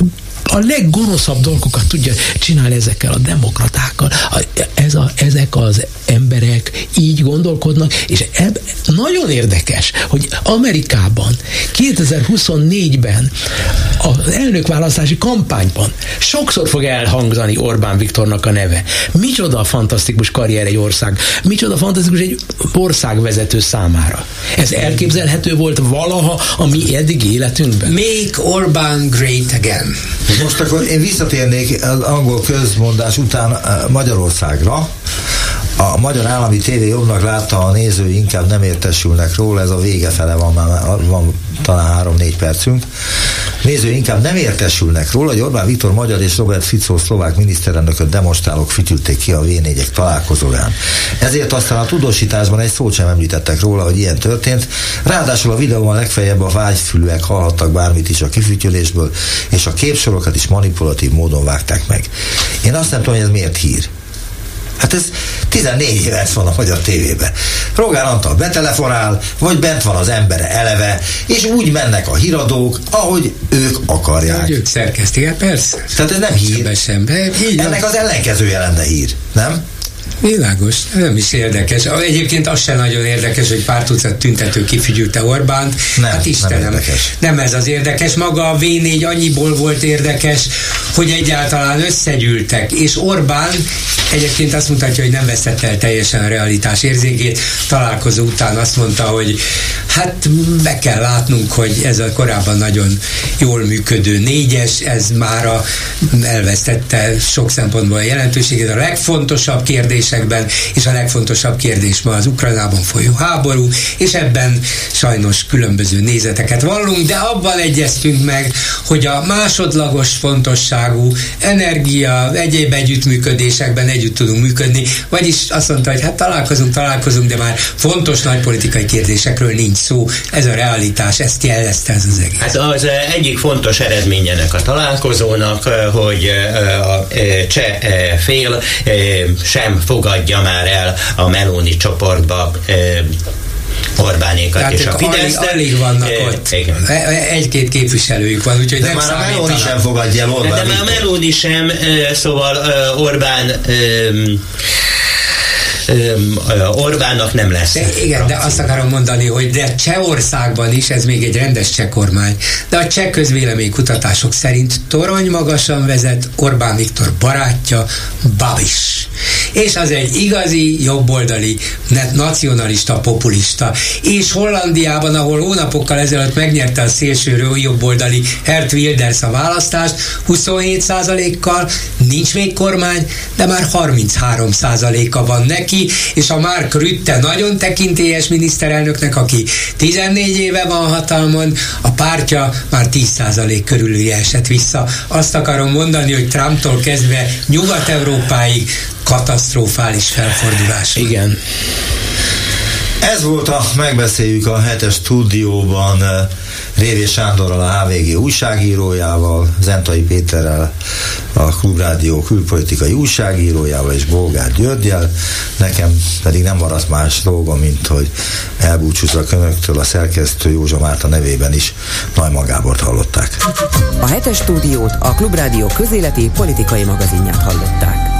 a leggonoszabb dolgokat tudja csinálni ezekkel a demokratákkal. Ez a, ezek az emberek így gondolkodnak, és eb, nagyon érdekes, hogy Amerikában 2024-ben az elnökválasztási kampányban sokszor fog elhangzani Orbán Viktornak a neve. Micsoda fantasztikus karrier egy ország, micsoda fantasztikus egy országvezető számára. Ez elképzelhető volt valaha a mi eddigi életünkben? Make Orbán great again. Most akkor én visszatérnék az angol közmondás után eh, Magyarországra. A magyar állami tévé jobbnak látta, a néző inkább nem értesülnek róla, ez a vége fele van, már van talán három-négy percünk. Néző inkább nem értesülnek róla, hogy Orbán Viktor magyar és Robert Fico szlovák miniszterelnököt demonstrálók fütyülték ki a v találkozóján. Ezért aztán a tudósításban egy szót sem említettek róla, hogy ilyen történt. Ráadásul a videóban legfeljebb a vágyfülűek hallhattak bármit is a kifütyülésből, és a képsorokat is manipulatív módon vágták meg. Én azt nem tudom, hogy ez miért hír. Hát ez 14 éve ez van a magyar tévében. Rogán Antal betelefonál, vagy bent van az embere eleve, és úgy mennek a híradók, ahogy ők akarják. Hogy ők szerkesztik, persze. Tehát ez nem hír. Sem, Ennek az ellenkezője lenne hír, nem? Világos, nem is érdekes. Egyébként az sem nagyon érdekes, hogy pár tucat tüntető kifigyülte Orbánt. Nem, hát Istenem, nem, érdekes. nem ez az érdekes. Maga a V4 annyiból volt érdekes, hogy egyáltalán összegyűltek, és Orbán egyébként azt mutatja, hogy nem veszett el teljesen a realitás érzékét. Találkozó után azt mondta, hogy hát be kell látnunk, hogy ez a korábban nagyon jól működő négyes, ez már elvesztette sok szempontból a jelentőségét. A legfontosabb kérdésekben, és a legfontosabb kérdés ma az Ukrajnában folyó háború, és ebben sajnos különböző nézeteket vallunk, de abban egyeztünk meg, hogy a másodlagos fontosságú energia, egyéb együttműködésekben együtt tudunk működni, vagyis azt mondta, hogy hát találkozunk, találkozunk, de már fontos nagypolitikai kérdésekről nincs szó, ez a realitás, ezt jelezte ez az egész. Hát az eh, egyik fontos eredményenek a találkozónak, eh, hogy eh, a cseh fél sem fogadja már el a Meloni csoportba Orbánékat Tehát és a Fidesz. Alig, alig vannak e, ott. Igen. Egy-két képviselőjük van, úgyhogy de nem már a Meloni sem fogadja el Orbán. De, de már a Meloni sem, szóval Orbán Orbánnak nem lesz. De, igen, de azt akarom mondani, hogy de Csehországban is ez még egy rendes cseh kormány, de a cseh közvéleménykutatások szerint torony magasan vezet Orbán Viktor barátja Babis. És az egy igazi jobboldali nacionalista, populista. És Hollandiában, ahol hónapokkal ezelőtt megnyerte a szélső jobboldali Hert Wilders a választást, 27%-kal nincs még kormány, de már 33%-a van neki, neki, és a Mark Rütte nagyon tekintélyes miniszterelnöknek, aki 14 éve van hatalmon, a pártja már 10% körül esett vissza. Azt akarom mondani, hogy Trumptól kezdve Nyugat-Európáig katasztrofális felfordulás. Igen. Ez volt a Megbeszéljük a hetes stúdióban Révé Sándorral, a HVG újságírójával, Zentai Péterrel, a Klubrádió külpolitikai újságírójával és Bolgár Györgyel. Nekem pedig nem maradt más dolgom, mint hogy elbúcsúzzak önöktől a szerkesztő Józsa Márta nevében is Nagy Magábort hallották. A hetes stúdiót a Klubrádió közéleti politikai magazinját hallották.